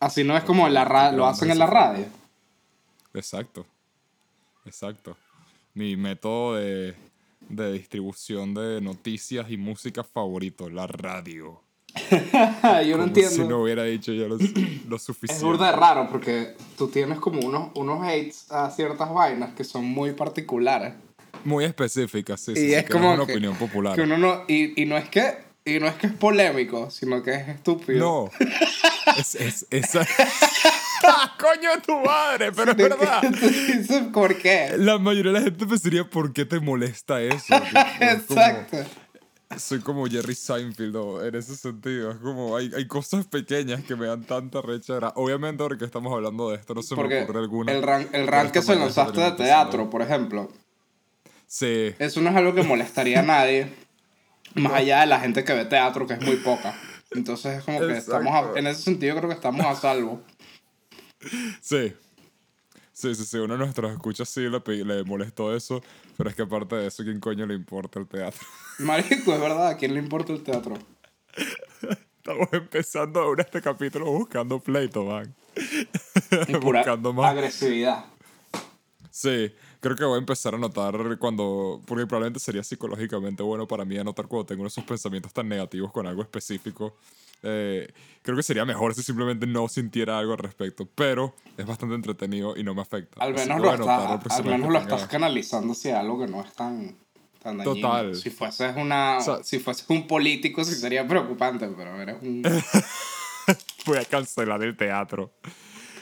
Así no es como la ra- lo hacen en la radio. Exacto. Exacto. Mi método de, de distribución de noticias y música favorito, la radio. Yo no entiendo. Si no hubiera dicho yo lo, lo Es suficiente. burda de raro porque tú tienes como unos, unos hates a ciertas vainas que son muy particulares. Muy específica, sí, sí. y sí, es que como una que, opinión popular. que uno no y, y no es que y no es que es polémico, sino que es estúpido. No. es, es, esa... ¡Coño de tu madre! Pero es verdad. ¿Por qué? La mayoría de la gente pensaría, ¿por qué te molesta eso? Es como- Exacto. soy como Jerry Seinfeld ¿no? en ese sentido. Es como, hay, hay cosas pequeñas que me dan tanta rechera. Obviamente, ahora que estamos hablando de esto, no se me Porque ocurre alguna. el ran, el pero ran que se lanzaste de teatro, por ejemplo, Sí. eso no es algo que molestaría a nadie, más allá de la gente que ve teatro, que es muy poca. Entonces es como que estamos, a- en ese sentido creo que estamos a salvo. Sí. Sí, sí, sí. Uno de nuestros escuchas sí le, le molestó eso. Pero es que aparte de eso, ¿quién coño le importa el teatro? Marico, es verdad, ¿a quién le importa el teatro? Estamos empezando ahora este capítulo buscando pleito, man. Y pura buscando más. agresividad. Sí, creo que voy a empezar a notar cuando, porque probablemente sería psicológicamente bueno para mí anotar cuando tengo esos pensamientos tan negativos con algo específico. Eh, creo que sería mejor si simplemente no sintiera algo al respecto, pero es bastante entretenido y no me afecta. Al menos lo, anotar la al menos lo estás canalizando hacia algo que no es tan, tan dañino. Total. Si fueses una, O sea- si fueses un político sí sería preocupante, pero eres un... Voy a cancelar el teatro.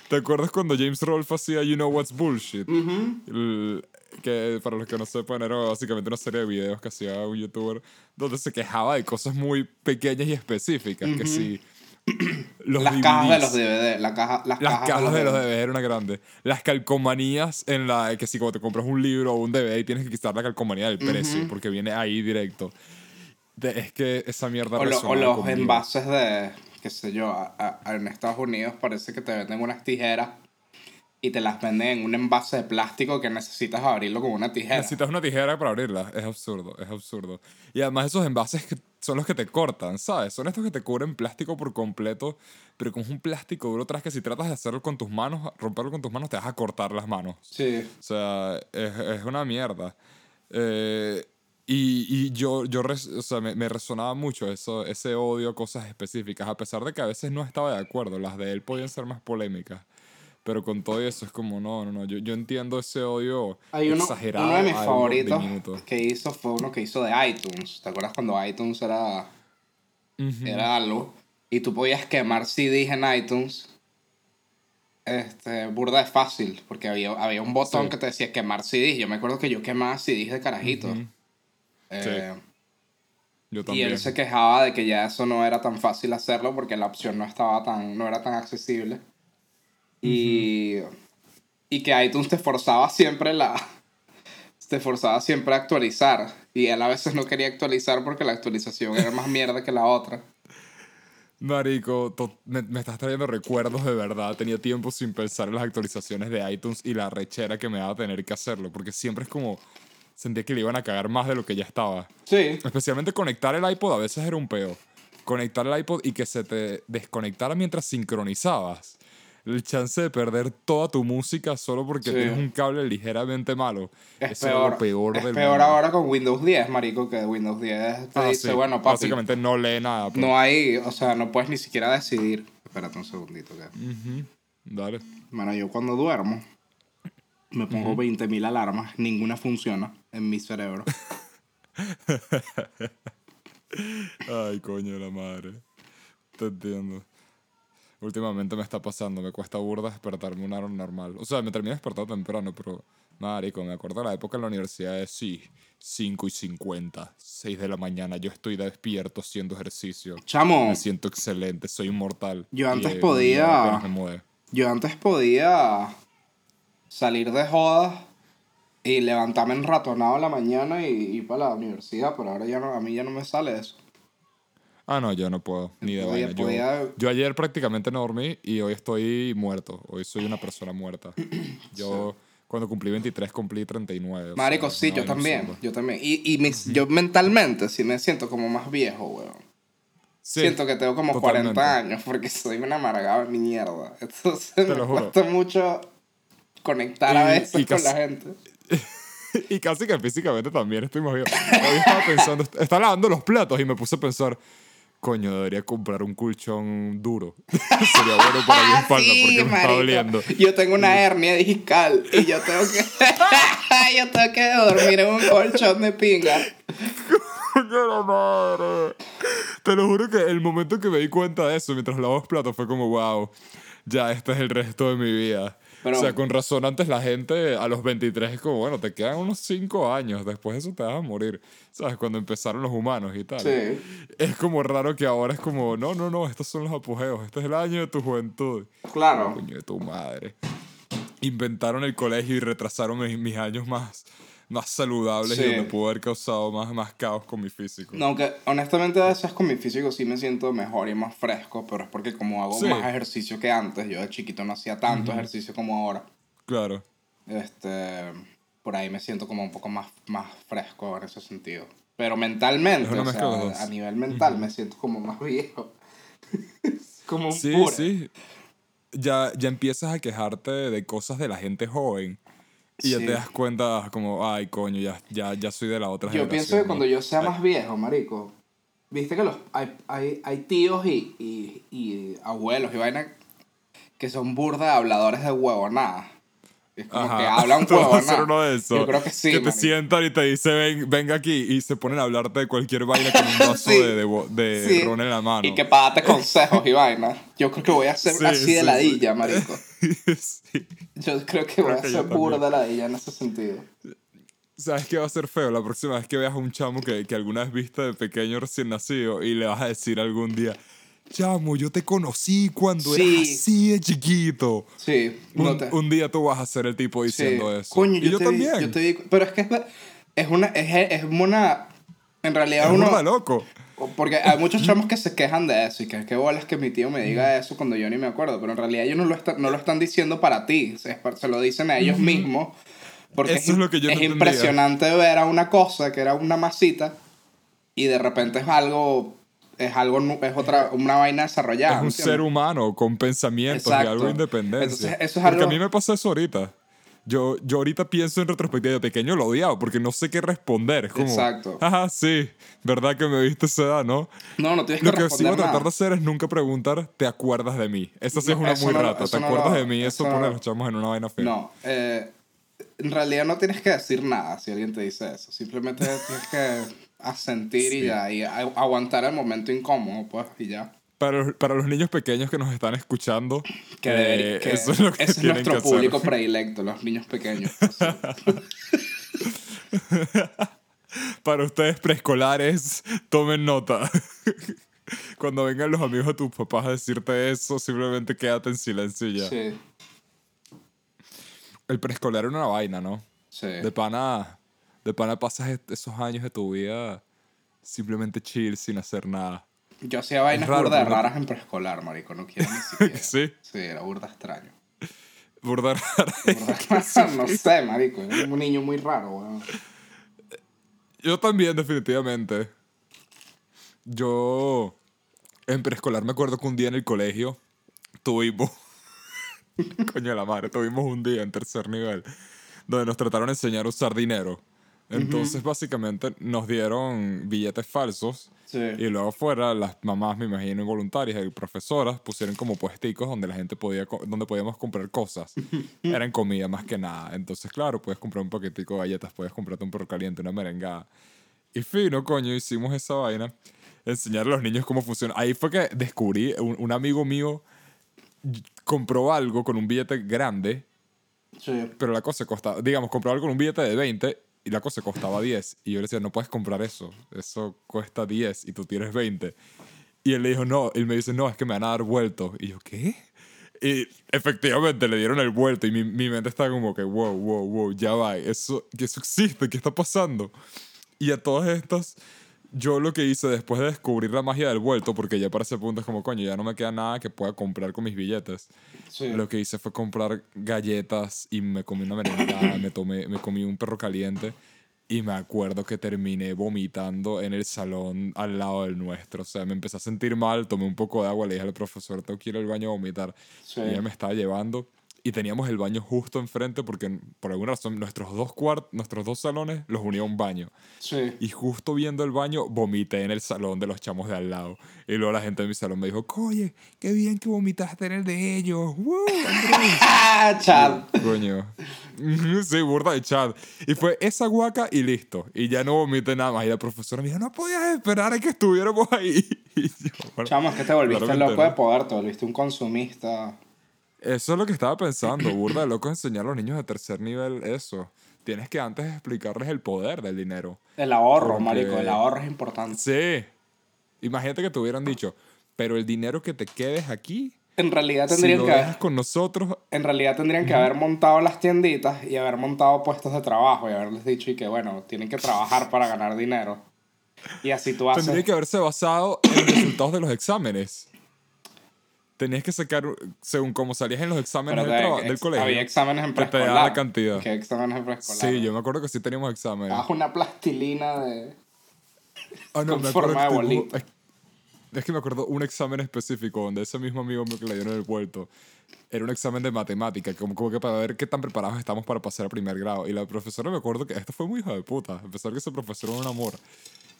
¿Te acuerdas cuando James Rolfe hacía You Know What's Bullshit? El- que para los que no sepan era básicamente una serie de videos que hacía un youtuber donde se quejaba de cosas muy pequeñas y específicas, que si los las cajas de los DVD, la caja, las, las cajas, cajas de los DVD. DVDs era una grande. Las calcomanías en la que si cuando te compras un libro o un DVD tienes que quitar la calcomanía del precio porque viene ahí directo. De- es que esa mierda O, lo- o los conmigo. envases de, qué sé yo, a- a- en Estados Unidos parece que te venden unas tijeras y te las venden en un envase de plástico que necesitas abrirlo con una tijera. Necesitas una tijera para abrirla. Es absurdo, es absurdo. Y además esos envases que son los que te cortan, ¿sabes? Son estos que te cubren plástico por completo, pero como es un plástico duro atrás que si tratas de hacerlo con tus manos, romperlo con tus manos, te vas a cortar las manos. Sí. O sea, es, es una mierda. Eh, y, y yo, yo res- o sea, me, me resonaba mucho eso, ese odio a cosas específicas, a pesar de que a veces no estaba de acuerdo. Las de él podían ser más polémicas. Pero con todo eso es como, no, no, no. Yo, yo entiendo ese odio Hay uno, exagerado. uno de mis favoritos diminuto. que hizo fue uno que hizo de iTunes. ¿Te acuerdas cuando iTunes era, Ujú. era algo? Y tú podías quemar CDs en iTunes. Este, burda de fácil, porque había, había un botón Sí. que te decía quemar CDs. Yo me acuerdo que yo quemaba CDs de carajito. Eh, Yo y también. él se quejaba de que ya eso no era tan fácil hacerlo porque la opción no estaba tan, no era tan accesible. Y, y que iTunes te forzaba siempre la. Te forzaba siempre a actualizar. Y él a veces no quería actualizar porque la actualización era más mierda que la otra. Marico, me, me estás trayendo recuerdos de verdad. Tenía tiempo sin pensar en las actualizaciones de iTunes y la rechera que me daba tener que hacerlo. Porque siempre es como. Sentía que le iban a cagar más de lo que ya estaba. Sí. Especialmente conectar el iPod a veces era un peo. Conectar el iPod y que se te desconectara mientras sincronizabas. El chance de perder toda tu música solo porque Sí. tienes un cable ligeramente malo. Es Eso peor. lo peor es del peor mundo. ahora con Windows 10, marico, que Windows 10 te Ah, dice, sí. bueno, papi, Básicamente no lee nada. pues. no hay, o sea, no puedes ni siquiera decidir. Espérate un segundito, que... Ujú. Dale. Bueno, yo cuando duermo me pongo 20.000 alarmas, ninguna funciona en mi cerebro. Ay, coño de la madre. Te entiendo. Últimamente me está pasando, me cuesta burda despertarme una hora normal. O sea, me termino despertando temprano, pero. Marico, me acuerdo de la época en la universidad de sí, 5 y 50, 6 de la mañana. Yo estoy despierto haciendo ejercicio. Chamo, Me siento excelente, soy inmortal. Yo antes Y, podía- me yo antes podía salir de jodas y levantarme enratonado en la mañana y ir para la universidad, pero ahora ya no, a mí ya no me sale eso. Ah, no, yo no puedo, ni de vaina. Yo, ayer prácticamente no dormí y hoy estoy muerto. Hoy soy una persona muerta. Yo, cuando cumplí 23, cumplí 39. o Marico, sea, sí, yo también, absurda. yo también. Y, y mis- yo mentalmente sí me siento como más viejo, weón. Sí, siento que tengo como totalmente. 40 años porque soy una amargada de mierda. Entonces Te me lo juro. cuesta mucho conectar a veces y con casi- la gente. Y casi que físicamente también estoy más bien. Hoy estaba pensando, estaba lavando los platos y me puse a pensar, coño, debería comprar un colchón duro. Sería bueno para mi Ah, espalda sí, porque me está doliendo. Yo tengo una hernia discal y yo tengo que yo tengo que dormir en un colchón de pinga. ¡Coño la madre! Te lo juro que el momento que me di cuenta de eso mientras lavaba los platos fue como, wow, ya este es el resto de mi vida. Pero- o sea, con razón antes la gente a los 23 es como, bueno, te quedan unos 5 años, después de eso te vas a morir. ¿Sabes? Cuando empezaron los humanos y tal. Sí. Es como raro que ahora es como, no, no, no, estos son los apogeos, este es el año de tu juventud. Claro. Coño de tu madre. Inventaron el colegio y retrasaron mis, mis años más, más saludables Sí. y donde pudo haber causado más, más caos con mi físico. No, que honestamente a veces con mi físico sí me siento mejor y más fresco, pero es porque como hago Sí. más ejercicio que antes, yo de chiquito no hacía tanto ejercicio como ahora. Claro. Este, por ahí me siento como un poco más, más fresco en ese sentido. Pero mentalmente, o sea, a nivel mental me siento como más viejo. como un Sí, pure. sí. Ya, ya empiezas a quejarte de cosas de la gente joven. Y ya Sí. te das cuenta como, ay, coño, ya, ya, ya soy de la otra Yo generación. pienso que ¿no? cuando yo sea Ay, más viejo, marico, viste que los hay, hay, hay tíos y, y, y abuelos y vaina que son burda habladores de huevonada. Es como Ajá. que hablan Tú vas a ser huevonada. uno de esos. Yo creo que sí, Que te marico. sientan y te dicen, ven, venga aquí. Y se ponen a hablarte de cualquier vaina con un vaso Sí. de, de, de Sí. ron en la mano. Y que para darte consejos y vaina. Yo creo que voy a ser Sí, así de ladilla, marico. sí. Yo creo que voy Creo a que ser yo también. burda ladilla en ese sentido. ¿Sabes qué va a ser feo? La próxima vez que veas a un chamo que, que alguna vez viste de pequeño recién nacido y le vas a decir algún día, chamo, yo te conocí cuando Sí. eras así de chiquito. Sí, Un, no te- un día tú vas a ser el tipo sí. diciendo eso. Coño, y yo, te vi- también. yo te vi- pero es que es, es una. Es, es una. En realidad, es uno. burda loco. Porque hay muchos chamos que se quejan de eso y que qué bolas que mi tío me diga eso cuando yo ni me acuerdo, pero en realidad ellos no lo, está- no lo están diciendo para ti, se, se lo dicen a ellos mismos. Porque Eso es lo que yo no es entendía. impresionante ver a una cosa que era una masita y de repente es algo, es algo, es otra, una vaina desarrollada. es un ¿me ser humano con pensamientos y algo de independencia. Entonces, eso es porque algo- a mí me pasa eso ahorita. Yo, yo ahorita pienso en retrospectiva de pequeño lo odiaba porque no sé qué responder. Es como, Exacto. Ajá, sí, verdad que me viste esa edad, ¿no? No, no tienes Lo que que sí voy a responder tratar de hacer es nunca preguntar, ¿te acuerdas de mí? Esa sí No, es una muy no- rata. ¿Te no acuerdas lo- de mí? Eso, pone a los chamos en una vaina fea. No, eh, en realidad no tienes que decir nada si alguien te dice eso. Simplemente tienes que asentir y Sí. ya, y aguantar el momento incómodo, pues, y ya. Para, los- para los niños pequeños que nos están escuchando, Que, eh, que eso es lo que ese es nuestro que hacer. público predilecto, los niños pequeños. Para ustedes preescolares, tomen nota. Cuando vengan los amigos de tus papás a decirte eso, simplemente quédate en silencio y ya. sí, El preescolar era una vaina, ¿no? sí. De pana, de pana pasas esos años de tu vida simplemente chill, sin hacer nada. Yo hacía vainas raro, burda raras en preescolar, marico, no quiero ni siquiera. Sí. Sí, era burda extraño. Burda rara. Burda- no sé, marico, era un niño muy raro, weón. Yo también, definitivamente. Yo en preescolar me acuerdo que un día en el colegio tuvimos. Coño de la madre, tuvimos un día en tercer nivel donde nos trataron de enseñar a usar dinero. Entonces, básicamente, nos dieron billetes falsos. Sí. Y luego afuera, las mamás, me imagino, involuntarias y profesoras pusieron como puesticos donde la gente podía, donde podíamos comprar cosas. Eran comida más que nada. Entonces, claro, puedes comprar un paquetico de galletas, puedes comprarte un perro caliente, una merengada. Y fino, coño, hicimos esa vaina. Enseñar a los niños cómo funciona. Ahí fue que descubrí, un, un amigo mío compró algo con un billete grande, Sí. pero la cosa costaba, digamos, compró algo con un billete de 20 y la cosa costaba 10. Y yo le decía, no puedes comprar eso, eso cuesta 10 y tú tienes 20. Y él le dijo, no, él me dice, no, es que me van a dar vuelto. Y yo, ¿qué? Y efectivamente le dieron el vuelto y mi, mi mente está como que, wow, wow, wow, ya va, eso, eso existe, ¿qué está pasando? Y a todas estas, yo lo que hice después de descubrir la magia del vuelto, porque ya para ese punto es como, coño, ya no me queda nada que pueda comprar con mis billetes. Sí. Lo que hice fue comprar galletas y me comí una merengada, me, tomé, me comí un perro caliente Y me acuerdo que terminé vomitando en el salón al lado del nuestro. O sea, me empecé a sentir mal, tomé un poco de agua, le dije al profesor, tengo que ir al baño a vomitar. Sí. Y ella me estaba llevando. Y teníamos el baño justo enfrente porque por alguna razón nuestros dos, cuart nuestros dos salones los unía un baño. Sí. Y justo viendo el baño, vomité en el salón de los chamos de al lado. Y luego la gente de mi salón me dijo, oye, qué bien que vomitaste en el de ellos. ¡Woo! ¡Ah, Chad! Coño. Sí, burda de chat. Y fue esa guaca y listo. Y ya no vomité nada más. Y la profesora me dijo, no podías esperar a que estuviéramos ahí. Yo, bueno, Chamo, es que te volviste Claramente loco de poder, te volviste un consumista. Eso es lo que estaba pensando. Burda de loco enseñar a los niños de tercer nivel eso. Tienes que antes explicarles el poder del dinero. El ahorro, Porque- marico, el ahorro es importante. Sí. Imagínate que te hubieran dicho, pero el dinero que te quedes aquí, En realidad si tendrían lo que dejas haber, con nosotros, en realidad tendrían que haber montado las tienditas y haber montado puestos de trabajo y haberles dicho y que bueno, tienen que trabajar para ganar dinero. Y así tú haces. tendría que haberse basado en los resultados de los exámenes. Tenías que sacar, según cómo salías en los exámenes del, ex- del colegio. Había exámenes en te preescolar. la cantidad. ¿Qué exámenes en preescolar? Sí, yo me acuerdo que sí teníamos exámenes. Haz una plastilina de. Ah, no, con me forma de bolita. es, es que me acuerdo un examen específico donde ese mismo amigo mío que le dieron en el puerto era un examen de matemática, como, como que para ver qué tan preparados estamos para pasar a primer grado. Y la profesora me acuerdo que esto fue muy hijo de puta, a pesar que ese profesor era un amor.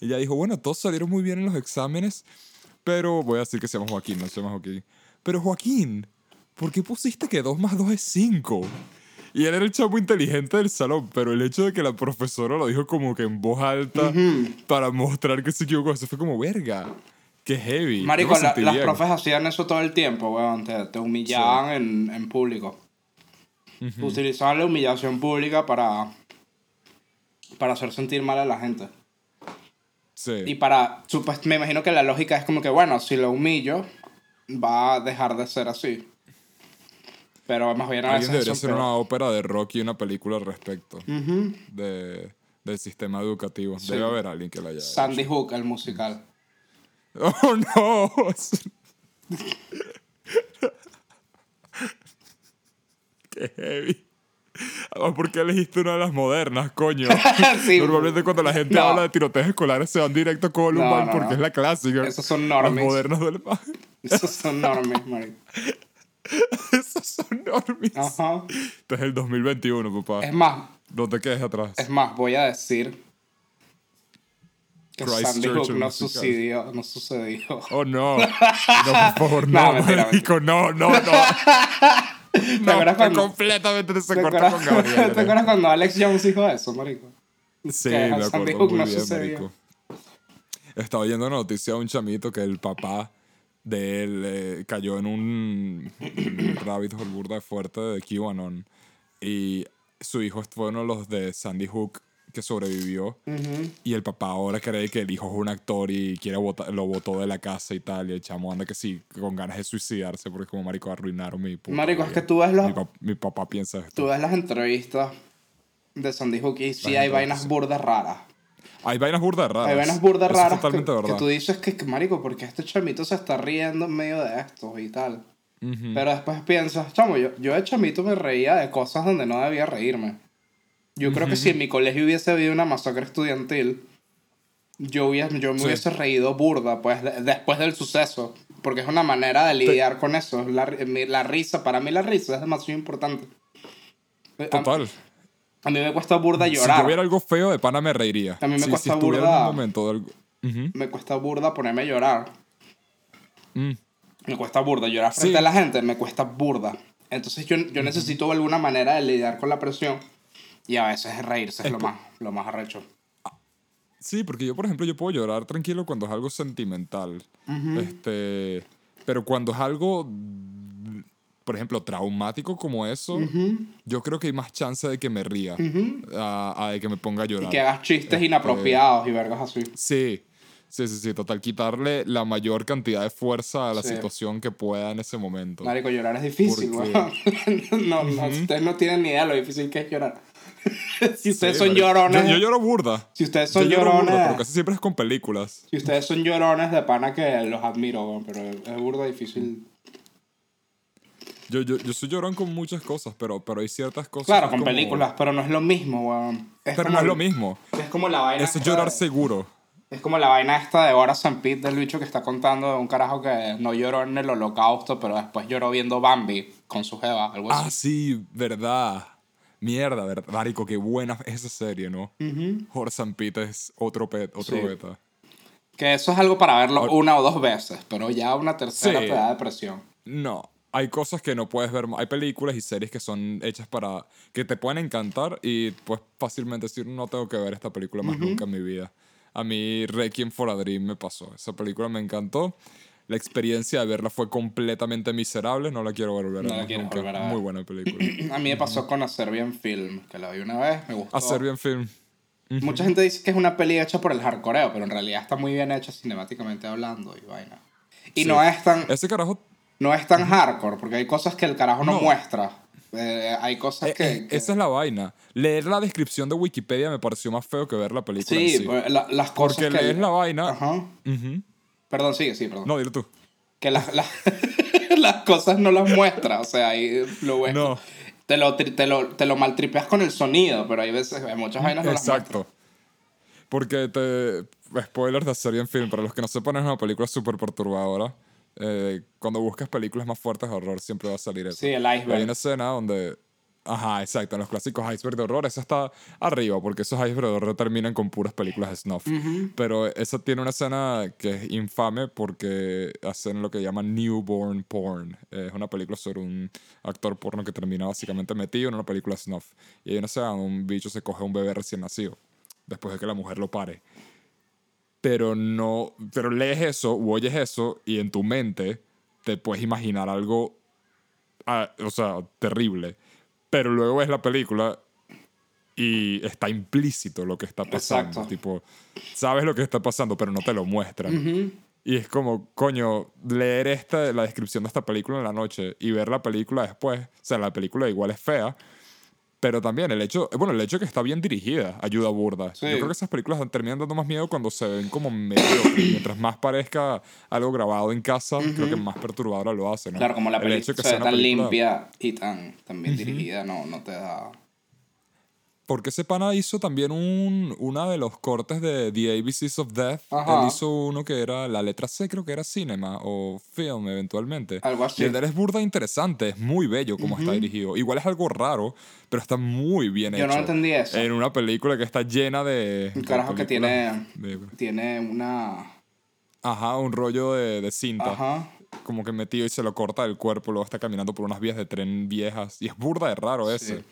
Y ella dijo, bueno, todos salieron muy bien en los exámenes, pero voy a decir que se llama Joaquín, no se llama Joaquín. Pero Joaquín, ¿por qué pusiste que 2 más 2 es 5? Y él era el chavo inteligente del salón, pero el hecho de que la profesora lo dijo como que en voz alta para mostrar que se equivocó, eso fue como verga. Qué heavy. Marico, la- las profes hacían eso todo el tiempo, weón. Te, te humillaban en, en público. Utilizaban la humillación pública para. para hacer sentir mal a la gente. Sí. Y para. me imagino que la lógica es como que, bueno, si lo humillo, va a dejar de ser así. Pero más bien a Alguien veces debería peor. una ópera de rock y una película al respecto de, del sistema educativo. Sí. Debe haber alguien que lo haya hecho. Sandy Hook, el musical. ¡Oh, no! ¡Qué heavy! ¿Por qué elegiste una de las modernas, coño? Sí. Normalmente cuando la gente No. habla de tiroteos escolares se van directo a Columbine No, no, porque es la clásica. Esos son Las normies. modernas más. Esos son normies, marico. Esos son normies. Ajá. Este es el 2021, papá. Es más, No te quedes atrás. Es más, voy a decir que Christchurch, Sandy Hook no sucedió, no sucedió. Oh, no. No, por favor, no. No, mentira, no, no, no. No, acuerdas cuando- completamente ¿Te desacuerdo con Gabriel. ¿Te acuerdas cuando Alex Jones dijo eso, marico? Sí, que me acuerdo Hook muy no bien, sucedió? marico. Estaba oyendo una noticia de un chamito que el papá de él eh, cayó en un, rabbit hole burda de fuerte de QAnon. Y su hijo fue uno de los de Sandy Hook que sobrevivió. Y el papá ahora cree que el hijo es un actor y quiere bota- lo botó de la casa y tal. Y el chamo anda que sí, con ganas de suicidarse porque es como, marico, arruinaron mi puta Marico, es vida". que tú ves los- Mi, pap- mi papá piensa esto. Tú ves las entrevistas de Sandy Hook y sí hay vainas burdas raras. Hay vainas burdas raras. Hay vainas burdas es raras que, totalmente que verdad. tú dices que, que, marico, porque este chamito se está riendo en medio de esto y tal. Pero después piensas, chamo, yo, yo de chamito me reía de cosas donde no debía reírme. Yo creo que si en mi colegio hubiese habido una masacre estudiantil, yo, hubiese, yo me Sí. hubiese reído burda, pues, de- después del suceso. Porque es una manera de lidiar con eso. La, la risa, para mí la risa es demasiado importante. A- Total. A, mí me cuesta burda Si llorar. yo viera algo feo, de pana me reiría. A mí me si, cuesta si burda- en un momento de algo... Ujú. Me cuesta burda ponerme a llorar. Mm. Me cuesta burda llorar frente Sí. a la gente, me cuesta burda. Entonces yo, yo necesito alguna manera de lidiar con la presión. Y a veces reírse es, Es lo, más, lo más arrecho. Sí, porque yo, por ejemplo, yo puedo llorar tranquilo cuando es algo sentimental. este, pero cuando es algo, por ejemplo, traumático como eso, yo creo que hay más chance de que me ría a, a de que me ponga a llorar. Y que hagas chistes Este- inapropiados y vergas así. Sí, sí, sí, sí, total. Quitarle la mayor cantidad de fuerza a la Sí. situación que pueda en ese momento. Marico, llorar es difícil, Porque- no, no, ustedes no tienen ni idea de lo difícil que es llorar. si ustedes Sí, son llorones, Yo, yo lloro burda. si ustedes son lloro llorones, burda, pero casi siempre es con películas. si ustedes son llorones de pana que los admiro, weón, pero es burda difícil. Yo, yo, yo soy llorón con muchas cosas, pero, pero hay ciertas cosas. Claro, con como- películas, pero no es lo mismo, weón. Es Pero no es lo mismo. Es como la vaina. Eso es llorar de- seguro. Es como la vaina esta de Horace and Pete del bicho que está contando de un carajo que no lloró en el holocausto, pero después lloró viendo Bambi con su jeva, algo Ah, sí, verdad. Mierda, verdad. Marico, qué buena es esa serie, ¿no? Horse and Pete es otro, pe- otro Sí. beta. Que eso es algo para verlo Or- una o dos veces, pero ya una tercera Sí. te da depresión. No, hay cosas que no puedes ver. Hay películas y series que son hechas para. que te pueden encantar y pues fácilmente decir, no tengo que ver esta película más nunca en mi vida. A mí, Requiem for a Dream me pasó. Esa película me encantó. La experiencia de verla fue completamente miserable. No la quiero volver a No ver. la nunca. volver a ver. Muy buena película. A mí me pasó con A Serbian Film, que la vi una vez, me gustó. A Serbian Film. Mucha gente dice que es una peli hecha por el hardcoreo, pero en realidad está muy bien hecha cinemáticamente hablando y vaina. Y Sí. no es tan Ese carajo. no es tan hardcore, porque hay cosas que el carajo no, No. muestra. Eh, hay cosas eh, que, eh, que- Esa es la vaina. Leer la descripción de Wikipedia me pareció más feo que ver la película. en Sí, sí. pues, la- las cosas Porque que... lees la vaina. Ajá. Ujú. Perdón, sigue, sí, perdón. No, dilo tú. Que las, las, las cosas no las muestra, o sea, ahí lo ves. No. Te lo, te, lo, te lo maltripeas con el sonido, pero hay veces, hay muchas vainas no las Exacto. Porque te. Spoilers de serie en film. Para los que no sepan, es una película súper perturbadora. Eh, cuando buscas películas más fuertes de horror, siempre va a salir eso. Sí, el Hay iceberg. una escena donde. Ajá, exacto. Los clásicos iceberg de horror, eso está arriba, porque esos iceberg de horror terminan con puras películas de snuff. Pero esa tiene una escena que es infame porque hacen lo que llaman newborn porn. Es una película sobre un actor porno que termina básicamente metido en una película snuff. Y una escena donde un bicho se coge a un bebé recién nacido, después de que la mujer lo pare. Pero no, pero lees eso o oyes eso y en tu mente te puedes imaginar algo, ah, o sea, terrible. Pero luego ves la película y está implícito lo que está pasando. Exacto. Tipo, sabes lo que está pasando, pero no te lo muestran. Y es como, coño, leer esta, la descripción de esta película en la noche y ver la película después. O sea, la película igual es fea, pero también el hecho, bueno, el hecho de que está bien dirigida ayuda burda. Sí. Yo creo que esas películas terminan dando más miedo cuando se ven como medio. mientras más parezca algo grabado en casa, creo que más perturbadora lo hace, ¿no? Claro, como la El película se sea tan película- limpia y tan, tan bien dirigida, no, no te da... Porque ese pana hizo también un, una de los cortes de The ABCs of Death. Ajá. Él hizo uno que era la letra C, creo que era cinema o film eventualmente. Algo así. Y el de él es burda interesante, es muy bello como está dirigido. Igual es algo raro, pero está muy bien Yo hecho. no entendí eso. En una película que está llena de. Un carajo que tiene, de- tiene una... ajá, un rollo de, de cinta. Ajá. Como que metido y se lo corta del cuerpo, luego está caminando por unas vías de tren viejas. Y es burda de raro Sí. ese.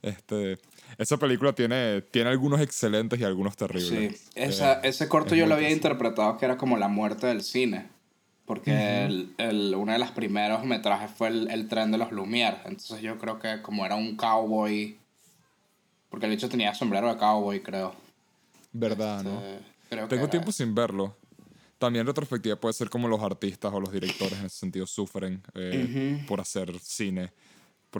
Este, esa película tiene, tiene algunos excelentes y algunos terribles. Sí, Esa, Eh, ese corto es yo lo había interpretado que era como la muerte del cine. Porque el, el, uno de los primeros metrajes fue el, el tren de los Lumière. Entonces yo creo que como era un cowboy. Porque el bicho tenía sombrero de cowboy, creo. ¿Verdad, no? Este, creo Tengo tiempo sin verlo. También retrospectiva puede ser como los artistas o los directores en ese sentido sufren eh, por hacer cine.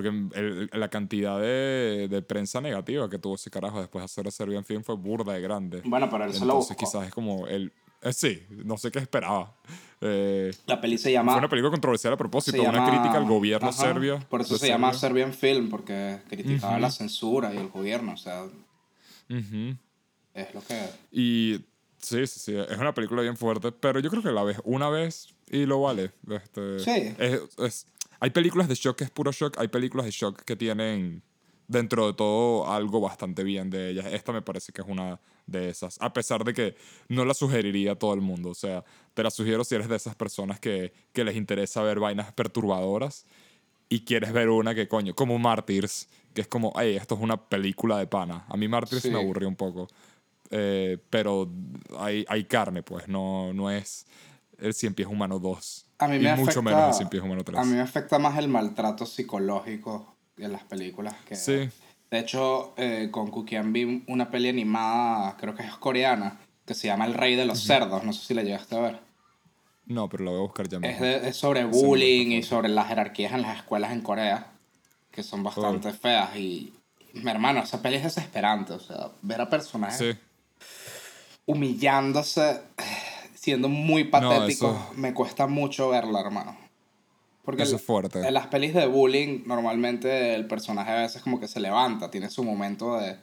Porque el- la cantidad de, de prensa negativa que tuvo ese carajo después de hacer a Serbian Film fue burda de grande. Bueno, pero él se lo Entonces buscó. quizás es como el... eh, sí, no sé qué esperaba. Eh, La peli se llama... fue una película controversial a propósito, una llama- crítica al gobierno Ajá, serbio. Por eso se llama Serbia. Serbian Film, porque criticaba la censura y el gobierno. O sea, Ujú. es lo que... Y sí, sí, sí, es una película bien fuerte, pero yo creo que la ves una vez y lo vale. Este, Sí. es- es- hay películas de shock que es puro shock, hay películas de shock que tienen dentro de todo algo bastante bien de ellas. Esta me parece que es una de esas, a pesar de que no la sugeriría a todo el mundo. O sea, te la sugiero si eres de esas personas que, que les interesa ver vainas perturbadoras y quieres ver una que, coño, como Martyrs, que es como, hey, esto es una película de pana. A mí Martyrs Sí. me aburrió un poco. Eh, pero hay, hay carne, pues, no, no es el Cien Pies Humano 2. A mí y me mucho afecta, menos el Pies Humano 3. A mí me afecta más el maltrato psicológico en las películas. Que, Sí. De hecho, eh, con Kukian vi una peli animada, creo que es coreana, que se llama El Rey de los Cerdos. No sé si la llegaste a ver. No, pero lo voy a buscar ya Es, de- es sobre bullying y sobre las jerarquías en las escuelas en Corea, que son bastante feas. Y, mi hermano, esa peli es desesperante. O sea, ver a personajes Sí. humillándose, siendo muy patéticos, eso- me cuesta mucho verla, hermano. Porque Eso es fuerte. en las pelis de bullying, normalmente el personaje a veces como que se levanta, tiene su momento de...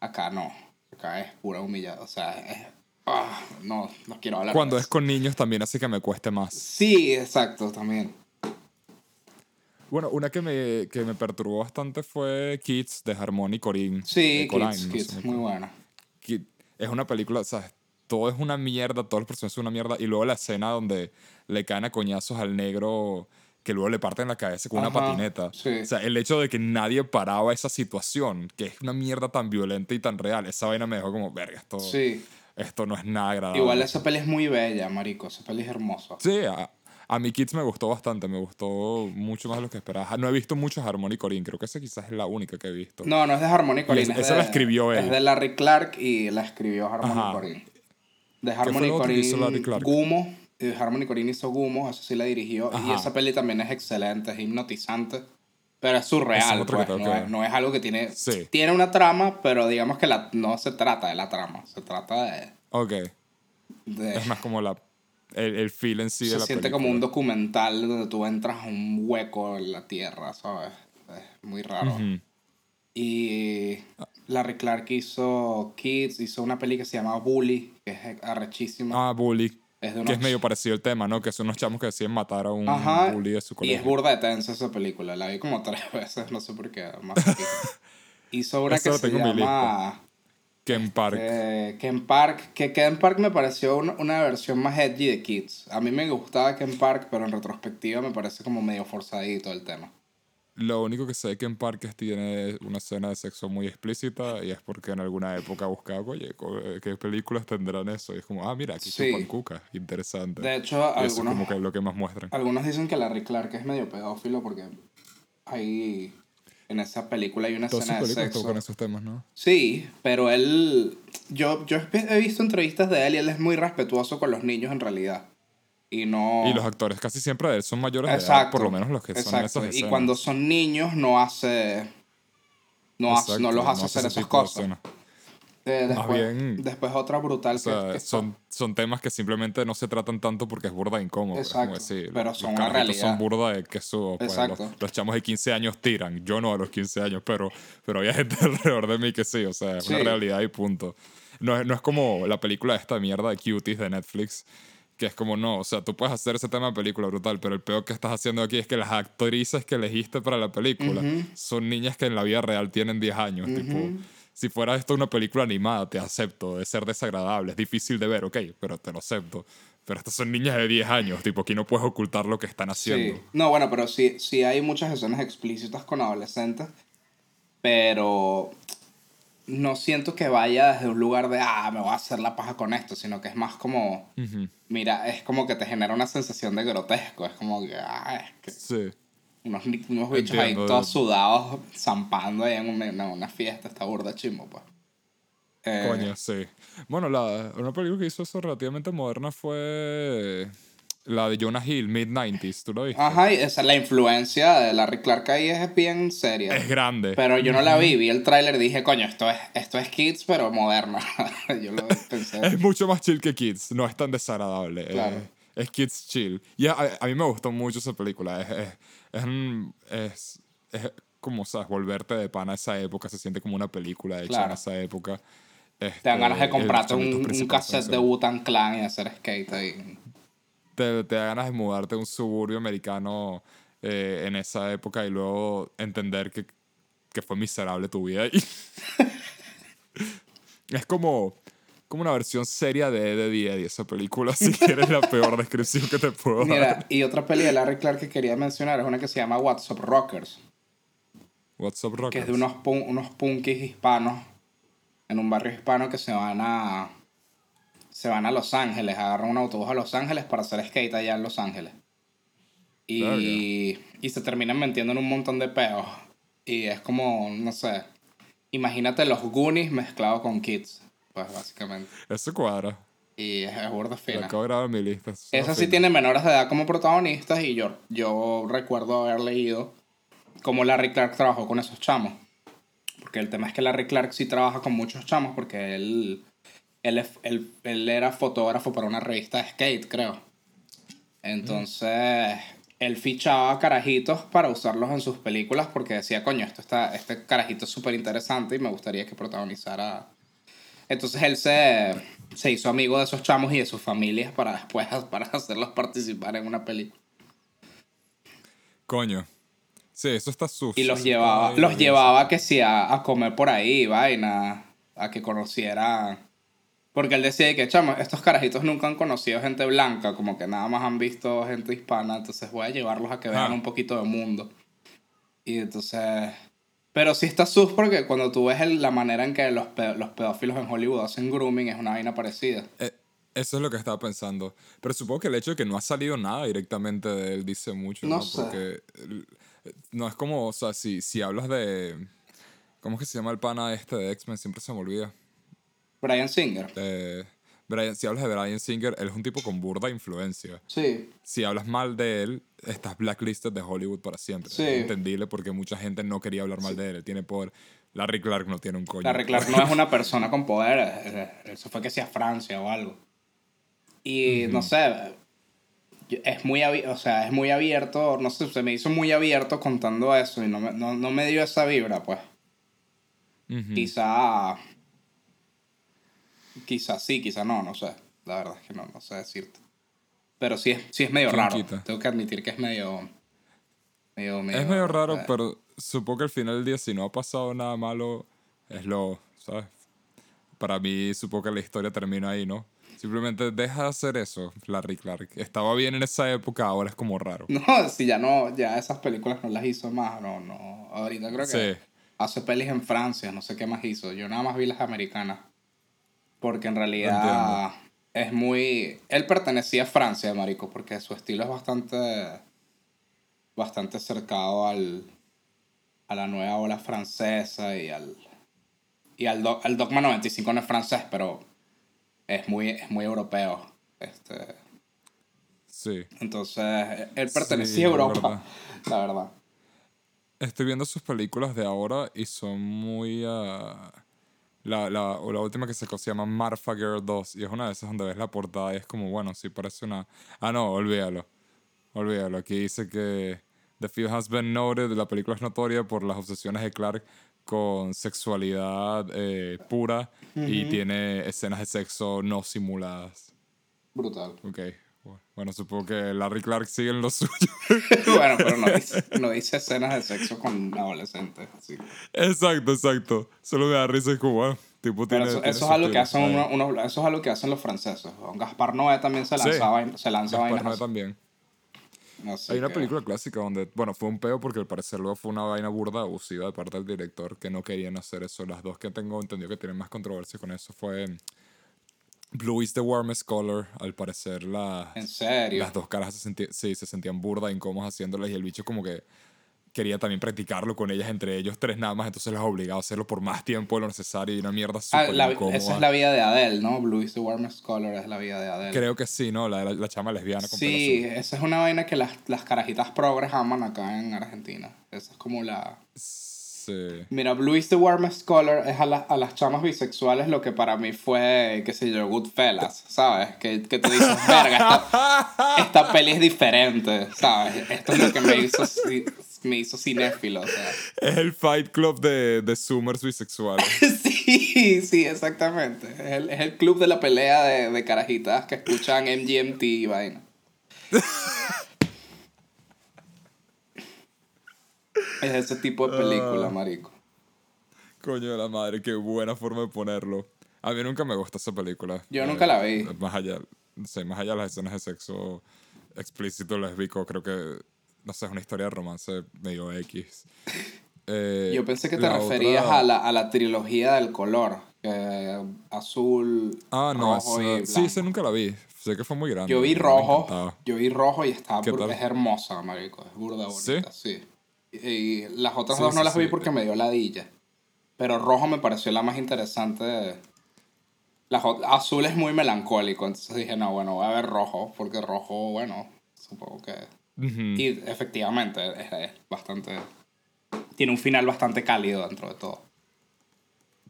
Acá no, acá es pura humillada, o sea, es... ah, no, no quiero hablar Cuando de es eso. con niños también hace que me cueste más. Sí, exacto, también. Bueno, una que me, que me perturbó bastante fue Kids de Harmony Corinne. Sí, de Kids, no Kids, muy buena. Es una película, ¿sabes? Todo es una mierda, todos los personajes son una mierda. Y luego la escena donde le caen a coñazos al negro que luego le parten la cabeza con una patineta. sí. O sea, el hecho de que nadie paraba esa situación, que es una mierda tan violenta y tan real, esa vaina me dejó como, verga, esto, Sí, esto no es nada agradable. igual esa peli es muy bella, marico, esa peli es hermosa. Sí, a, a mi Kids me gustó bastante, me gustó mucho más de lo que esperaba. No he visto muchos Harmony Corinne, creo que esa quizás es la única que he visto. No, no es de Harmony Corinne. es- es esa de- la escribió él. Es de Larry Clark y la escribió Harmony. Corinne. De Harmony Corinne? Gumo. Y de Harmony Corinne hizo Gumo, eso sí la dirigió. Y Ajá. esa peli también es excelente, es hipnotizante. Pero es surreal, es pues, no, que es, no es algo que tiene... Sí. Tiene una trama, pero digamos que la, no se trata de la trama. Se trata de... Ok, de- es más como la, el, el feel en sí de se la siente película. como un documental donde tú entras a un hueco en la tierra, ¿sabes? Es muy raro. Ujú. Y Larry Clark hizo Kids, hizo una peli que se llama Bully, que es arrechísima. Ah, Bully. es de Que es medio parecido el tema, ¿no? Que son unos chamos que deciden matar a un Ajá, bully de su Y colegio. es burda de tensa esa película. La vi como tres veces, no sé por qué. Más hizo una Eso que se llama Ken Park. eh, Ken Park. Que Ken Park me pareció una, una versión más edgy de Kids. A mí me gustaba Ken Park, pero en retrospectiva me parece como medio forzadito el tema. Lo único que sé de Ken Park es que tiene una escena de sexo muy explícita y es porque en alguna época buscaba, oye, eh, ¿qué películas tendrán eso? Y es como, ah, mira, aquí Sí. chupan cuca. Interesante. De hecho, Y eso es algunos, como que lo que más muestran. algunos dicen que Larry Clark es medio pedófilo porque hay... En esa película hay una Todas escena de sexo. tocan esos temas, ¿no? Sí, pero él. Yo, yo he visto entrevistas de él y él es muy respetuoso con los niños en realidad. Y no. Y los actores casi siempre de él son mayores de edad, Exacto. por lo menos los que son exacto. esas Y escenas. cuando son niños no hace. No, hace- Exacto, no los hace no hacer esas de cosas. Eh, Más después, bien- después otra brutal O sea, que, que son, son temas que simplemente no se tratan tanto porque es burda incómodo. es como Exacto, decir, pero los son una carajitos realidad. son burda de que subo. Pues, Exacto. los, los chamos de 15 años tiran. Yo no a los 15 años, pero, pero hay gente alrededor de mí que sí. O sea, es una Sí. realidad y punto. No es, no es como la película de esta mierda de Cuties de Netflix. Que es como, no, o sea, tú puedes hacer ese tema de película brutal, pero el peor que estás haciendo aquí es que las actrices que elegiste para la película son niñas que en la vida real tienen 10 años. Tipo, si fuera esto una película animada, te acepto, de ser desagradable, es difícil de ver, ok, pero te lo acepto. Pero estas son niñas de 10 años, tipo, aquí no puedes ocultar lo que están haciendo. Sí. No, bueno, pero sí, sí hay muchas escenas explícitas con adolescentes, pero no siento que vaya desde un lugar de, ah, me voy a hacer la paja con esto, sino que es más como, Ujú. Mira, es como que te genera una sensación de grotesco, es como que, ah, es que Sí. unos, unos bichos ahí todos sudados, zampando ahí en una, una- una fiesta, esta burda chimbo, pues. Eh, Coño, sí. Bueno, la, una película que hizo eso relativamente moderna fue la de Jonah Hill, Mid-90s, ¿tú lo viste? Ajá, y esa, la influencia de Larry Clark ahí es bien seria. Es grande. Pero yo no la vi, vi el tráiler y dije, coño, esto es, esto es Kids, pero moderno. yo lo pensé. Es mucho más chill que Kids, no es tan desagradable. eh, Claro. es Kids chill. Y a, a mí me gustó mucho esa película. Es, es, es, como, ¿sabes? Volverte de pana a esa época. Se siente como una película hecha Claro. en esa época. Te dan ganas de Este, comprarte un, un cassette de. Wu-Tang Clan y hacer skate ahí. Te, te da ganas de mudarte a un suburbio americano eh, en esa época y luego entender que, que fue miserable tu vida. Y es como, como una versión seria de de Eddie esa película, si quieres la peor descripción que te puedo dar. Mira, y otra peli de Larry Clark que quería mencionar es una que se llama WhatsApp Rockers, What's up, que Rockers? es de unos, pun- unos punkis hispanos en un barrio hispano que se van a se van a Los Ángeles, agarran un autobús a Los Ángeles para hacer skate allá en Los Ángeles. Y, y se terminan metiendo en un montón de peos. Y es como, no sé, imagínate los Goonies mezclados con Kids, pues básicamente. Eso cuadra. Y es, es burda Lo fina. en mi lista. eso Esa sí fino. tiene menores de edad como protagonistas y yo, yo recuerdo haber leído cómo Larry Clark trabajó con esos chamos. Porque el tema es que Larry Clark sí trabaja con muchos chamos porque él, él, él, él era fotógrafo para una revista de skate, creo. Entonces, él fichaba carajitos para usarlos en sus películas porque decía, coño, esto está, este carajito es súper interesante y me gustaría que protagonizara. Entonces él se, se hizo amigo de esos chamos y de sus familias para después para hacerlos participar en una película. Coño. Sí, eso está sucio. Y los llevaba, los llevaba que sí a, a comer por ahí, vaina, a que conocieran porque él decía que, chamo, estos carajitos nunca han conocido gente blanca, como que nada más han visto gente hispana, entonces voy a llevarlos a que vean un poquito de mundo. Y entonces... Pero sí está sus porque cuando tú ves la manera en que los, los pedófilos en Hollywood hacen grooming es una vaina parecida. Eh, eso es lo que estaba pensando. Pero supongo que el hecho de que no ha salido nada directamente de él dice mucho, ¿no? Porque no es como, o sea, si, si hablas de... ¿Cómo es que se llama el pana este de X-Men? Siempre se me olvida. Brian Singer. Eh, Brian, si hablas de Brian Singer, él es un tipo con burda influencia. Sí. Si hablas mal de él, estás blacklisted de Hollywood para siempre. Sí. Es entendible porque mucha gente no quería hablar mal de él. Él tiene poder. Larry Clark no tiene un coño. Larry Clark no es una persona con poder. Eso fue que sea Francia o algo. Y no sé. Es muy, o sea, es muy abierto. No sé, se me hizo muy abierto contando eso y no me, no, no me dio esa vibra, pues. Quizá Quizás sí, quizás no, no sé. La verdad es que no, no sé decirte. Pero sí es, sí es medio raro. Tengo que admitir que es medio, medio, Es medio raro, pero supongo que al final del día, si no ha pasado nada malo, es lo, ¿sabes? Para mí, supongo que la historia termina ahí, ¿no? Simplemente deja de hacer eso, Larry Clark. Estaba bien en esa época, ahora es como raro. No, si ya no, ya esas películas no las hizo más, no, no. Ahorita creo que hace pelis en Francia, no sé qué más hizo. Yo nada más vi las americanas. Porque en realidad es muy... Él pertenecía a Francia, marico, porque su estilo es bastante... Bastante cercado al... A la nueva ola francesa y al... Y al, Dogma 95 no es francés, pero es muy, es muy europeo. Este... Sí. Entonces, él pertenecía a Europa, la verdad. Estoy viendo sus películas de ahora y son muy... Uh la, la, o la última que se se llama Marfa Girl 2 y es una de esas donde ves la portada y es como, bueno, sí parece una... Ah, no, olvídalo. Olvídalo. Aquí dice que The Field Has Been Noted, la película es notoria por las obsesiones de Clark con sexualidad eh, pura y tiene escenas de sexo no simuladas. Brutal. Ok. Bueno, supongo que Larry Clark sigue en lo suyo. bueno, pero no dice, no dice, escenas de sexo con adolescentes. Así. Exacto, exacto. Solo me da risa y como, tipo tiene, eso, eso, es algo que hacen uno, eso es algo que hacen los franceses. Gaspar Noé también se lanzaba sí, se lanza Gaspar Noé también. Hay una película clásica donde, bueno, fue un peo porque al parecer luego fue una vaina burda abusiva de parte del director que no querían hacer eso. Las dos que tengo entendido que tienen más controversia con eso fue Blue is the warmest color. Al parecer, la, ¿En serio? las dos caras se, sentían, sí, se sentían burda, incómodas haciéndolas y el bicho como que quería también practicarlo con ellas entre ellos tres nada más, entonces las obligaba a hacerlo por más tiempo de lo necesario y una mierda ah, súper incómoda. Esa es la vida de Adele, ¿no? Blue is the warmest color es la vida de Adele. Creo que sí, ¿no? La, la, chama lesbiana con Sí, esa es una vaina que las, las carajitas progres aman acá en Argentina. Esa es como la... Mira, Blue is the warmest color es a, a, las chamas bisexuales lo que para mí fue, qué sé yo, Goodfellas, ¿sabes? Que, que tú dices, verga, esta, peli es diferente, ¿sabes? Esto es lo que me hizo, me hizo cinéfilo, o sea. Es el Fight Club de, de Zoomers bisexuales. sí, sí, exactamente. Es el, es el club de la pelea de, de carajitas que escuchan MGMT y vaina. Es ese tipo de película, ah. marico. Coño de la madre, qué buena forma de ponerlo. A mí nunca me gustó esa película. Yo nunca la vi. Más allá, no más allá de las escenas de sexo explícito lésbico, creo que, no sé, es una historia de romance medio X. Eh, Yo pensé que te referías a, la, a la trilogía del color. azul, ah, no, rojo y. Sí, esa nunca la vi. Sé que fue muy grande. Yo vi rojo. Yo vi rojo y está es hermosa, marico. Es burda bonita. ¿Sí? sí. Y las otras dos no las vi porque me dio ladilla. Pero rojo me pareció la más interesante. La azul es muy melancólico, entonces dije, no, bueno, voy a ver rojo, porque rojo, bueno, supongo que... Y efectivamente, es, bastante... Tiene un final bastante cálido dentro de todo.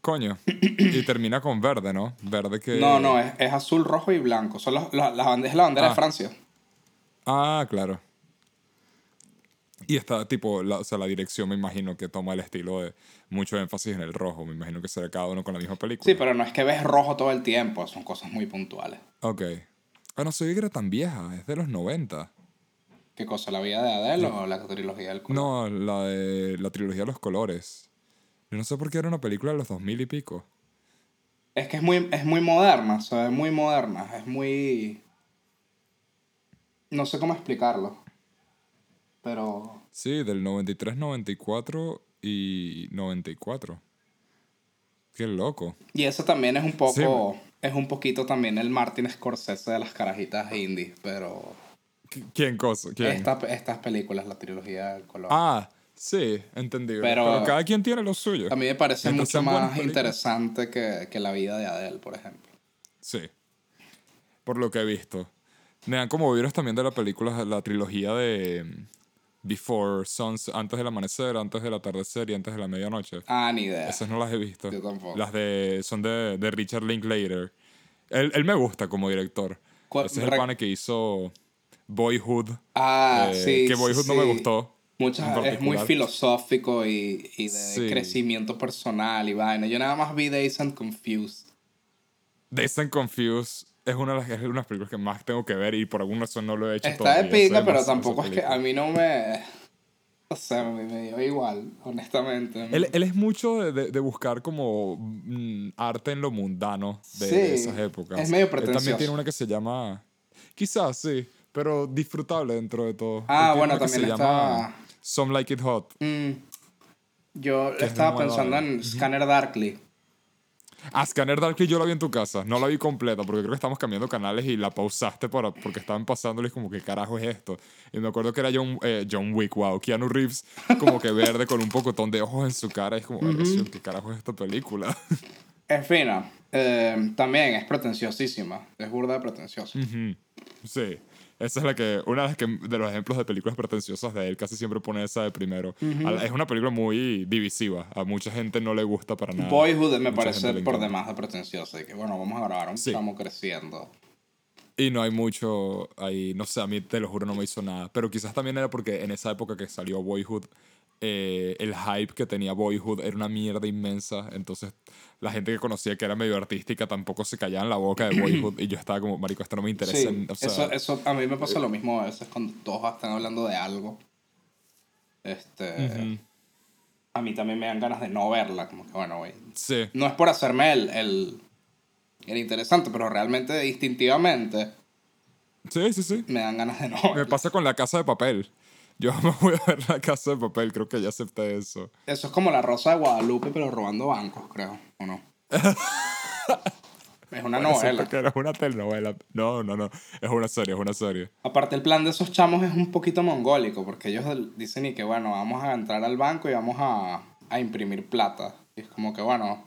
Coño. y termina con verde, ¿no? Verde que... No, no, es, es azul, rojo y blanco. Son las, las, es la bandera de ah. Francia. Ah, claro. Y está tipo, la, o sea, la dirección me imagino que toma el estilo de mucho énfasis en el rojo. Me imagino que será cada uno con la misma película. Sí, pero no es que ves rojo todo el tiempo, son cosas muy puntuales. Ok. Ah, no soy era tan vieja, es de los 90. ¿Qué cosa? ¿La vida de Adele o la trilogía del color? No, la de la trilogía de los colores. Yo no sé por qué era una película de los 2000 y pico. Es que es muy, es muy moderna, o sea, es muy moderna, es muy... No sé cómo explicarlo, pero... Sí, del 93, 94 y 94. Qué loco. Y eso también es un poco... Sí. Es un poquito también el Martin Scorsese de las carajitas indies, pero... Qu- ¿Quién cosa? ¿Quién? Esta- estas películas, la trilogía del color. Ah, sí, entendido. Pero- Pero, cada quien tiene lo suyo. A mí me parece mucho más interesante que, que la vida de Adele, por ejemplo. Sí. Por lo que he visto. Me dan como virus también de la película, la trilogía de Before Suns, antes del amanecer, antes del atardecer y antes de la medianoche. Ah, ni idea. Esas no las he visto. Yo tampoco. Las de son de, de Richard Linklater. Él, él me gusta como director. ¿Cuál- Ese es el pane que hizo Boyhood. Ah, eh, sí. Que sí, Boyhood no me gustó. Muchas, es muy filosófico y, y de Sí. crecimiento personal y vaina. Yo nada más vi Days and Confused. Dazed and Confused es una de las es una de las películas que más tengo que ver y por alguna razón no lo he hecho Está de pinga, Soy pero tampoco es que a mí no me... O sea, me, me dio igual, honestamente. Él, él es mucho de, de- de buscar como mm, arte en lo mundano de, Sí, de esas épocas. es medio Él también pretencioso. tiene una que se llama... Quizás, sí, pero disfrutable dentro de todo. Ah, tiene bueno, una que también se está... llama Some Like It Hot. Mm, yo estaba pensando en Scanner Darkly. Ah, Scanner Darkly yo la vi en tu casa. No la vi completa porque creo que estamos cambiando canales y la pausaste para, porque estaban pasándoles como que carajo es esto. Y me acuerdo que era John, eh, John Wick, wow. Keanu Reeves como que verde con un pocotón de ojos en su cara. Y es como, "Vergación, ¿qué carajo es esta película? Es fina. Eh, también es pretenciosísima. Es burda de pretenciosa. Ujú. Sí. Esa es la que, una de, las que, de los ejemplos de películas pretenciosas de él, casi siempre pone esa de primero. Es una película muy divisiva. A mucha gente no le gusta para nada. Boyhood me parece por demás de pretenciosa. Y que bueno, vamos a grabar un Sí. chamo creciendo. Y no hay mucho ahí, no sé, a mí te lo juro no me hizo nada. Pero quizás también era porque en esa época que salió Boyhood, eh, el hype que tenía Boyhood era una mierda inmensa. Entonces la gente que conocía que era medio artística tampoco se callaba en la boca de Boyhood. y yo estaba como, marico, esto no me interesa. Sí, en- o sea, eso, eso a mí me pasa lo mismo a veces cuando todos están hablando de algo. Este. A mí también me dan ganas de no verla. Como que bueno, güey. Sí, No es por hacerme el, el, el interesante, pero realmente, instintivamente, sí, sí, sí. me dan ganas de no Me pasa con la casa de papel. Yo me voy a ver la casa de papel, creo que ya acepté eso. Eso es como la Rosa de Guadalupe, pero robando bancos, creo. ¿O no? es una Bueno, novela. era una telenovela. No, no, no. Es una serie, es una serie. Aparte, el plan de esos chamos es un poquito mongólico, porque ellos dicen y que, bueno, vamos a entrar al banco y vamos a, a imprimir plata. Y es como que, bueno,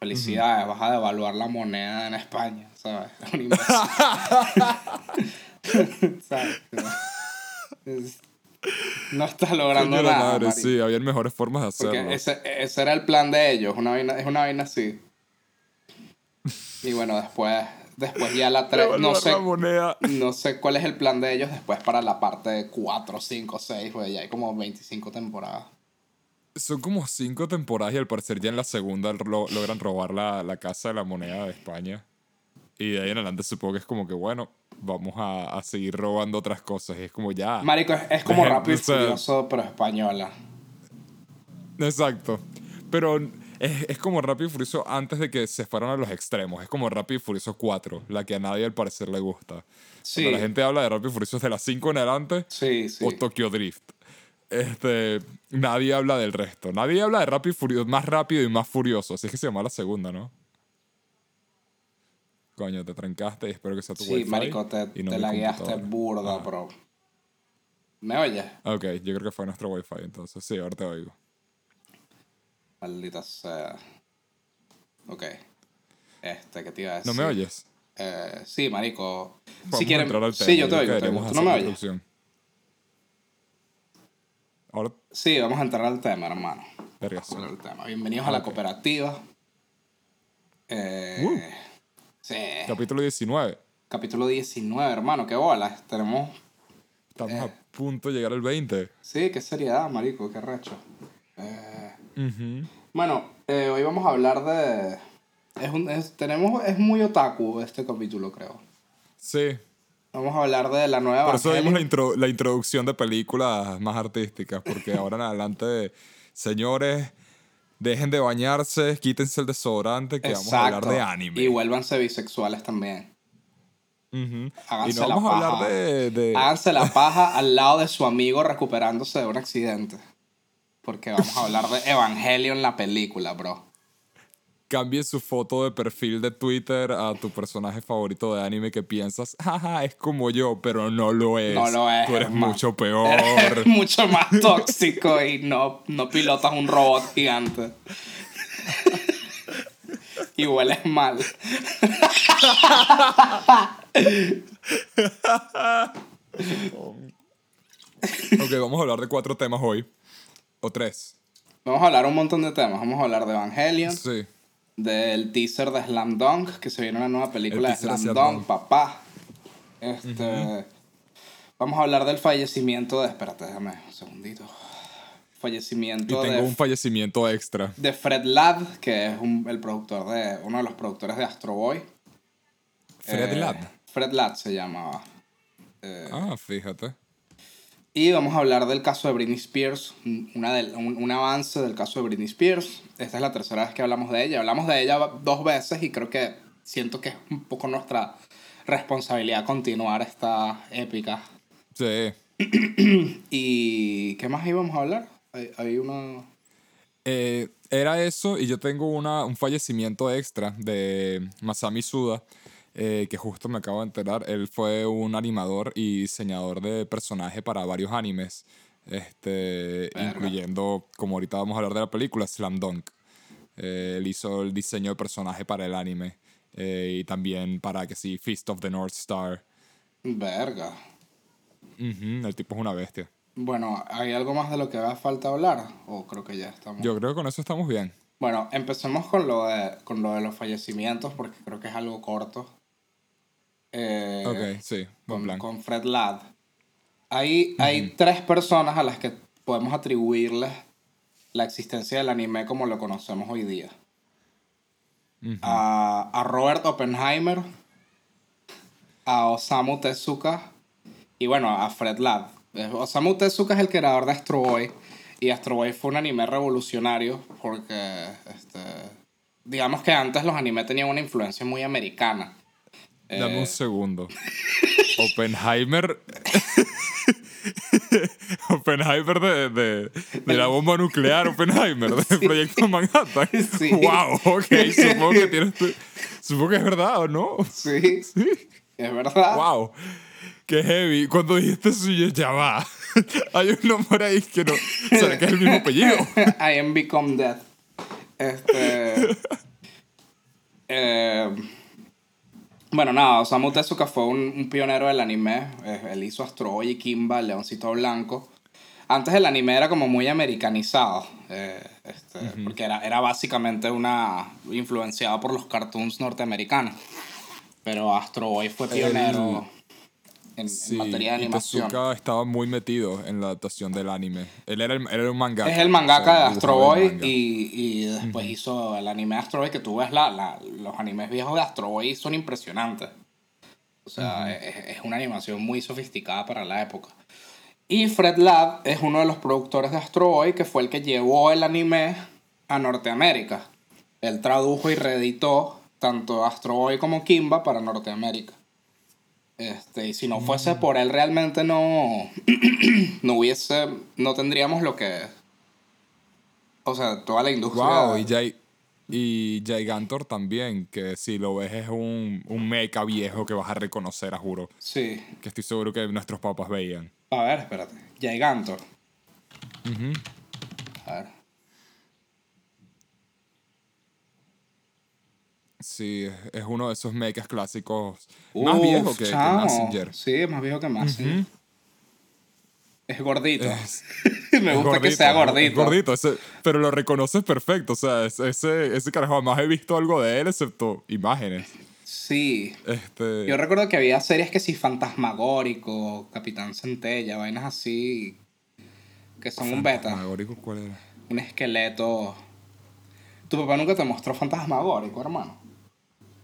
felicidades, vas a devaluar la moneda en España, ¿sabes? Es- No estás logrando nada. madre, sí, habían mejores formas de hacerlo. Porque ese, ese era el plan de ellos, una vaina, es una vaina así. Y bueno, después, después ya la 3, no sé, la no sé cuál es el plan de ellos después para la parte 4, 5, 6, pues ya hay como 25 temporadas. Son como cinco temporadas y al parecer ya en la segunda lo- logran robar la, la casa de la moneda de España. Y de ahí en adelante supongo que es como que, bueno, vamos a, a seguir robando otras cosas. Y es como ya. Marico, es, es como Rápido y Furioso, pero española. Exacto. Pero es, es como Rápido y Furioso antes de que se fueran a los extremos. Es como Rápido y Furioso 4, la que a nadie al parecer le gusta. Sí, Cuando la gente habla de Rápido y Furioso de las 5 en adelante sí, sí. o Tokyo Drift. Este, nadie habla del resto. Nadie habla de Rápido y Furioso, más rápido y más furioso. Así es que se llama la segunda, ¿no? Coño, te trancaste y espero que sea tu Sí, wifi marico, te, y no te mi la guiaste computadora. burda, Ah. bro. ¿Me oyes? Ok, yo creo que fue nuestro wifi entonces. Sí, ahora te oigo. Maldita sea. Ok. Este, ¿qué te iba a decir? ¿No me oyes? Eh, sí, marico. Si quieren... tema. Sí, yo te oigo. te oigo. ¿Tú no me oyes? Ahora, Sí, vamos a entrar al tema, hermano. Vamos a entrar al tema. Bienvenidos a la cooperativa. Eh, Uh. Sí. Capítulo 19. Capítulo 19, hermano. Qué bolas. Tenemos Estamos Eh. a punto de llegar al 20. Sí, qué seriedad, marico, qué recho. Eh, bueno, eh, hoy vamos a hablar de... Es un, es, tenemos, es muy otaku este capítulo, creo. Sí. Vamos a hablar de la nueva Por eso vimos la, intro- la introducción de películas más artísticas, porque ahora en adelante, señores, dejen de bañarse, quítense el desodorante, que vamos a hablar de anime. Y vuélvanse bisexuales también. Ujú. Y Háganse no la vamos a hablar paja. de... de- Háganse la paja al lado de su amigo recuperándose de un accidente. Porque vamos a hablar de Evangelion, la película, bro. Cambie su foto de perfil de Twitter a tu personaje favorito de anime que piensas, jaja, es como yo, pero no lo es. No lo es. Tú eres hermano. mucho peor. Eres mucho más tóxico y no, no pilotas un robot gigante. y hueles mal. ok, vamos a hablar de cuatro temas hoy. O tres. Vamos a hablar un montón de temas. Vamos a hablar de Evangelion, Sí. Del teaser de Slam Dunk, que se viene una nueva película de Slam Dunk, Dunk. papá. Este. Vamos a hablar del fallecimiento de. Espérate, déjame un segundito. Y Fallecimiento tengo de, un fallecimiento extra. de Fred Ladd, que es un- el productor de. uno de los productores de Astro Boy. Fred Eh, Ladd. Fred Ladd se llamaba. Eh, Ah, fíjate. Y vamos a hablar del caso de Britney Spears, un- una del- un, un avance del caso de Britney Spears. Esta es la tercera vez que hablamos de ella. Hablamos de ella dos veces y creo que siento que es un poco nuestra responsabilidad continuar esta épica. Sí. ¿Y qué más íbamos a hablar? Hay, hay una... Eh, era eso y yo tengo una, un fallecimiento extra de Masami Suda, eh, que justo me acabo de enterar. Él fue un animador y diseñador de personaje para varios animes, este, Verga. incluyendo, como ahorita vamos a hablar de la película, Slam Dunk. Eh, él hizo el diseño de personaje para el anime eh, y también para, que sí, Feast of the North Star. Verga. Ujú, el tipo es una bestia. Bueno, ¿hay algo más de lo que haga falta hablar? ¿O creo que ya estamos? Yo creo que con eso estamos bien. Bueno, empecemos con lo de, con lo de los fallecimientos porque creo que es algo corto. Eh, Ok, sí, con, plan. con Fred Ladd. Hay, hay tres personas a las que podemos atribuirles la existencia del anime como lo conocemos hoy día. A, a Robert Oppenheimer, a Osamu Tezuka y bueno, a Fred Ladd. Eh, Osamu Tezuka es el creador de Astro Boy y Astro Boy fue un anime revolucionario porque este, digamos que antes los animes tenían una influencia muy americana. Dame Eh, un segundo. Oppenheimer. Oppenheimer de, de, de la bomba nuclear, Oppenheimer, del proyecto Manhattan. Sí. Wow, ok, supongo que tienes tu- Supongo que es verdad, ¿o no? Sí, Sí. es verdad. Wow. Qué heavy. Cuando dijiste eso, yo ya va. Hay un nombre ahí que no. ¿Será que es el mismo apellido? I am become death. Este. eh, bueno, nada, Osamu Tezuka fue un, un pionero del anime. Eh, él hizo Astro Boy y Kimba, el Leoncito Blanco. Antes el anime era como muy americanizado. eh, este, Porque era, era básicamente una. influenciado por los cartoons norteamericanos. Pero Astro Boy fue pionero en, en Sí, materia de y animación. Tezuka estaba muy metido en la adaptación del anime. Él era, el, él era un mangaka. Es el mangaka o sea, de Astro Boy y, y después hizo el anime de Astro Boy que tú ves la, la- los animes viejos de Astro Boy son impresionantes. O sea, es, es una animación muy sofisticada para la época. Y Fred Ladd es uno de los productores de Astro Boy que fue el que llevó el anime a Norteamérica. Él tradujo y reeditó tanto Astro Boy como Kimba para Norteamérica. Este, y si no fuese por él realmente no, no hubiese, no tendríamos lo que, o sea, toda la industria. Wow, y, Jai, y Gigantor también, que si lo ves es un, un mecha viejo que vas a reconocer, a juro. Sí. Que estoy seguro que nuestros papás veían. A ver, espérate. Gigantor. Ujú. A ver. Sí, es- uno de esos mechas clásicos más viejo que, que. Mazinger. Sí, más viejo que. Ujú. Es gordito. Es- Me gusta que gordito, sea es gordito. gordito, ese- pero lo reconoces perfecto. O sea, es- ese, ese carajo, además he visto algo de él, excepto imágenes. Sí. Este, Yo recuerdo que había series que sí, Fantasmagórico, Capitán Centella, vainas así, que son un beta, Fantasmagórico, ¿cuál era? un esqueleto. Tu papá nunca te mostró Fantasmagórico, hermano.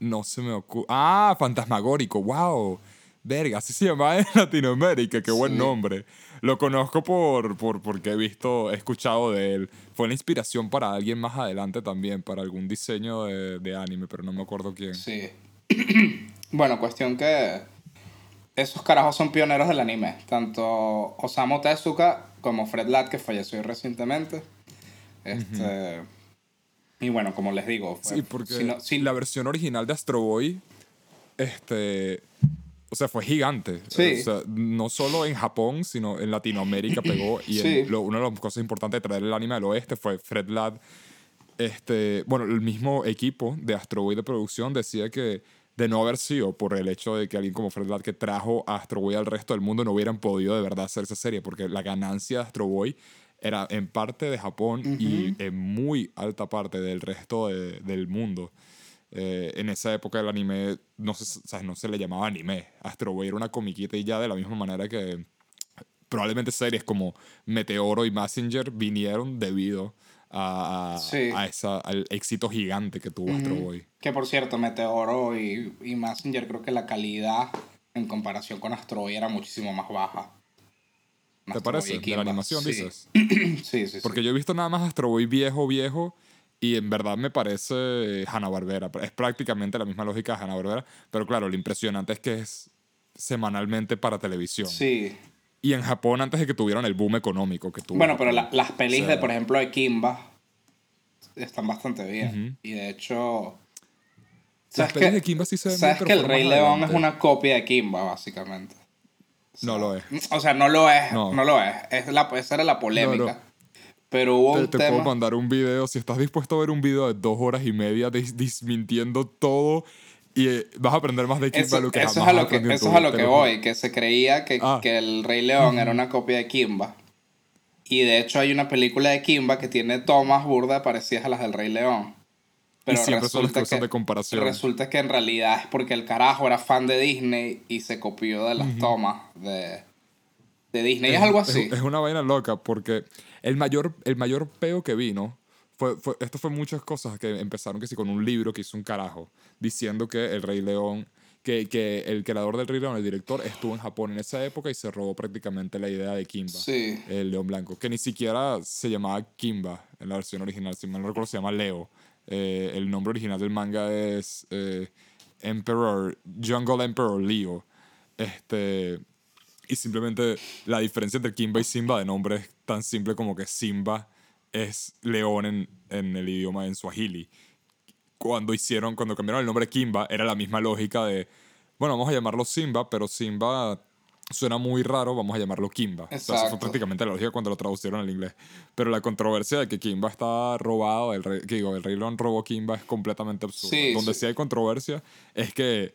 No se me ocurre. Ah, Fantasmagórico, wow. Verga, así se llamaba en Latinoamérica, qué buen Sí. nombre. Lo conozco por, por, porque he visto, he escuchado de él. Fue la inspiración para alguien más adelante también, para algún diseño de, de anime, pero no me acuerdo quién. Sí. bueno, cuestión que esos carajos son pioneros del anime. Tanto Osamu Tezuka como Fred Ladd, que falleció recientemente. Este. Y bueno, como les digo, fue- Sí, porque si no- si- la versión original de Astro Boy, este, o sea, fue gigante. Sí. O sea, no solo en Japón, sino en Latinoamérica pegó. Y lo- una de las cosas importantes de traer el anime al oeste fue Fred Ladd. Este, bueno, el mismo equipo de Astro Boy de producción decía que de no haber sido por el hecho de que alguien como Fred Ladd que trajo a Astro Boy al resto del mundo no hubieran podido de verdad hacer esa serie, porque la ganancia de Astro Boy era en parte de Japón y en muy alta parte del resto de- del mundo. Eh, en esa época el anime no se, o sea, no se le llamaba anime. Astro Boy era una comiquita y ya de la misma manera que probablemente series como Meteoro y Messenger vinieron debido a, a- Sí. a esa, al éxito gigante que tuvo Astro Boy. Que por cierto, Meteoro y, y Messenger creo que la calidad en comparación con Astro Boy era muchísimo más baja. ¿Te Astro parece? De la animación, sí. dices. Sí, sí, sí. Porque yo he visto nada más Astro Boy viejo, viejo, y en verdad me parece Hanna-Barbera. Es prácticamente la misma lógica de Hanna-Barbera, pero claro, lo impresionante es que es semanalmente para televisión. Sí. Y en Japón antes de que tuvieran el boom económico que tuvo. Bueno, pero la- las pelis O sea- de, por ejemplo, de Kimba están bastante bien. Y de hecho. Las pelis de Kimba sí se ven bien, ¿Sabes pero que el Rey León adelante. es una copia de Kimba, básicamente? No lo es. O sea, no lo es. No, No. lo es. es la, esa era la polémica. No, no. Pero hubo Te, un te tema. puedo mandar un video, si estás dispuesto a ver un video de dos horas y media des- desmintiendo todo y eh, vas a aprender más de Kimba Eso, lo que eso es a lo que, eso es a lo que lo voy, que se creía que, Ah. que el Rey León era una copia de Kimba. Y de hecho hay una película de Kimba que tiene tomas burdas parecidas a las del Rey León. Y siempre son las cosas que- de comparación. Resulta que en realidad es porque el carajo era fan de Disney y se copió de las tomas de, de Disney. Es, algo así. Es, una vaina loca porque el mayor, el mayor peo que vino fue, fue, esto fue muchas cosas que empezaron que sí con un libro que hizo un carajo diciendo que el Rey León, que, que el creador del Rey León, el director, estuvo en Japón en esa época y se robó prácticamente la idea de Kimba. Sí. El león blanco, que ni siquiera se llamaba Kimba en la versión original, si mal no recuerdo se llama Leo. Eh, el nombre original del manga es eh, Emperor, Jungle Emperor Leo. Este, y simplemente la diferencia entre Kimba y Simba de nombre es tan simple como que Simba es león en, en el idioma en Swahili. Cuando hicieron, cuando cambiaron el nombre Kimba, era la misma lógica de, bueno, vamos a llamarlo Simba, pero Simba suena muy raro, vamos a llamarlo Kimba. O sea, eso fue prácticamente la lógica cuando lo traducieron al inglés. Pero la controversia de que Kimba está robado, el rey, que digo, el Rey León robó Kimba es completamente absurda. Sí, Donde sí. sí hay controversia es que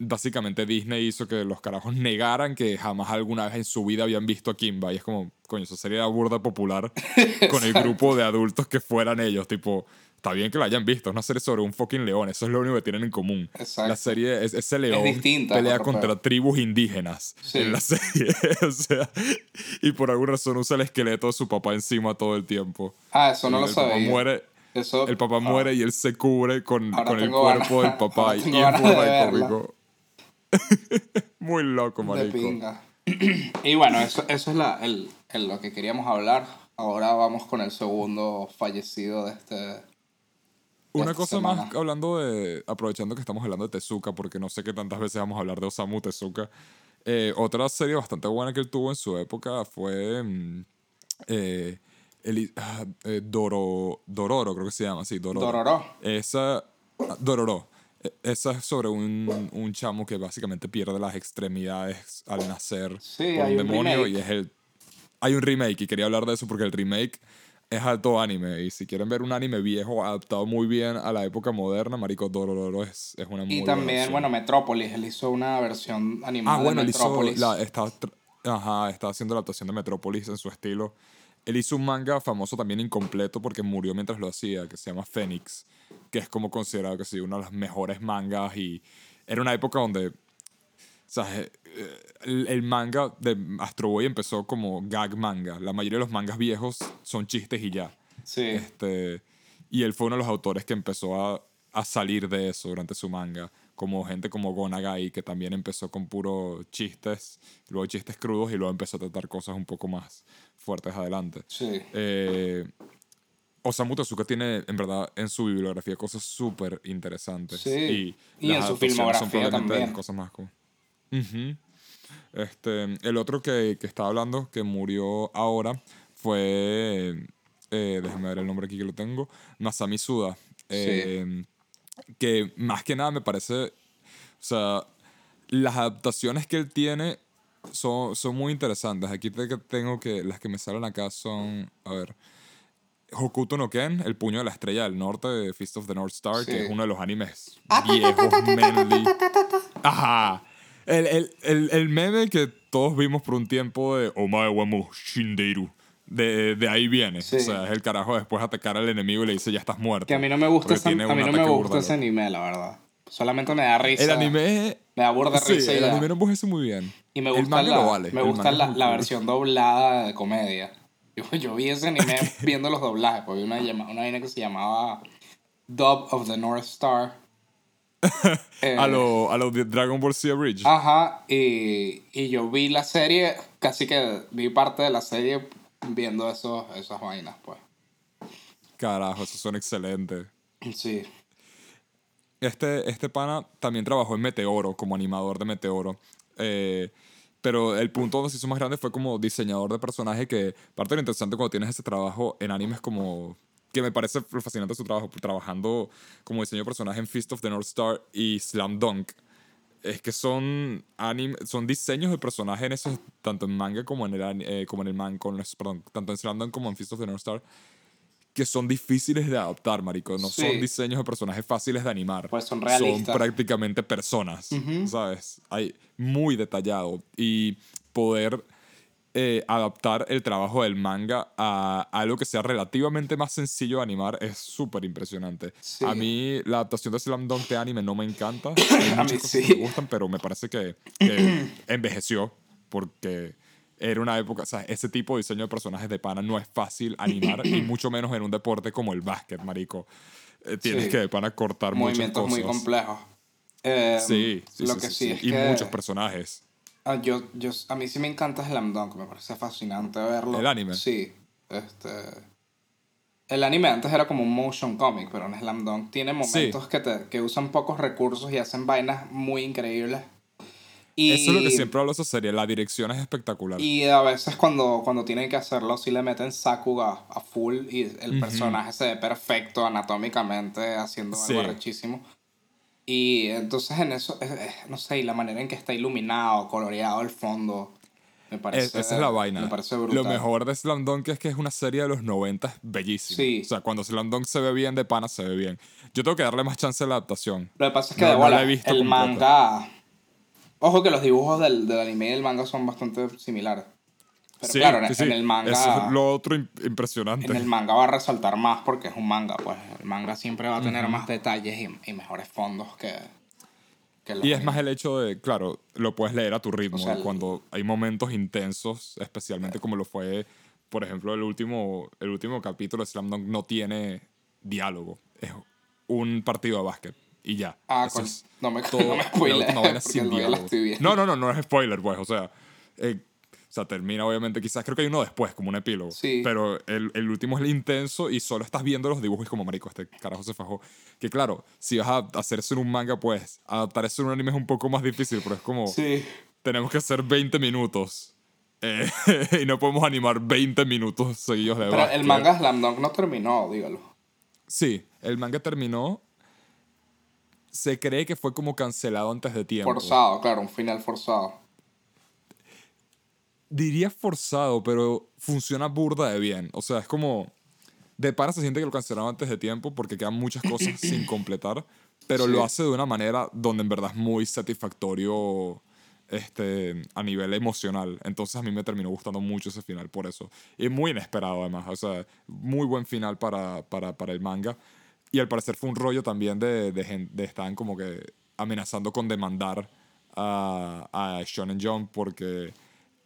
básicamente Disney hizo que los carajos negaran que jamás alguna vez en su vida habían visto a Kimba. Y es como, coño, eso sería burda popular con el grupo de adultos que fueran ellos. Tipo, está bien que la hayan visto, es una serie sobre un fucking león. Eso es lo único que tienen en común. Exacto. La serie, es, ese león distinta, pelea contra tribus indígenas Sí. en la serie. o sea, y por alguna razón usa el esqueleto de su papá encima todo el tiempo. Ah, eso no lo el papá sabía. muere. Eso, El papá ah, muere y él se cubre con, con el cuerpo del papá. y es de y verla. cómico. Muy loco, de marico. pinga. y bueno, eso, eso es la, el, el- lo que queríamos hablar. Ahora vamos con el segundo fallecido de este. Una cosa semana. más, hablando de. Aprovechando que estamos hablando de Tezuka, porque no sé qué tantas veces vamos a hablar de Osamu Tezuka. eh, otra serie bastante buena que él tuvo en su época fue. mm, eh, el- ah, eh, Doro, Dororo, creo que se llama, sí, Dororo. Dororo. Esa. ah, Dororo. Eh, Esa es sobre un, un chamo que básicamente pierde las extremidades al nacer Sí, por un demonio remake. y es el. Hay un remake y quería hablar de eso porque el remake es alto anime. Y si quieren ver un anime viejo adaptado muy bien a la época moderna, Marico Dororo es, es una muy Y buena también, opción. bueno, Metrópolis. Él hizo una versión animada Ah, bueno, de él hizo Metrópolis. la, está, ajá, está haciendo la adaptación de Metrópolis en su estilo. él hizo un manga famoso también incompleto porque murió mientras lo hacía, que se llama Phoenix, que es como considerado que sí, uno de los mejores mangas y era una época donde o sea, eh, el, el manga de Astro Boy empezó como gag manga. La mayoría de los mangas viejos son chistes y ya. Sí. Este, y él fue uno de los autores que empezó a, a salir de eso durante su manga. Como gente como Gonagai, que también empezó con puro chistes, luego chistes crudos y luego empezó a tratar cosas un poco más fuertes adelante. Sí. Eh, Osamu Tezuka tiene, en verdad, en su bibliografía cosas súper interesantes. Sí. Y, en su filmografía son de las también. cosas más Ujú. este, el otro que, que estaba hablando, que murió ahora, fue... eh, déjame ver el nombre aquí que lo tengo. Masami Suda. Eh, Que más que nada me parece... O sea, las adaptaciones que él tiene son, son muy interesantes. Aquí te- tengo que... Las que me salen acá son... A ver... Hokuto no Ken, El puño de la estrella del norte de Fist of the North Star, Sí. que es uno de los animes viejos. Ajá. El, el, el, el meme que todos vimos por un tiempo de Omae wa mo Shindeiru. De, de ahí viene. Sí. O sea, es el carajo después atacar al enemigo y le dice ya estás muerto. Que a mí no me gusta, tiene a mí no me gusta ese anime, la verdad. Solamente me da risa. El anime... Me da burda Sí, risa el anime no envejece muy bien. Y me gusta, la, vale. me gusta la, la versión doblada de comedia. Yo, yo vi ese anime viendo los doblajes, porque una, una vaina que se llamaba Dub of the North Star. Eh, A lo, a lo Dragon Ball Z Bridge. Ajá, y, y yo vi la serie, casi que vi parte de la serie viendo esos, esas vainas, pues. Carajo, esos son excelentes. Sí, Este, este pana también trabajó en Meteoro como animador de Meteoro. Eh, pero el punto donde se hizo más grande fue como diseñador de personaje que parte de lo interesante cuando tienes ese trabajo en animes como que me parece fascinante su trabajo trabajando como diseño de personaje en Fist of the North Star y Slam Dunk es que son anime, son diseños de personaje en esos tanto en manga como en el eh, como en el man con los- perdón, tanto en Slam Dunk como en Fist of the North Star que son difíciles de adaptar, marico. No Sí. son diseños de personajes fáciles de animar. Pues son realistas. Son prácticamente personas, ¿sabes? Hay muy detallado. Y poder eh, adaptar el trabajo del manga a algo que sea relativamente más sencillo de animar es súper impresionante. Sí. A mí la adaptación de Slam Dunk de anime no me encanta. Hay A muchas mí cosas sí. que me gustan, pero me parece que, que envejeció porque era una época, o sea, ese tipo de diseño de personajes de pana no es fácil animar y mucho menos en un deporte como el básquet, marico. Eh, tienes Sí. que de pana cortar muchas movimientos cosas. muy complejos. Eh, Sí, sí, lo sí, que sí, es y que muchos personajes. Ah, yo, yo, a mí sí me encanta Slam Dunk, me parece fascinante verlo. ¿El anime? Sí. Este, el anime antes era como un motion comic, pero en Slam Dunk tiene momentos que, te, que usan pocos recursos y hacen vainas muy increíbles. Y, Eso es lo que siempre hablo de esa serie, la dirección es espectacular. Y a veces cuando, cuando tienen que hacerlo, sí le meten Sakuga a full y el personaje se ve perfecto anatómicamente, haciendo Sí. algo rechísimo. Y entonces en eso, eh, eh, no sé, y la manera en que está iluminado, coloreado el fondo, me parece... Es- esa es la vaina. Me parece brutal. Lo mejor de Slam Dunk es que es una serie de los 90 bellísima. Sí. O sea, cuando Slam Dunk se ve bien, de pana se ve bien. Yo tengo que darle más chance a la adaptación. Lo que pasa es que No- de bola, la he visto el completa. manga... Ojo que los dibujos del, del anime y del manga son bastante similares. Pero sí, claro, en, sí, en el manga... Eso es lo otro im- impresionante. En el manga va a resaltar más porque es un manga, pues el manga siempre va a tener más detalles y, y mejores fondos que, que los Y es más el hecho de, claro, lo puedes leer a tu ritmo. O sea, el- cuando hay momentos intensos, especialmente como lo fue, por ejemplo, el último, el último capítulo de Slam Dunk no tiene diálogo. Es un partido de básquet. Y ya. Ah, con- es no me, todo- no me la sin viendo. No, no, no, no es spoiler, pues. O sea, eh, o sea, termina obviamente, quizás creo que hay uno después, como un epílogo. Sí. Pero el, el último es el intenso y solo estás viendo los dibujos como marico, este carajo se fajó. Que claro, si vas a hacer eso en un manga, pues adaptar eso en un anime es un poco más difícil, pero es como Sí. tenemos que hacer 20 minutos. eh, y no podemos animar 20 minutos seguidos de Pero básquet. el manga Slam Dunk no terminó, dígalo. Sí, el manga terminó. Se cree que fue como cancelado antes de tiempo. Forzado, claro, un final forzado. Diría forzado, pero funciona burda de bien. O sea, es como. De para se siente que lo cancelaron antes de tiempo porque quedan muchas cosas sin completar, pero Sí. lo hace de una manera donde en verdad es muy satisfactorio este, a nivel emocional. Entonces a mí me terminó gustando mucho ese final por eso. Y muy inesperado además, o sea, muy buen final para, para, para el manga. Y al parecer fue un rollo también de, de, de estaban como que amenazando con demandar a, a Shonen Jump porque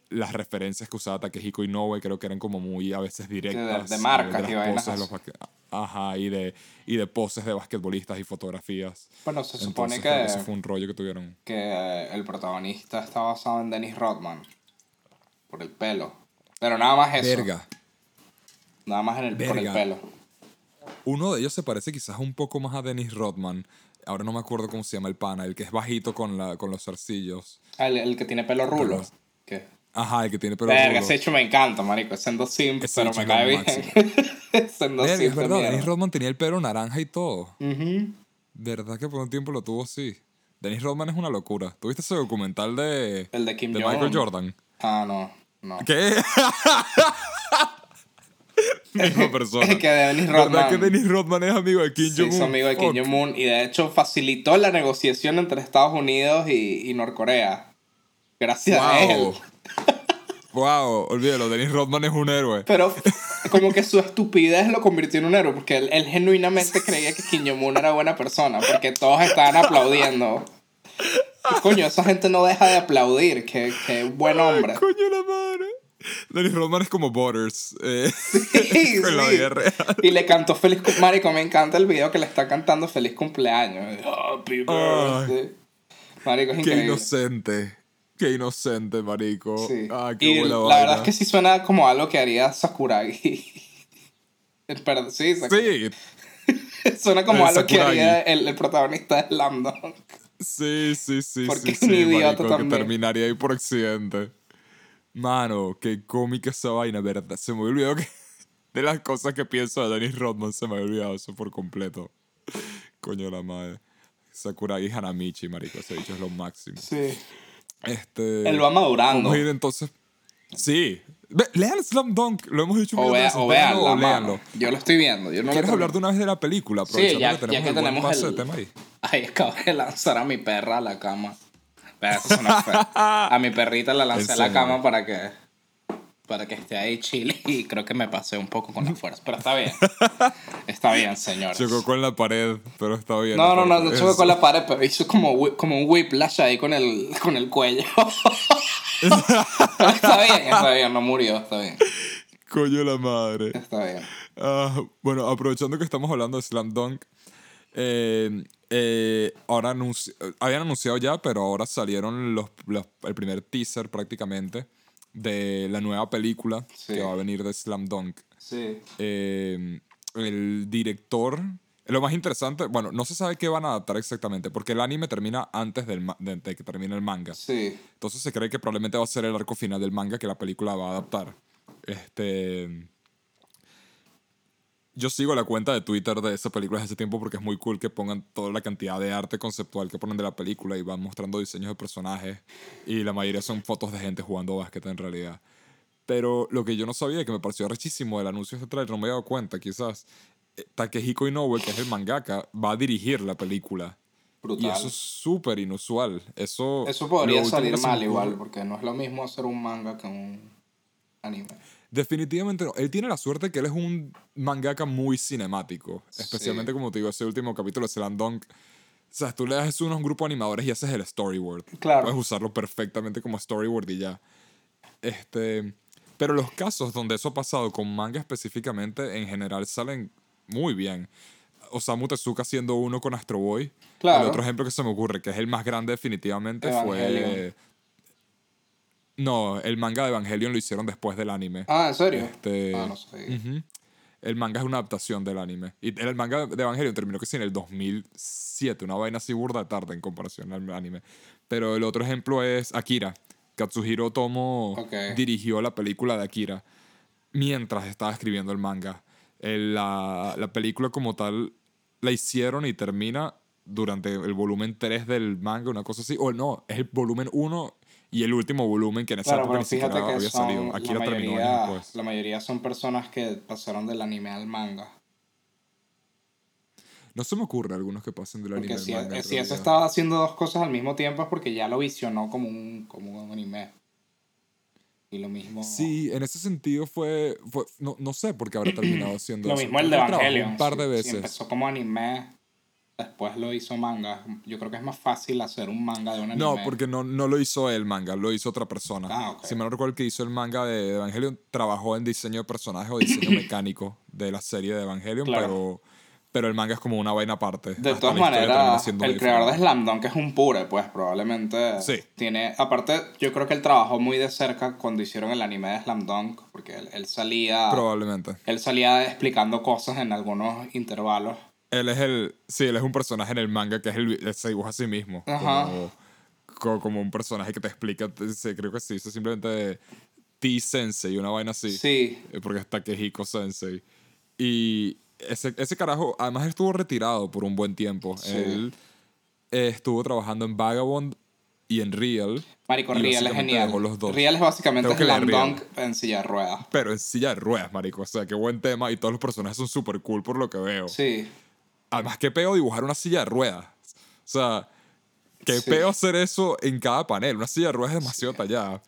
las referencias que usaba Takehiko Inoue creo que eran como muy a veces directas. de eh, marcas las y vainas poses de los Ajá, y de, y de poses de basquetbolistas y fotografías. Bueno, se supone Entonces, que, ese fue un rollo que tuvieron. que el protagonista está basado en Dennis Rodman. Por el pelo. Pero nada más eso. Nada más en el, por el Verga. pelo. Uno de ellos se parece quizás un poco más a Dennis Rodman. Ahora no me acuerdo cómo se llama el pana, el que es bajito con, la, con los zarcillos. Ah, El, el que tiene pelo rulo. Pero- ¿Qué? Ajá, el que tiene pelo Verga, ese hecho me encanta, marico. Es Sendo Simp, Ese pero me es cae bien. Sendo Verga, Simp es verdad. Dennis Rodman tenía el pelo naranja y todo. Ujú. ¿Verdad que por un tiempo lo tuvo así? Dennis Rodman es una locura. ¿Tuviste ese documental de, El de Kim de. Michael Jordan? Ah, no. No. ¿Qué? Misma persona. Es que Dennis ¿Verdad Rodman que Dennis Rodman es amigo de Kim Jong-un? hizo amigo de Kim. Jong-un y de hecho facilitó la negociación entre Estados Unidos y, y Norcorea. Gracias a él. Wow. olvídalo, Dennis Rodman es un héroe. Pero como que su estupidez lo convirtió en un héroe, porque él, él genuinamente creía que Jong-un era buena persona, porque todos estaban aplaudiendo. Y, coño, esa gente no deja de aplaudir, que, que buen hombre. Ay, coño la madre. Dennis Rodman es como Butters. Eh, Sí, en la sí. vida real. Y le cantó feliz cum- Marico, me encanta el video que le está cantando feliz cumpleaños. Happy birthday. Marico, es Qué increíble. inocente. Qué inocente, marico. Sí. Ah, qué y buena la vaina. verdad es que sí suena como algo que haría Sakuragi. Pero, sí, Sakuragi. Sí, suena como El algo que haría el, el protagonista de Slam Dunk. sí, sí, sí. Porque sí, es un sí, idiota marico, también. Que terminaría ahí por accidente. Mano, qué cómica esa vaina, ¿verdad? Se me había olvidado que. De las cosas que pienso de Dennis Rodman, se me había olvidado eso por completo. Coño la madre. Sakuragi Hanamichi, marico. Ese bicho es lo máximo. Sí. Este. Él va madurando. Vamos a ir entonces. Sí. Ve- lean Slam Dunk, lo hemos dicho O, vea, veces. o veanla, o mano. léanlo. Yo lo estoy viendo. Yo no ¿Quieres hablar de una vez de la película? Sí, ya, que tenemos ya que el buen tenemos pase el... de tema ahí. Ay, acabo de lanzar a mi perra a la cama. Pero eso. A mi perrita la lancé a la ¿En cama para que... Para que esté ahí chile y creo que me pasé un poco con la fuerza. Pero está bien. Está bien, señores. Chocó con la pared, pero está bien. No, no, no, no chocó con la pared, pero hizo como, como un whiplash ahí con el, con el cuello. está bien, está bien, no murió, está bien. Coño la madre. Está bien. Ah, bueno, aprovechando que estamos hablando de Slam Dunk, eh, eh, ahora anunci- habían anunciado ya, pero ahora salieron los, los- el primer teaser prácticamente de la nueva película Sí. que va a venir de Slam Dunk. Sí. Eh, el director. Lo más interesante, bueno, no se sabe qué van a adaptar exactamente, porque el anime termina antes del de, de que termine el manga. Sí. Entonces se cree que probablemente va a ser el arco final del manga que la película va a adaptar. Este. Yo sigo la cuenta de Twitter de esa película desde hace tiempo porque es muy cool que pongan toda la cantidad de arte conceptual que ponen de la película y van mostrando diseños de personajes y la mayoría son fotos de gente jugando básquet en realidad. Pero lo que yo no sabía que me pareció rechísimo del anuncio de este trailer, no me he dado cuenta quizás, eh, Takehiko Inoue, que es el mangaka, va a dirigir la película. Brutal. Y eso es súper inusual. Eso, Eso podría salir mal igual, porque no es lo mismo hacer un manga que un anime. Definitivamente no. Él tiene la suerte que él es un mangaka muy cinemático. Especialmente, como te digo, ese último capítulo de Slam Dunk. O sea, tú le das eso a unos grupos de animadores y haces el storyboard. Claro. Puedes usarlo perfectamente como storyboard y ya. Este, pero los casos donde eso ha pasado con manga específicamente, en general salen muy bien. Osamu Tezuka siendo uno con Astro Boy. Claro. El otro ejemplo que se me ocurre, que es el más grande definitivamente, fue... No, el manga de Evangelion lo hicieron después del anime. Ah, ¿en serio? Este, Ah, no ujú. El manga es una adaptación del anime. Y el manga de Evangelion terminó que sí en el 2007, una vaina así burda de tarde en comparación al anime. Pero el otro ejemplo es Akira. Katsuhiro Tomo dirigió la película de Akira mientras estaba escribiendo el manga. El- la, la película como tal la hicieron y termina durante el volumen 3 del manga, una cosa así. O no, es el volumen 1 y el último volumen que en esa Claro, época ni siquiera había son, salido. la, Akira terminó años mayoría, después. la mayoría son personas que pasaron del anime al manga. No se me ocurre algunos que pasen del anime Porque al si, manga. en si realidad. estaba haciendo dos cosas al mismo tiempo es porque ya lo visionó como un, como un anime. Y lo mismo. Sí, en ese sentido fue, fue no, no sé por qué habrá terminado haciendo Lo eso. mismo el de Evangelion. Un par de sí, sí, veces. empezó como anime, después lo hizo manga. Yo creo que es más fácil hacer un manga de un anime. No, porque no, no lo hizo el manga, lo hizo otra persona. Ah, ok. Si me recuerdo el que hizo el manga de Evangelion, trabajó en diseño de personajes o diseño mecánico de la serie de Evangelion, Claro. pero, pero el manga es como una vaina aparte. De todas maneras, el creador de. Slam Dunk es un pure, pues probablemente Sí. tiene... Aparte, yo creo que él trabajó muy de cerca cuando hicieron el anime de Slam Dunk, porque él, él salía... Probablemente. Él salía explicando cosas en algunos intervalos. Él es el. Sí, él es un personaje en el manga que es el, se dibuja a sí mismo. Ajá. Como, co- como un personaje que te explica. creo que dice simplemente T-Sensei, una vaina así. Sí, Eh, Porque está Kehiko Sensei. Y ese, ese carajo, además estuvo retirado por un buen tiempo. Sí. Él eh, estuvo trabajando en Vagabond y en Real. Marico, Real es genial. los dos. Real es básicamente Slam. Dunk en silla de ruedas. Pero en silla de ruedas, marico. O sea, qué buen tema. Y todos los personajes son súper cool por lo que veo. Sí, Además, qué peo dibujar una silla de ruedas. O sea, qué Sí. peo hacer eso en cada panel. Una silla de ruedas es demasiado tallada.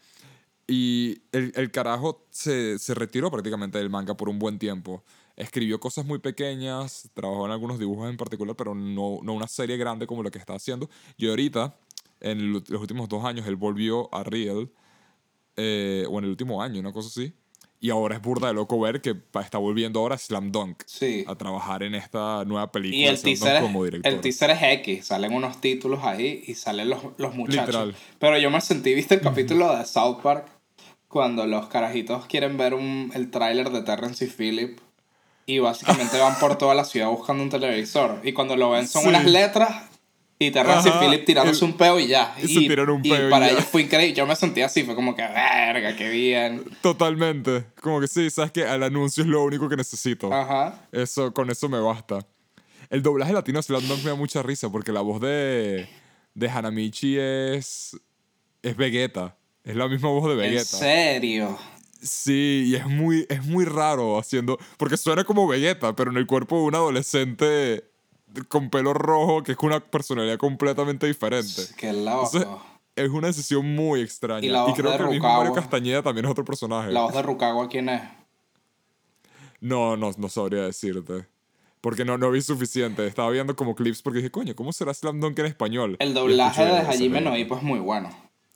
Y el, el carajo se, se retiró prácticamente del manga por un buen tiempo. Escribió cosas muy pequeñas, trabajó en algunos dibujos en particular, pero no, no una serie grande como la que está haciendo. Y ahorita, en lo- los últimos dos años, él volvió a Real, eh, o en el último año, una cosa así. Y ahora es burda de loco ver que está volviendo ahora Slam Dunk sí. a trabajar en esta nueva película Y el teaser, como es, director. el teaser es X, salen unos títulos ahí y salen los, los muchachos. Literal. Pero yo me sentí, ¿viste el capítulo de South Park? Cuando los carajitos quieren ver un, el tráiler de Terrence y Phillip y básicamente van por toda la ciudad buscando un televisor. Y cuando lo ven son Sí. unas letras y Terrence Ajá, y Phillip tirándose el- un peo y ya. y se tiran un peo y para ellos fue increíble. Yo me sentí así, fue como que, verga, qué bien. Totalmente. Como que sí, sabes que el anuncio es lo único que necesito. Ajá. Eso, con eso me basta. El doblaje latino de Slam me da mucha risa porque la voz de, de Hanamichi es. es Vegeta. Es la misma voz de En Vegeta. serio. Sí, y es muy, es muy raro haciendo. Porque suena como Vegeta, pero en el cuerpo de un adolescente con pelo rojo que es con una personalidad completamente diferente. Qué loco. Entonces, es una decisión muy extraña. Y la voz creo de que el mismo Mario. Castañeda también es otro personaje. La voz de Rukawa, ¿quién es? No, no, no sabría decirte. Porque no, no vi suficiente. Estaba viendo como clips porque dije, coño, ¿cómo será Slam Dunk en español? El doblaje de Hajime no Ippo es muy bueno.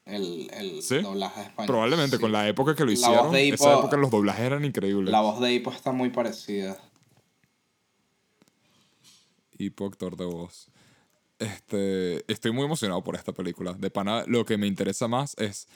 El, el ¿Sí? doblaje español. Probablemente Sí. con la época que lo La voz hicieron. de esa Hippo- época los doblajes eran increíbles. La voz de Ippo está muy parecida. Hippo, actor de voz. Este, estoy muy emocionado por esta película. De pana, lo que me interesa más es.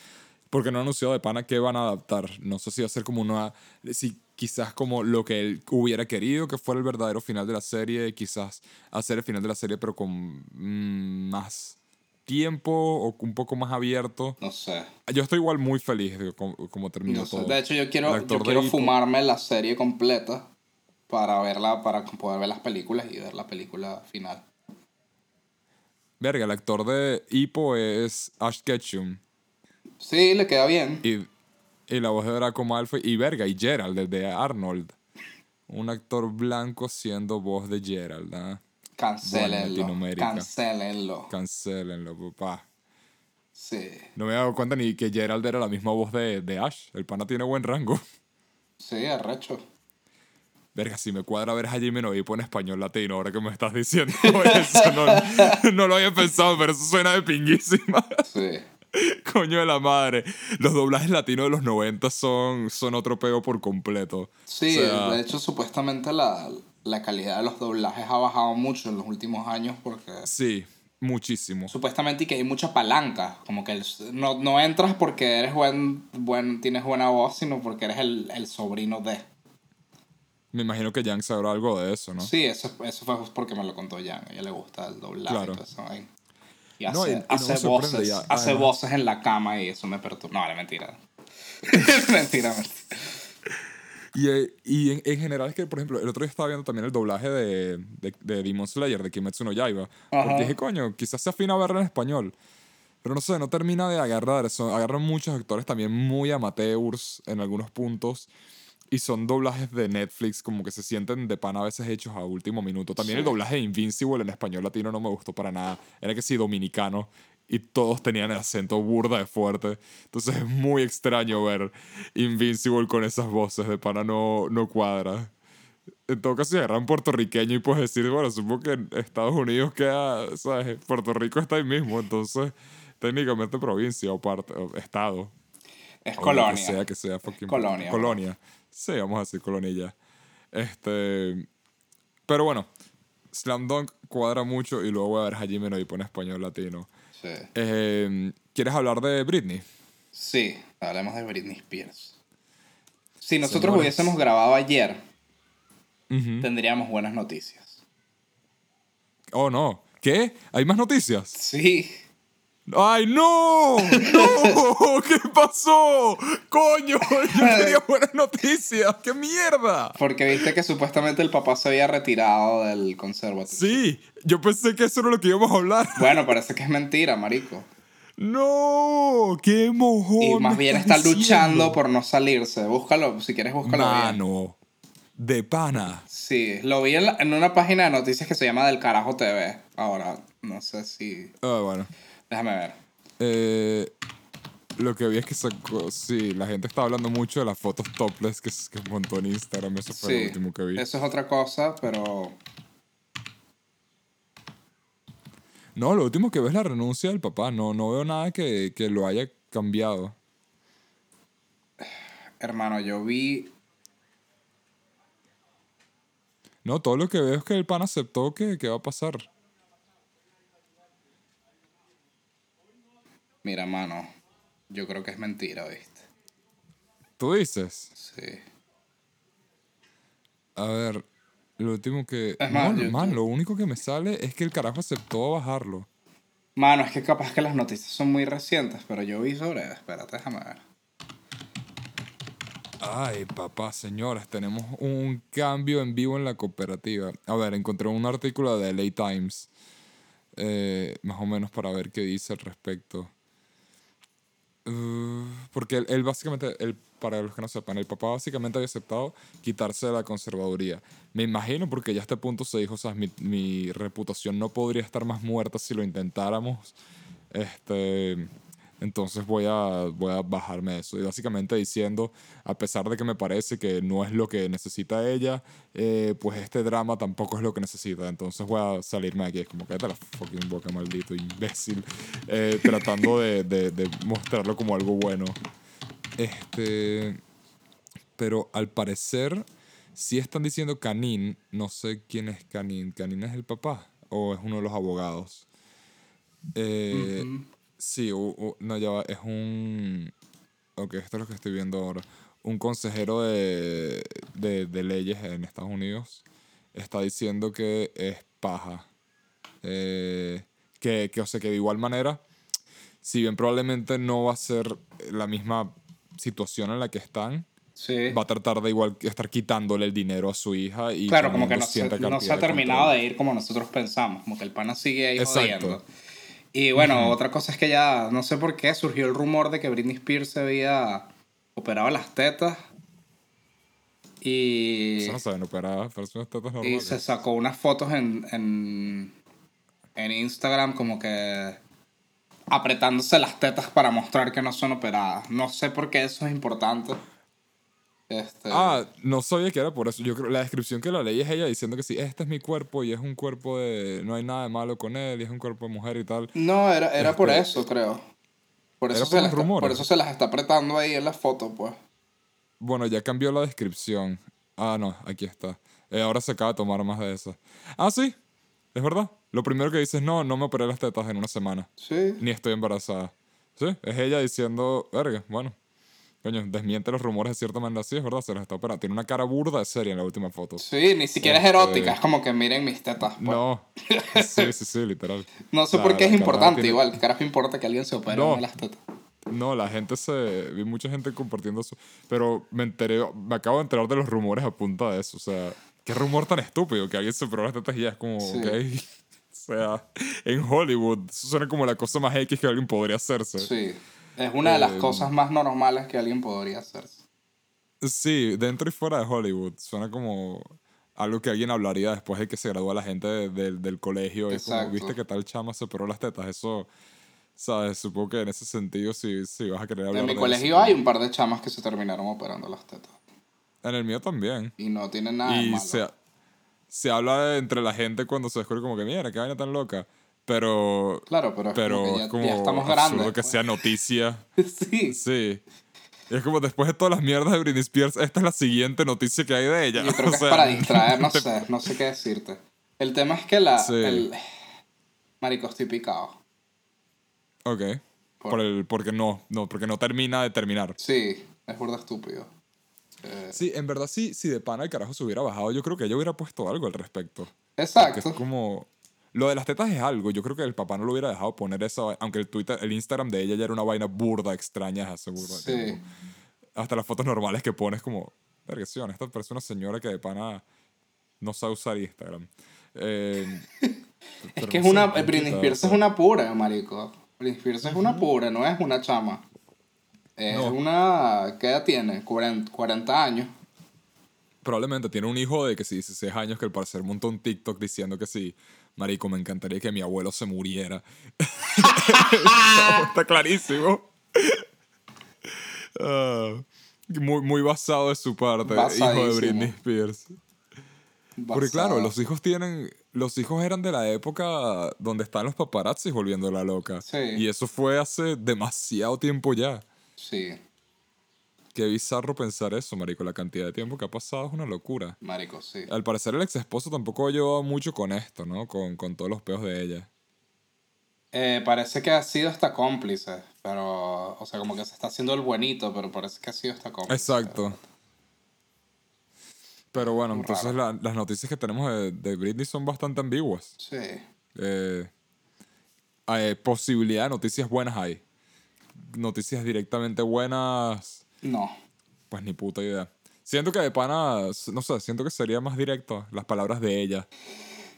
Porque no han anunciado de pana qué van a adaptar. No sé si va a ser como una. Si quizás como lo que él hubiera querido que fuera el verdadero final de la serie. Quizás hacer el final de la serie, pero con mm, más tiempo o un poco más abierto. No sé. Yo estoy igual muy feliz de cómo, cómo terminó No sé. todo. De hecho, yo quiero, yo quiero fumarme la serie completa para verla, para poder ver las películas y ver la película final. Verga, el actor de Hippo es Ash Ketchum. Sí, le queda bien. Y, y la voz de Draco Malfoy. Y verga, y Gerald, el de Arnold. Un actor blanco siendo voz de Gerald. ¿ah? Cancélenlo. Latinoamérica. Cancélenlo. Cancélenlo, papá. Sí. No me he dado cuenta ni que Gerald era la misma voz de, de Ash. El pana tiene buen rango. Sí, arrecho. Verga, si me cuadra ver a Hajime no Ippo en español latino, ahora que me estás diciendo eso. No, no lo había pensado, pero eso suena de pinguísima. Sí. Coño de la madre. Los doblajes latinos de los 90 son, son otro pego por completo. Sí, O sea, de hecho, supuestamente la, la calidad de los doblajes ha bajado mucho en los últimos años porque Sí, muchísimo. supuestamente y que hay mucha palanca. Como que el- no, no entras porque eres buen, buen, tienes buena voz, sino porque eres el, el sobrino de. Me imagino que Yang sabrá algo de eso, ¿no? Sí, eso, eso fue porque me lo contó Jan. A ella le gusta el doblaje Claro. y todo eso. ahí. Y hace, No, y- hace voces. ya, hace voces en la cama y eso me perturba. No, vale, mentira. mentira, mentira. Y, eh, y en, en general es que, por ejemplo, el otro día estaba viendo también el doblaje de, de, de Demon Slayer, de Kimetsu no Yaiba. Ajá. Porque dije, coño, quizás se afina a verla en español. Pero no sé, no termina de agarrar eso. Agarran muchos actores también muy amateurs en algunos puntos. Y son doblajes de Netflix, como que se sienten de pan a veces hechos a último minuto. También el doblaje de Invincible en español latino no me gustó para nada. Era que sí, dominicano. Y todos tenían el acento burda de fuerte. Entonces es muy extraño ver Invincible con esas voces de pana no, no cuadra. En todo caso, si agarran puertorriqueño y puedes decir, bueno, supongo que en Estados Unidos queda, ¿sabes? Puerto Rico está ahí mismo, entonces técnicamente provincia o parte, o estado. Es O colonia. Lo que sea, que sea Colonia, Colonia. Sí, vamos a decir ya. Este. Pero bueno, Slam Dunk cuadra mucho y luego voy a ver Hajime no Ippo en español latino. Sí. Eh, ¿Quieres hablar de Britney? Sí, hablemos de Britney Spears. Si nosotros Señores. hubiésemos grabado ayer, tendríamos buenas noticias. Oh, no. ¿Qué? ¿Hay más noticias? Sí. ¡Ay, no! ¡No! ¿Qué pasó? ¡Coño! Yo quería buenas noticias. ¡Qué mierda! Porque viste que supuestamente el papá se había retirado del conservatorio. Sí, yo pensé que eso era lo que íbamos a hablar. Bueno, parece que es mentira, marico. ¡No! ¡Qué mojón! Y más bien está luchando por no salirse. Búscalo, si quieres búscalo bien. Mano. De pana. Sí, lo vi en, la- en una página de noticias que se llama Del Carajo TV. Ahora, no sé si... Ah, bueno. Déjame ver. Eh, lo que vi es que sacó. Sí, la gente está hablando mucho de las fotos topless que, que montó en Instagram. Eso fue lo último que vi. eso es otra cosa, pero... No, lo último que veo es la renuncia del papá. No, no veo nada que, que lo haya cambiado. Hermano, yo vi... No, todo lo que veo es que el pan aceptó que, que va a pasar. Mira, mano, yo creo que es mentira, ¿viste? ¿Tú dices? Sí. A ver, lo último que. Es más, no, yo- man, lo único que me sale es que el carajo aceptó bajarlo. Mano, es que capaz que las noticias son muy recientes, pero yo vi sobre... Espérate, déjame ver. Ay, papá, señores, tenemos un cambio en vivo en la cooperativa. A ver, encontré un artículo de LA Times, eh, más o menos para ver qué dice al respecto. Uh, porque él, él básicamente, él, para los que no sepan, el papá básicamente había aceptado quitarse de la conservaduría. Me imagino porque ya a este punto se dijo, o sea, mi, mi reputación no podría estar más muerta si lo intentáramos. Este, entonces voy a, voy a bajarme eso. Y básicamente diciendo, a pesar de que me parece que no es lo que necesita ella, eh, pues este drama tampoco es lo que necesita. Entonces voy a salirme de aquí. Es como, cállate la fucking boca, maldito imbécil. Eh, tratando de, de, de mostrarlo como algo bueno. Este. Pero al parecer, sí están diciendo Canin. No sé quién es Canin. ¿Canin es el papá? ¿O es uno de los abogados? Eh. Sí, u- u- no, ya va, es un... Ok, esto es lo que estoy viendo ahora. Un consejero de, de, de leyes en Estados Unidos está diciendo que es paja. Eh, que, que, o sea, que de igual manera, si bien probablemente no va a ser la misma situación en la que están, Sí. va a tratar de igual estar quitándole el dinero a su hija y Claro, como que no se, no se ha terminado de ir como nosotros pensamos, como que el pana sigue ahí Exacto. jodiendo. Y bueno, otra cosa es que ya, no sé por qué, surgió el rumor de que Britney Spears se había operado las tetas y, no tetas y se sacó unas fotos en, en, en Instagram como que apretándose las tetas para mostrar que no son operadas. No sé por qué eso es importante. Este, Ah, no sabía que era por eso. Yo creo la descripción que la leí es ella diciendo que sí, este es mi cuerpo y es un cuerpo de. No hay nada de malo con él y es un cuerpo de mujer y tal. No, era, era por Este, eso, creo. Por ¿era eso, por se las está, por eso se las está apretando ahí en la foto, pues. Bueno, ya cambió la descripción. Ah, no, aquí está. Eh, ahora se acaba de tomar más de eso. Ah, sí, es verdad. Lo primero que dice es: no, no me operé las tetas en una semana. Sí. Ni estoy embarazada. Sí, es ella diciendo: verga, bueno. Coño, desmiente los rumores de cierta manera. Sí, es verdad, se las está operando. Tiene una cara burda de seria en la última foto. Sí, ni siquiera es Este- erótica, es como que miren mis tetas. Pues. No, No. Sí, sí, sí, literal. sé La- por qué es importante tiene- igual. ¿Qué carajo importa que alguien se opere No. de las tetas? No, la gente se. Vi mucha gente compartiendo eso. Pero me enteré. Me acabo de enterar de los rumores a punta de eso. O sea, qué rumor tan estúpido que alguien se operó las tetas y ya es como. Sí. ok. O sea, en Hollywood, eso suena como la cosa más X que alguien podría hacerse. Sí. Es una de las Eh, cosas más normales que alguien podría hacerse. Sí, dentro y fuera de Hollywood. Suena como algo que alguien hablaría después de que se gradúa la gente de- del- del colegio. Y como, viste que tal chama se operó las tetas. Eso, ¿sabes? Supongo que en ese sentido sí, sí vas a querer hablar En mi de colegio eso. hay un par de chamas que se terminaron operando las tetas. En el mío también. Y no tienen nada de y malo. se, se habla entre la gente cuando se descubre como que, mira, qué vaina tan loca. Pero, Claro, pero pero como ya, como ya estamos absurdo grandes. que pues. sea noticia. sí. Sí. Y es como después de todas las mierdas de Britney Spears, esta es la siguiente noticia que hay de ella. Yo creo O que sea, es para distraer, no sé, no sé qué decirte. El tema es que la. Sí. El... Marico, estoy picado. Ok. Por- Por el, porque no, no, porque no termina de terminar. Sí, es burda estúpido. Eh, Sí, en verdad sí, si de pana el carajo se hubiera bajado, yo creo que ella hubiera puesto algo al respecto. Porque exacto. es como... Lo de las tetas es algo, yo creo que el papá no lo hubiera dejado poner eso, aunque el Twitter, el Instagram de ella ya era una vaina burda, extraña, hace burda. Sí. Hasta las fotos normales que pones como, vergación, esta parece una señora que de pana no sabe usar Instagram. Eh, Es que es una. bien Britney Spears es una pura, marico. Britney Spears es una pura, no es una chama. Es No. una. ¿Qué edad tiene? 40, 40 años. Probablemente tiene un hijo de que sí, 16 años que al parecer montó un TikTok diciendo que sí, marico, me encantaría que mi abuelo se muriera. Está clarísimo. Ah, muy, muy basado de su parte, hijo de. Britney Spears. Porque claro, los hijos tienen, los hijos eran de la época donde están los paparazzis volviendo la loca. Sí. Y eso fue hace demasiado tiempo ya. Sí, Qué bizarro pensar eso, marico. La cantidad de tiempo que ha pasado es una locura. marico, sí. Al parecer el ex esposo tampoco ha llevado mucho con esto, ¿no? Con, con todos los peos de ella. Eh, parece que ha sido hasta cómplice, pero, o sea, como que se está haciendo el buenito, pero parece que ha sido hasta cómplice. Exacto. Pero bueno, Muy entonces la- las noticias que tenemos de, de Britney son bastante ambiguas. Sí, Eh, hay posibilidad de noticias buenas hay. Noticias directamente buenas, no. pues ni puta idea. Siento que de pana, no sé, siento que sería más directo las palabras de ella.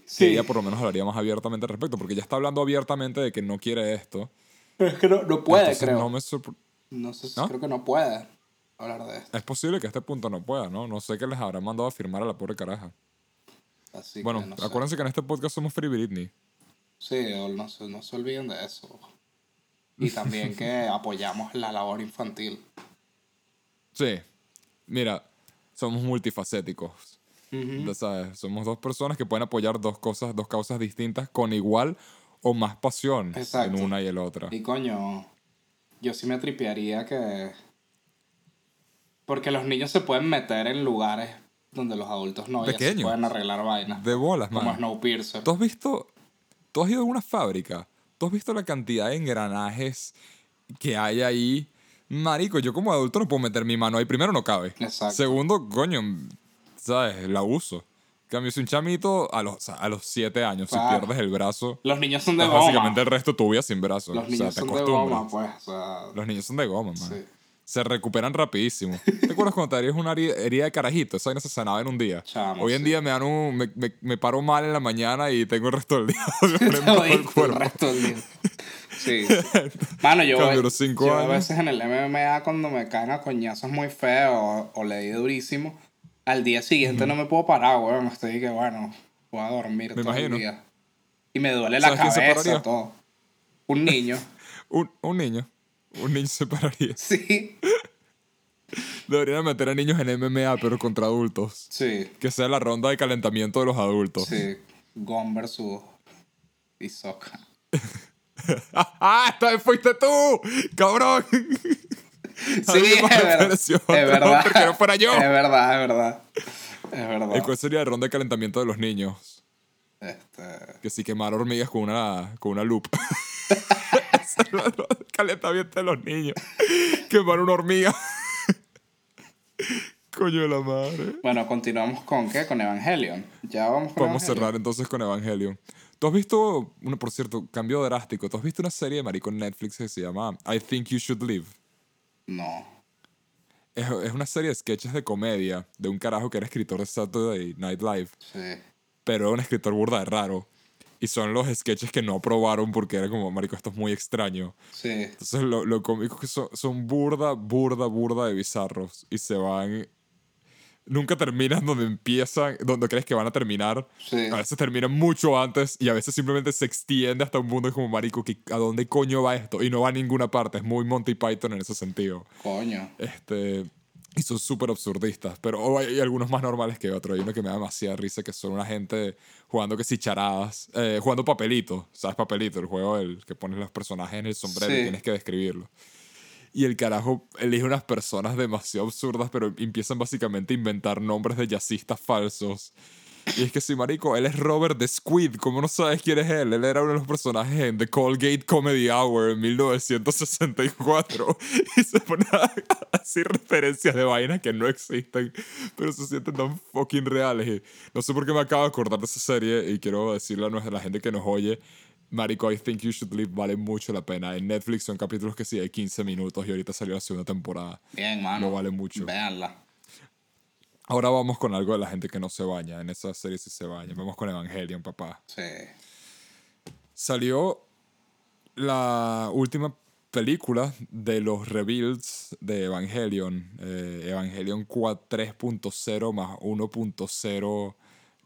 Sí, Que ella por lo menos hablaría más abiertamente al respecto, porque ella está hablando abiertamente de que no quiere esto. pero es que no, no puede, Entonces creo. no No, me sorpre- sé si ¿No? creo que no puede hablar de esto. Es posible que a este punto no pueda, ¿no? No sé qué les habrá mandado a firmar a la pobre caraja. Así bueno, que no sé. acuérdense que en este podcast somos Free Britney. Sí, no se, no se olviden de eso. Y también que apoyamos la labor infantil. Sí. Mira, somos multifacéticos. Ya sabes, somos dos personas que pueden apoyar dos cosas, dos causas distintas con igual o más pasión Exacto. en una y en la otra. Y coño, yo sí me tripearía que... Porque los niños se pueden meter en lugares donde los adultos no. Y así Pequeños. pueden arreglar vainas. De bolas, como man. Snowpiercer. ¿Tú has visto, tú has ido a una fábrica? ¿Tú has visto la cantidad de engranajes que hay ahí? Marico, yo como adulto no puedo meter mi mano ahí. Primero, no cabe. Exacto. Segundo, coño, ¿sabes? La uso. En Cambio, si un chamito a los, o sea, a los siete años, si Claro. pierdes el brazo, Los niños son de goma. básicamente el resto de tu vida sin brazo. Los o sea, niños te son de goma, pues. O sea, Los niños son de goma, man. sí. Se recuperan rapidísimo. ¿Te acuerdas cuando te harías una heri- herida de carajito? Esa vaina se sanaba en un día. Chamo, Hoy en sí. día me, dan un, me, me, me paro mal en la mañana y tengo el resto del día el el cuerpo. resto del día. Sí. Mano, yo, cinco yo a veces en el MMA cuando me caen a coñazos muy feos o, o le di durísimo, al día siguiente no me puedo parar, weón. Estoy que, bueno, voy a dormir Me todo imagino. el día. Y me duele la ¿Sabes quién se cabeza, todo. Un niño. Un, un niño. Un niño se pararía. sí. Deberían meter a niños en MMA, pero contra adultos. Sí. Que sea la ronda de calentamiento de los adultos. Sí. Gon versus Hisoka. ¡Ah! ¡Esta vez fuiste tú! ¡Cabrón! Sí, es verdad. Es verdad. Otro que no fuera yo. Es verdad, es verdad. Es verdad. ¿Y cuál sería la ronda de calentamiento de los niños? Este... Que sí quemar hormigas con una, con una loop. Esa es calentamiento de los niños. Quemar una hormiga. Coño de la madre. Bueno, continuamos con qué? Con Evangelion. Ya vamos con a Evangelion. cerrar entonces con Evangelion. ¿Tú has visto, uno por cierto, cambio drástico, ¿tú has visto una serie de maricón en Netflix que se llama I Think You Should Live? No. Es, es una serie de sketches de comedia de un carajo que era escritor de Saturday Night Live, Sí. pero era un escritor burda de raro. Y son los sketches que no aprobaron porque era como, marico, esto es muy extraño. Sí. Entonces lo, lo cómico es que son, son burda, burda, burda de bizarros. Y se van nunca terminan donde empiezan, donde crees que van a terminar. Sí. A veces terminan mucho antes y a veces simplemente se extiende hasta un punto como marico, que ¿a dónde coño va esto? Y no va a ninguna parte. Es muy Monty Python en ese sentido. Coño. Este, y son súper absurdistas, pero oh, hay, algunos más normales que otros. Hay uno que me da demasiada risa, que son una gente jugando que si charadas, eh, jugando papelito, ¿sabes? Papelito, el juego el que pones los personajes en el sombrero y tienes que describirlo. Y el carajo elige unas personas demasiado absurdas, pero empiezan básicamente a inventar nombres de jazzistas falsos. Y es que sí, marico, él es Robert the Squid. ¿Cómo no sabes quién es él? Él era uno de los personajes en The Colgate Comedy Hour en 1964. Y se pone a hacer referencias de vainas que no existen, pero se sienten tan fucking reales. No sé por qué me acabo de acordar de esa serie y quiero decirle a la gente que nos oye. Marico, I Think You Should Live vale mucho la pena. En Netflix son capítulos que sí, de 15 minutos y ahorita salió la segunda temporada. Bien, mano. Lo vale mucho. Véanla. Ahora vamos con algo de la gente que no se baña. En esa serie sí se baña. Vamos con Evangelion, papá. Sí. Salió la última película de los rebuilds de Evangelion. eh, Evangelion 4 3.0 más 1.0.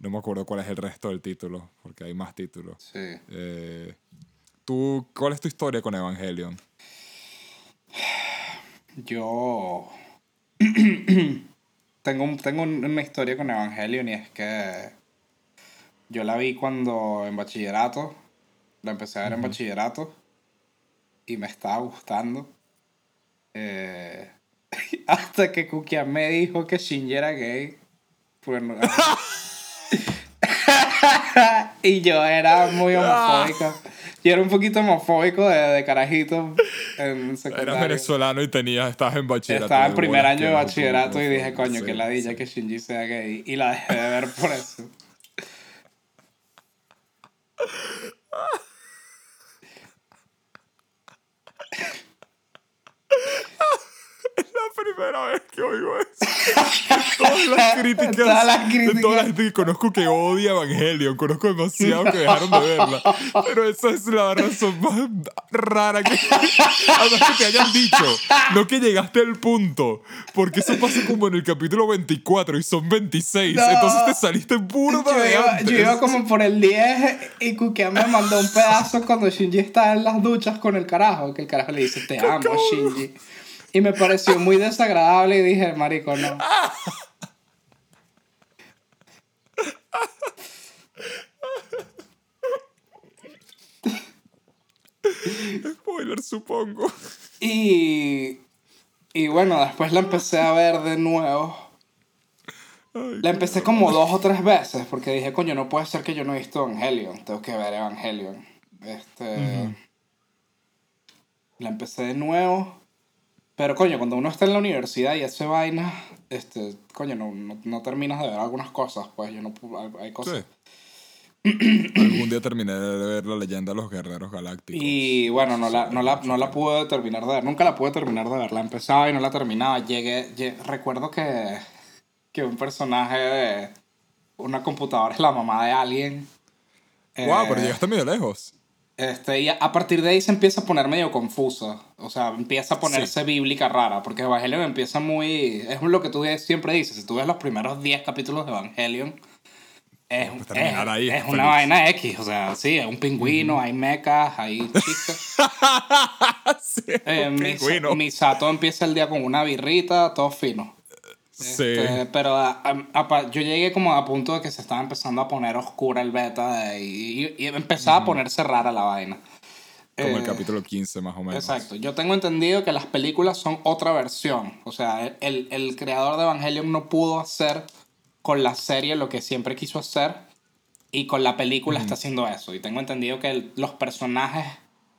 No me acuerdo cuál es el resto del título, porque hay más títulos. Sí. Eh, ¿tú, ¿Cuál es tu historia con Evangelion? Yo tengo, un- tengo un- una historia con Evangelion y es que yo la vi cuando en bachillerato, la empecé a ver en bachillerato y me estaba gustando. Eh, hasta que Kukian me dijo que Shinji era gay. Pues no- y yo era muy homofóbico. Yo era un poquito homofóbico de, de carajito en. Eras venezolano y tenías, estabas en bachillerato. Estaba en primer año de bachillerato y dije, coño, sí, que ladilla sí. que Shinji sea gay. Y la dejé de ver por eso. la primera vez que oigo eso. todas las críticas. Todas las De toda la críticas. gente que conozco que odia Evangelion. Conozco demasiado que dejaron de verla. Pero esa es la razón más rara que. Además que te hayan dicho. No que llegaste al punto. Porque eso pasa como en el capítulo 24 y son 26. No. Entonces te saliste burda Yo de iba, antes. yo iba como por el 10 y Kukian me mandó un pedazo cuando Shinji estaba en las duchas con el carajo. Que el carajo le dice, te amo, Shinji. Y me pareció muy desagradable y dije, marico, no. Spoiler, supongo. Y, y bueno, después la empecé a ver de nuevo. Ay, La empecé como dos o tres veces porque dije, coño, no puede ser que yo no he visto Evangelion. Tengo que ver Evangelion. Este. La empecé de nuevo. Pero coño, cuando uno está en la universidad y hace vaina, este, coño, no, no, no terminas de ver algunas cosas, pues yo no hay, hay cosas. Sí. Algún día terminé de ver la leyenda de los guerreros galácticos. Y bueno, no la, no, la, no la pude terminar de ver, nunca la pude terminar de ver, la empezaba y no la terminaba. Llegué, lle- recuerdo que, que un personaje de una computadora es la mamá de alguien. Wow, Eh, pero llegaste medio lejos. Este, y a, partir de ahí se empieza a poner medio confusa. O sea, empieza a ponerse bíblica rara. Porque Evangelion empieza muy. Es lo que tú siempre dices. Si tú ves los primeros 10 capítulos de Evangelion. Es, Pues es- ahí, es una vaina X. O sea, sí, hay un pingüino, hay mechas, hay chicas. sí, Eh, un Mis- pingüino. Misato empieza el día con una birrita, todo fino. Sí. Este, pero a- a- yo llegué como a punto de que se estaba empezando a poner oscura el beta de- y, y empezaba a ponerse rara la vaina. Como el Eh, capítulo 15 más o menos. Exacto. Yo tengo entendido que las películas son otra versión. O sea, el, el, el creador de Evangelion no pudo hacer con la serie lo que siempre quiso hacer y con la película está haciendo eso. Y tengo entendido que el- los personajes,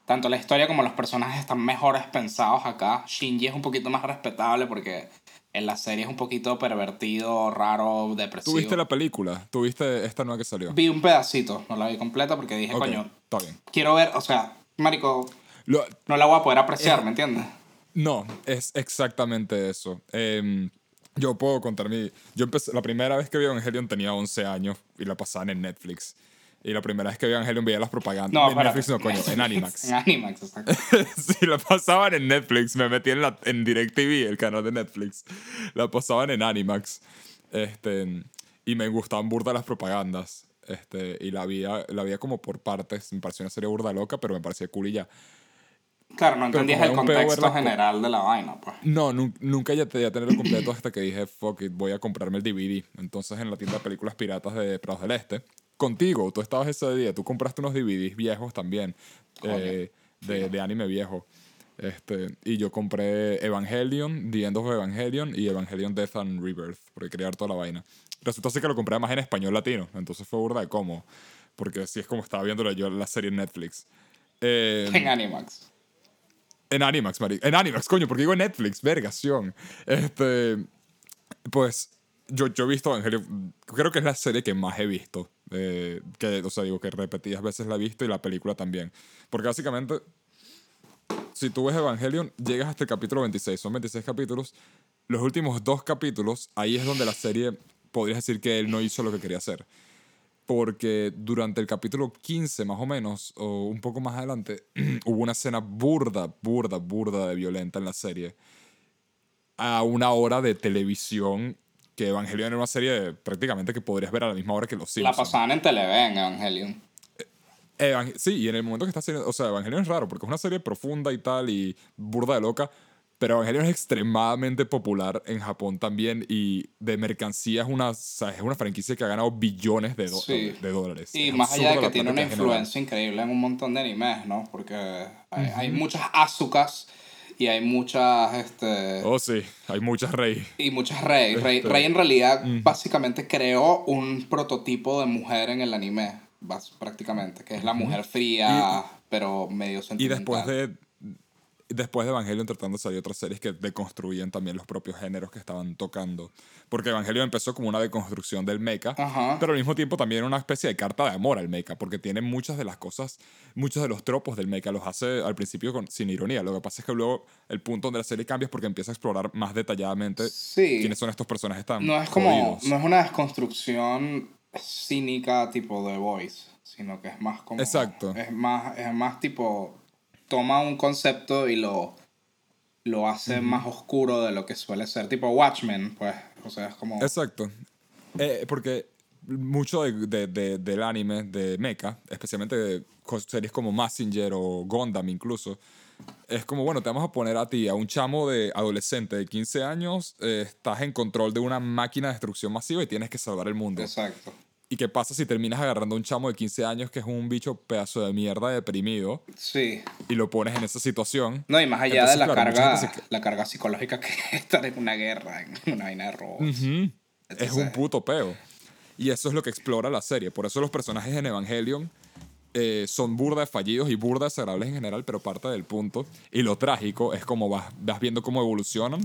tanto la historia como los personajes están mejores pensados acá. Shinji es un poquito más respetable porque en la serie es un poquito pervertido, raro, depresivo. ¿Tú viste la película? ¿Tú viste esta nueva que salió? Vi un pedacito, no la vi completa porque dije, Ok, coño, está bien. quiero ver, o sea, marico, Lo- no la voy a poder apreciar, Eh, ¿me entiendes? no, es exactamente eso. Em, yo puedo contar mi... Yo empecé... La primera vez que vi Evangelion tenía 11 años y la pasaban en Netflix. Y la primera vez que vi Evangelion veía las propagandas. No, en. Netflix no, coño, en Animax. En Animax, exacto. sí, la pasaban en Netflix. Me metí en, la, en DirecTV, el canal de Netflix. La pasaban en Animax. Este, y me gustaban burda las propagandas. Este, y la había, la había como por partes. Me pareció una serie burda loca, pero me parecía cool y ya. Claro, no entendías el contexto co- general de la vaina, pues. No, nun- nunca ya te a tenerlo completo hasta que dije, fuck it, voy a comprarme el DVD. Entonces en la tienda de películas piratas de Prados del Este, contigo, tú estabas ese día, tú compraste unos DVDs viejos también, eh, de, de anime viejo. Este, y yo compré Evangelion, The End of Evangelion y Evangelion Death and Rebirth, porque quería ver toda la vaina. Resultó ser que lo compré más en español latino, entonces fue burda de cómo, porque así es como estaba viendo yo la serie en Netflix. Eh, En Animax. en Animax, marico. En Animax, coño, porque digo en Netflix, vergación. Este. Pues. Yo, yo he visto Evangelion. Creo que es la serie que más he visto. eh, que, o sea, digo que repetidas veces la he visto y la película también. Porque básicamente. Si tú ves Evangelion, llegas hasta el capítulo 26. Son 26 capítulos. Los últimos dos capítulos, ahí es donde la serie. Podrías decir que él no hizo lo que quería hacer porque durante el capítulo 15 más o menos, o un poco más adelante, hubo una escena burda, burda, burda de violenta en la serie. A una hora de televisión, que Evangelion era una serie de- prácticamente que podrías ver a la misma hora que Los La Simpsons. pasaban en Televen, Evangelion. Evang- sí, y en el momento que está haciendo, o sea, Evangelion es raro porque es una serie profunda y tal y burda de loca, pero Evangelion es extremadamente popular en Japón también y de mercancía es una, o sea, es una franquicia que ha ganado billones de, Sí. de dólares. Y Es más allá de que la tiene una influencia increíble en un montón de animes, ¿no? Porque hay, hay muchas Azukas y hay muchas, este... Oh, sí, hay muchas rey. Y muchas Rey. Rey, Este, Rey en realidad básicamente creó un prototipo de mujer en el anime, prácticamente, que es la mujer fría, pero medio Y sentimental. después de, después de Evangelion tratando de salir otras series que deconstruían también los propios géneros que estaban tocando. Porque Evangelion empezó como una deconstrucción del mecha, Ajá. pero al mismo tiempo también una especie de carta de amor al mecha, porque tiene muchas de las cosas, muchos de los tropos del mecha, los hace al principio con, sin ironía. Lo que pasa es que luego el punto donde la serie cambia es porque empieza a explorar más detalladamente Sí. quiénes son estos personajes tan No es como, jodidos. no es una desconstrucción cínica tipo The Voice, sino que es más como... Exacto. Es más, es más tipo, toma un concepto y lo, lo hace más oscuro de lo que suele ser, tipo Watchmen, pues, o sea, es como... Exacto. Eh, porque mucho de, de- de- del anime de mecha, especialmente de series como Massinger o Gundam incluso, es como, bueno, te vamos a poner a ti, a un chamo de adolescente de 15 años, eh, estás en control de una máquina de destrucción masiva y tienes que salvar el mundo. Exacto. ¿Y qué pasa si terminas agarrando a un chamo de 15 años que es un bicho pedazo de mierda deprimido Sí. y lo pones en esa situación? No, y más allá Entonces, de la claro, carga, la carga psicológica que es estar en una guerra, en una vaina de robots. Ujú. Es Entonces- un puto peo. Y eso es lo que explora la serie. Por eso los personajes en Evangelion eh, son burda de fallidos y burda desagradables en general, pero parte del punto. Y lo trágico es como vas, vas viendo cómo evolucionan.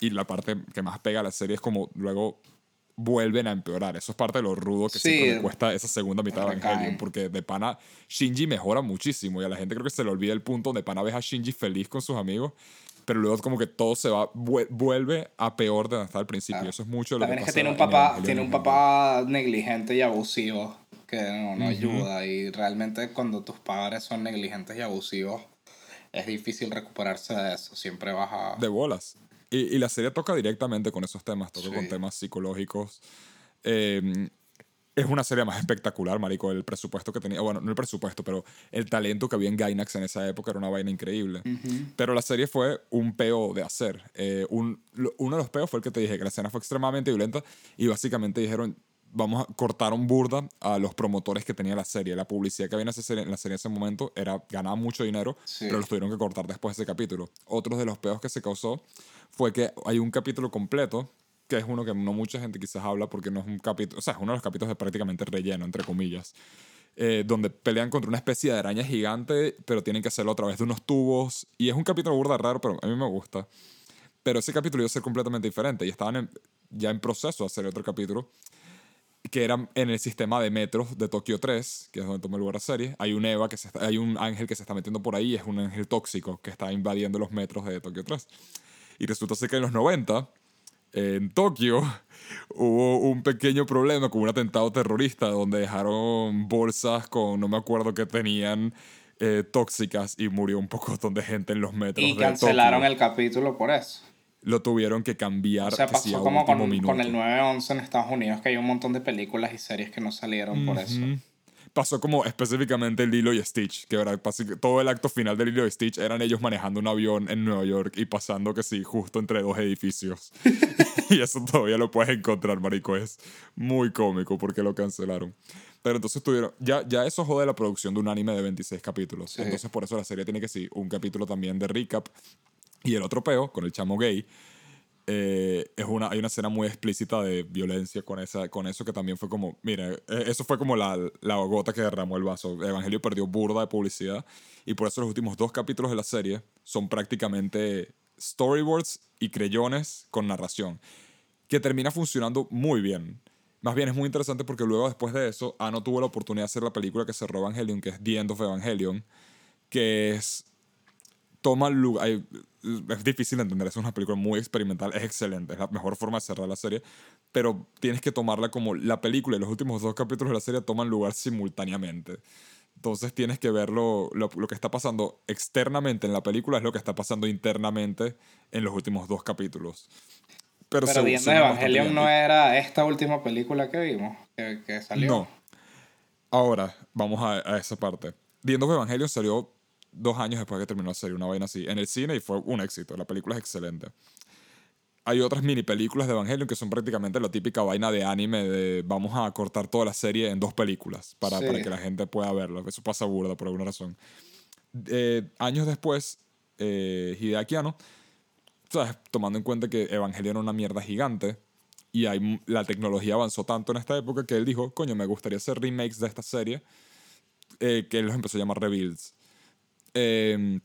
Y la parte que más pega a la serie es como luego vuelven a empeorar. Eso es parte de lo rudo que Sí. siempre me cuesta esa segunda mitad de. Evangelion. Porque de pana Shinji mejora muchísimo. Y a la gente creo que se le olvida el punto donde pana ves a Shinji feliz con sus amigos. Pero luego como que todo se va, vuel- vuelve a peor de donde estaba al principio. Eso es mucho de lo También que es que tiene un papá, tiene en un papá negligente y abusivo que no, no ayuda. Y realmente cuando tus padres son negligentes y abusivos, es difícil recuperarse de eso. Siempre vas a... de bolas. Y, y la serie toca directamente con esos temas, toca Sí. con temas psicológicos. Eh, es una serie más espectacular, marico. El presupuesto que tenía, bueno, no el presupuesto, pero el talento que había en Gainax en esa época era una vaina increíble. Pero la serie fue un peo de hacer. Eh, un, lo- uno de los peos fue el que te dije, que la escena fue extremadamente violenta y básicamente dijeron, vamos a cortar un burda a los promotores que tenía la serie. La publicidad que había en, esa serie, en la serie en ese momento era, ganaba mucho dinero, Sí. pero los tuvieron que cortar después de ese capítulo. Otro de los peos que se causó fue que hay un capítulo completo, que es uno que no mucha gente quizás habla porque no es un capítulo, o sea, es uno de los capítulos de prácticamente relleno, entre comillas, eh, donde pelean contra una especie de araña gigante, pero tienen que hacerlo a través de unos tubos. Y es un capítulo burda raro, pero a mí me gusta. Pero ese capítulo iba a ser completamente diferente y estaban en- ya en proceso de hacer otro capítulo que era en el sistema de metros de Tokio 3, que es donde toma lugar la serie. Hay un Eva que se está- hay un ángel que se está metiendo por ahí, es un ángel tóxico que está invadiendo los metros de Tokio 3. Y resulta ser que en los 90, en Tokio, hubo un pequeño problema con un atentado terrorista donde dejaron bolsas con no me acuerdo qué tenían eh, tóxicas y murió un poco de gente en los metros Y de cancelaron Tokio. el capítulo por eso. Lo tuvieron que cambiar. O sea, sí, pasó a como con, minuto. con el 9-11 en Estados Unidos, que hay un montón de películas y series que no salieron por eso. Pasó como específicamente Lilo y Stitch, que era todo el acto final de Lilo y Stitch eran ellos manejando un avión en Nueva York y pasando que sí, justo entre dos edificios. y eso todavía lo puedes encontrar, marico. Es muy cómico porque lo cancelaron. Pero entonces tuvieron, ya, ya eso jode la producción de un anime de 26 capítulos. Sí. Entonces por eso la serie tiene que sí, un capítulo también de recap. Y el otro peo, con el chamo gay, eh, es una, hay una escena muy explícita de violencia con, esa, con eso que también fue como, mira, eh, eso fue como la, la gota que derramó el vaso. Evangelio perdió burda de publicidad y por eso los últimos dos capítulos de la serie son prácticamente storyboards y creyones con narración, que termina funcionando muy bien. Más bien es muy interesante porque luego después de eso, Ano tuvo la oportunidad de hacer la película que cerró Evangelion, que es The End of Evangelion, que es toma lugar. hay- Es difícil de entender, es una película muy experimental, es excelente, es la mejor forma de cerrar la serie, pero tienes que tomarla como la película y los últimos dos capítulos de la serie toman lugar simultáneamente. Entonces tienes que ver lo, lo, lo que está pasando externamente en la película es lo que está pasando internamente en los últimos dos capítulos. Pero, Pero se- Evangelion no era esta última película que vimos, que, que salió. No. Ahora, vamos a, a esa parte. The End of Evangelion salió dos años después de que terminó la serie, una vaina así, en el cine y fue un éxito. La película es excelente. Hay otras mini películas de Evangelion que son prácticamente la típica vaina de anime de vamos a cortar toda la serie en dos películas para, Sí. para que la gente pueda verlo. Eso pasa burda por alguna razón. Eh, años después, eh, Hideaki Anno, ¿sabes? tomando en cuenta que Evangelion era una mierda gigante y hay, la tecnología avanzó tanto en esta época que él dijo, coño, me gustaría hacer remakes de esta serie, eh, que él los empezó a llamar rebuilds. Eh,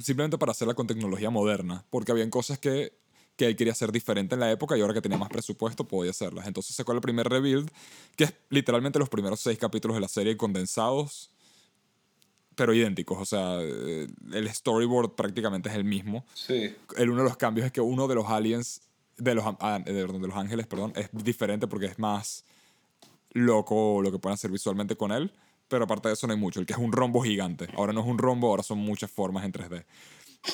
simplemente para hacerla con tecnología moderna, porque habían cosas que, que él quería hacer diferente en la época y ahora que tenía más presupuesto podía hacerlas. Entonces sacó el primer rebuild, que es literalmente los primeros seis capítulos de la serie condensados, pero idénticos. O sea, eh, el storyboard prácticamente es el mismo Sí. el uno de los cambios es que uno de los aliens, de los, ah, de, perdón, de los ángeles, perdón, es diferente porque es más loco lo que pueden hacer visualmente con él. Pero aparte de eso no hay mucho. El que es un rombo gigante. Ahora no es un rombo, ahora son muchas formas en 3D.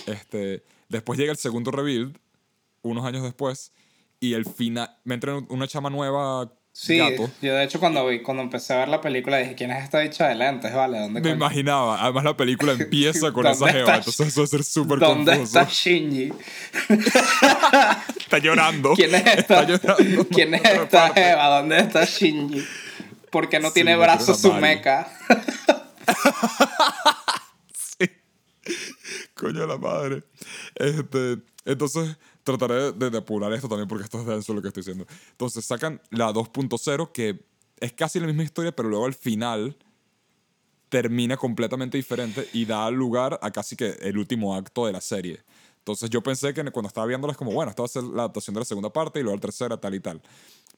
Este, después llega el segundo rebuild, unos años después, y el final, me entra una chama nueva, Sí, gato. yo de hecho cuando vi, cuando empecé a ver la película dije, ¿quién es esta bicha de lentes? Vale, ¿dónde Me coño- imaginaba. Además la película empieza con esa ¿Dónde jeva, está- entonces eso va a ser súper ¿Dónde confuso. está Shinji? Está llorando. ¿Quién es esta? llorando. ¿Quién es esta parte. Eva? ¿Dónde está Shinji? ¿Por qué no Sí, tiene brazos su meca? Coño de la madre. Este, entonces, trataré de, de apurar esto también porque esto es denso lo que estoy diciendo. Entonces, sacan la 2.0 que es casi la misma historia, pero luego al final termina completamente diferente y da lugar a casi que el último acto de la serie. Entonces yo pensé que cuando estaba viéndolas como, bueno, esta va a ser la adaptación de la segunda parte y luego la tercera, tal y tal.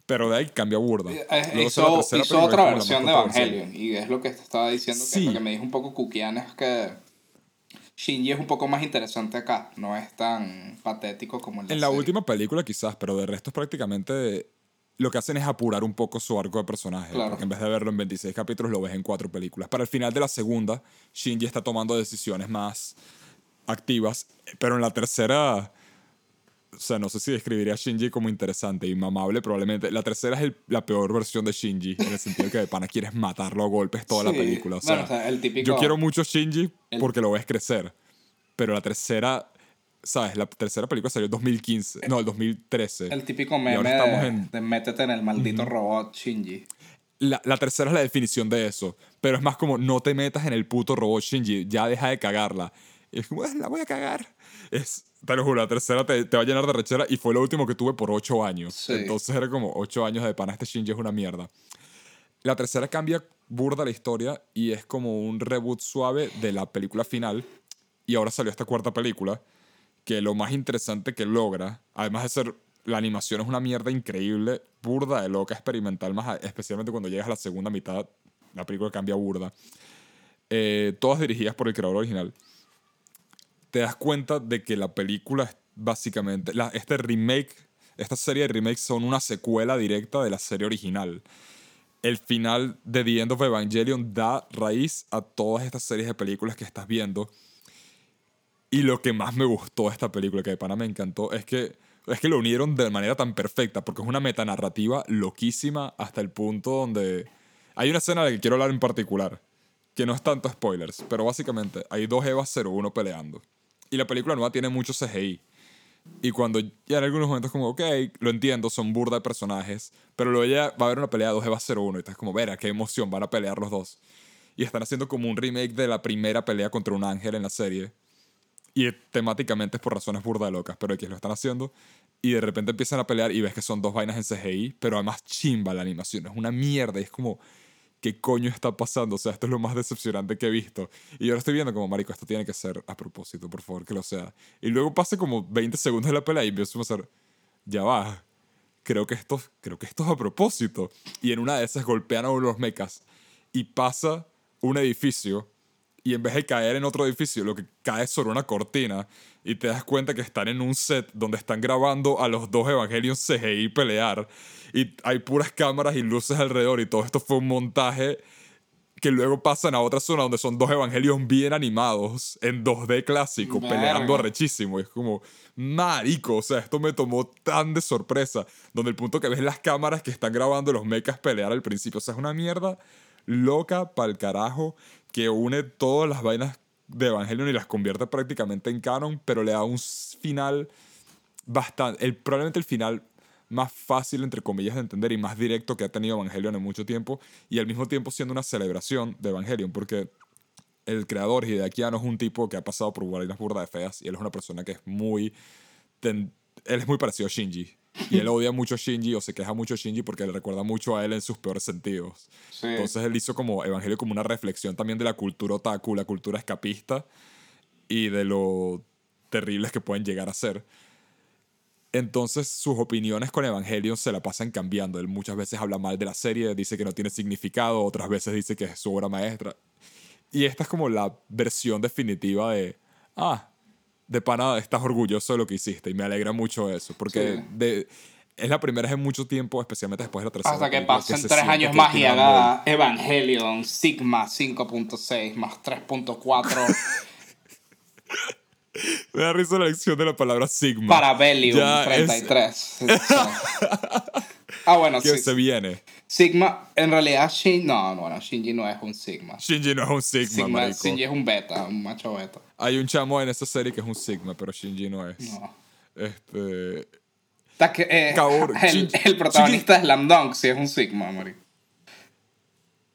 Pero de ahí cambia burda. Eh, la hizo hizo otra que versión de. Evangelion y es lo que te estaba diciendo, que Sí. lo que me dijo un poco Kukian es que Shinji es un poco más interesante acá, no es tan patético como el de En la serie. última película quizás, pero de resto es prácticamente lo que hacen es apurar un poco su arco de personaje. Claro. Porque en vez de verlo en 26 capítulos, lo ves en cuatro películas. Para el final de la segunda, Shinji está tomando decisiones más activas. Pero en la tercera, o sea, no sé si describiría a Shinji como interesante y mamable, probablemente. La tercera es el- la peor versión de Shinji, en el sentido que de pana quieres matarlo a golpes toda la Sí. película. O sea, Bueno, o sea, el típico- yo quiero mucho a Shinji el- porque lo ves crecer. Pero la tercera, ¿sabes? La tercera película salió en 2015. No, el 2013. El típico meme de, en- de métete en el maldito robot Shinji. La, la tercera es la definición de eso. Pero es más como, no te metas en el puto robot Shinji. Ya deja de cagarla. Y es como, "Ah, la voy a cagar. Es, te lo juro, la tercera te, te va a llenar de rechera. Y fue lo último que tuve por ocho años. Sí. Entonces era como, ocho años de pana, este Shinji es una mierda. La tercera cambia burda la historia y es como un reboot suave de la película final. Y ahora salió esta cuarta película, que lo más interesante que logra, además de ser, la animación es una mierda increíble, burda de loca, experimental, más especialmente cuando llegas a la segunda mitad, la película cambia burda. Eh, todas dirigidas por el creador original. Te das cuenta de que la película es básicamente, este remake, esta serie de remakes son una secuela directa de la serie original el final de The End of Evangelion da raíz a todas estas series de películas que estás viendo. Y lo que más me gustó de esta película, que de pana me encantó, es que, es que lo unieron de manera tan perfecta, porque es una metanarrativa loquísima hasta el punto donde... Hay una escena de la que quiero hablar en particular, que no es tanto spoilers, pero básicamente hay dos Evas 01 peleando. Y la película nueva tiene mucho CGI. Y cuando ya en algunos momentos como, ok, lo entiendo, son burda de personajes, pero luego ya va a haber una pelea de dos Evas 01 y estás como, verá, qué emoción, van a pelear los dos. Y están haciendo como un remake de la primera pelea contra un ángel en la serie. Y temáticamente es por razones burda locas, pero aquí lo están haciendo. Y de repente empiezan a pelear y ves que son dos vainas en CGI, pero además chimba la animación. Es una mierda. Y es como, ¿qué coño está pasando? O sea, esto es lo más decepcionante que he visto. Y yo lo estoy viendo como, marico, esto tiene que ser a propósito, por favor, que lo sea. Y luego pasa como 20 segundos de la pelea y empiezo a hacer, ya va, creo que esto, creo que esto es a propósito. Y en una de esas golpean a uno de los mechas y pasa un edificio y en vez de caer en otro edificio, lo que cae es sobre una cortina y te das cuenta que están en un set donde están grabando a los dos Evangelions CGI pelear y hay puras cámaras y luces alrededor y todo esto fue un montaje que luego pasan a otra zona donde son dos evangelios bien animados en 2D clásico, peleando arrechísimo. Y es como, marico, o sea, esto me tomó tan de sorpresa. Donde el punto que ves las cámaras que están grabando los mechas pelear al principio. O sea, es una mierda loca pa'l carajo que une todas las vainas de Evangelion y las convierte prácticamente en canon, pero le da un final bastante. El, probablemente el final más fácil, entre comillas, de entender y más directo que ha tenido Evangelion en mucho tiempo, y al mismo tiempo siendo una celebración de Evangelion, porque el creador Hideaki Anno es un tipo que ha pasado por vainas burdas de feas, y él es una persona que es muy... él es muy parecido a Shinji. Y él odia mucho a Shinji o se queja mucho a Shinji porque le recuerda mucho a él en sus peores sentidos. Entonces él hizo como Evangelio como una reflexión también de la cultura otaku, la cultura escapista y de lo terribles que pueden llegar a ser. Entonces sus opiniones con Evangelion se la pasan cambiando. Él muchas veces habla mal de la serie, dice que no tiene significado, otras veces dice que es su obra maestra. Y esta es como la versión definitiva de, ah, de pana estás orgulloso de lo que hiciste y me alegra mucho eso, porque de, es la primera vez en mucho tiempo, especialmente después de la tercera. Hasta que pasen tres años más y haga Evangelion Sigma 5.6 más 3.4. Me da risa la elección de la palabra Sigma. Para Bellium 33. ah, bueno, sí. se viene. Sigma, en realidad, Shinji. No, no, no, Shinji no es un Sigma. Shinji no es un Sigma, Sigma Shinji es un beta, un macho beta. Hay un chamo en esta serie que es un Sigma, pero Shinji no es. No. Este. Que, eh, el, el, protagonista de Slam Dunk sí es un Sigma, marico.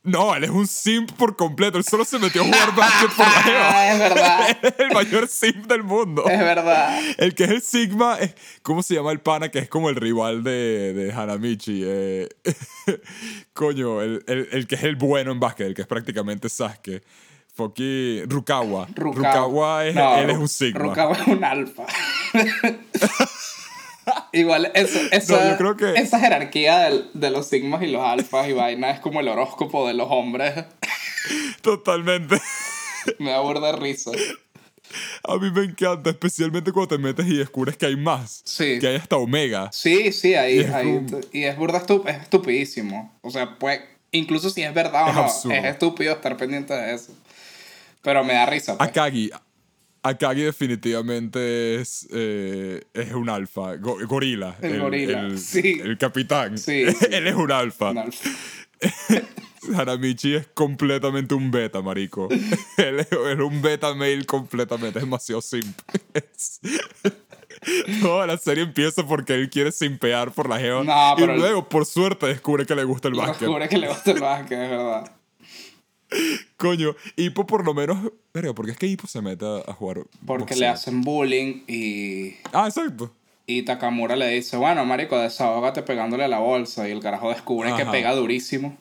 No, él es un simp por completo. Él solo se metió a jugar básquet por la jeva. es verdad. es el mayor simp del mundo. Es verdad. El que es el Sigma, es, ¿cómo se llama el pana? Que es como el rival de, de Hanamichi. Eh, coño, el, el, el, que es el bueno en básquet, el que es prácticamente Sasuke. Foki Rukawa. Rukawa, es, él es un Sigma. Rukawa es un alfa. Igual, eso, esa, esa jerarquía de, los sigmas y los alfas y vaina es como el horóscopo de los hombres. Totalmente. Me da burda risa. A mí me encanta, especialmente cuando te metes y descubres que hay más. Sí. Que hay hasta Omega. Sí, sí, ahí. Y es, burda es estupidísimo. O sea, pues, incluso si es verdad o no, es estúpido estar pendiente de eso. Pero me da risa. Pues. Akagi, Akagi definitivamente es, eh, es un alfa, gorila. El, gorila, sí. El capitán. Sí, Él es un alfa. Un alfa. Hanamichi es completamente un beta, marico. Él es, un beta male completamente, es demasiado simp. Toda la serie empieza porque él quiere simpear por la jeva. y luego, por suerte, descubre que le gusta el básquet. Descubre que le gusta el básquet, es verdad. Coño, Hippo por lo menos. Verga, ¿por qué es que Hippo se mete a jugar? Porque le hacen bullying y. Ah, exacto. Y Takamura le dice, bueno, marico, desahógate pegándole a la bolsa. Y el carajo descubre que pega durísimo.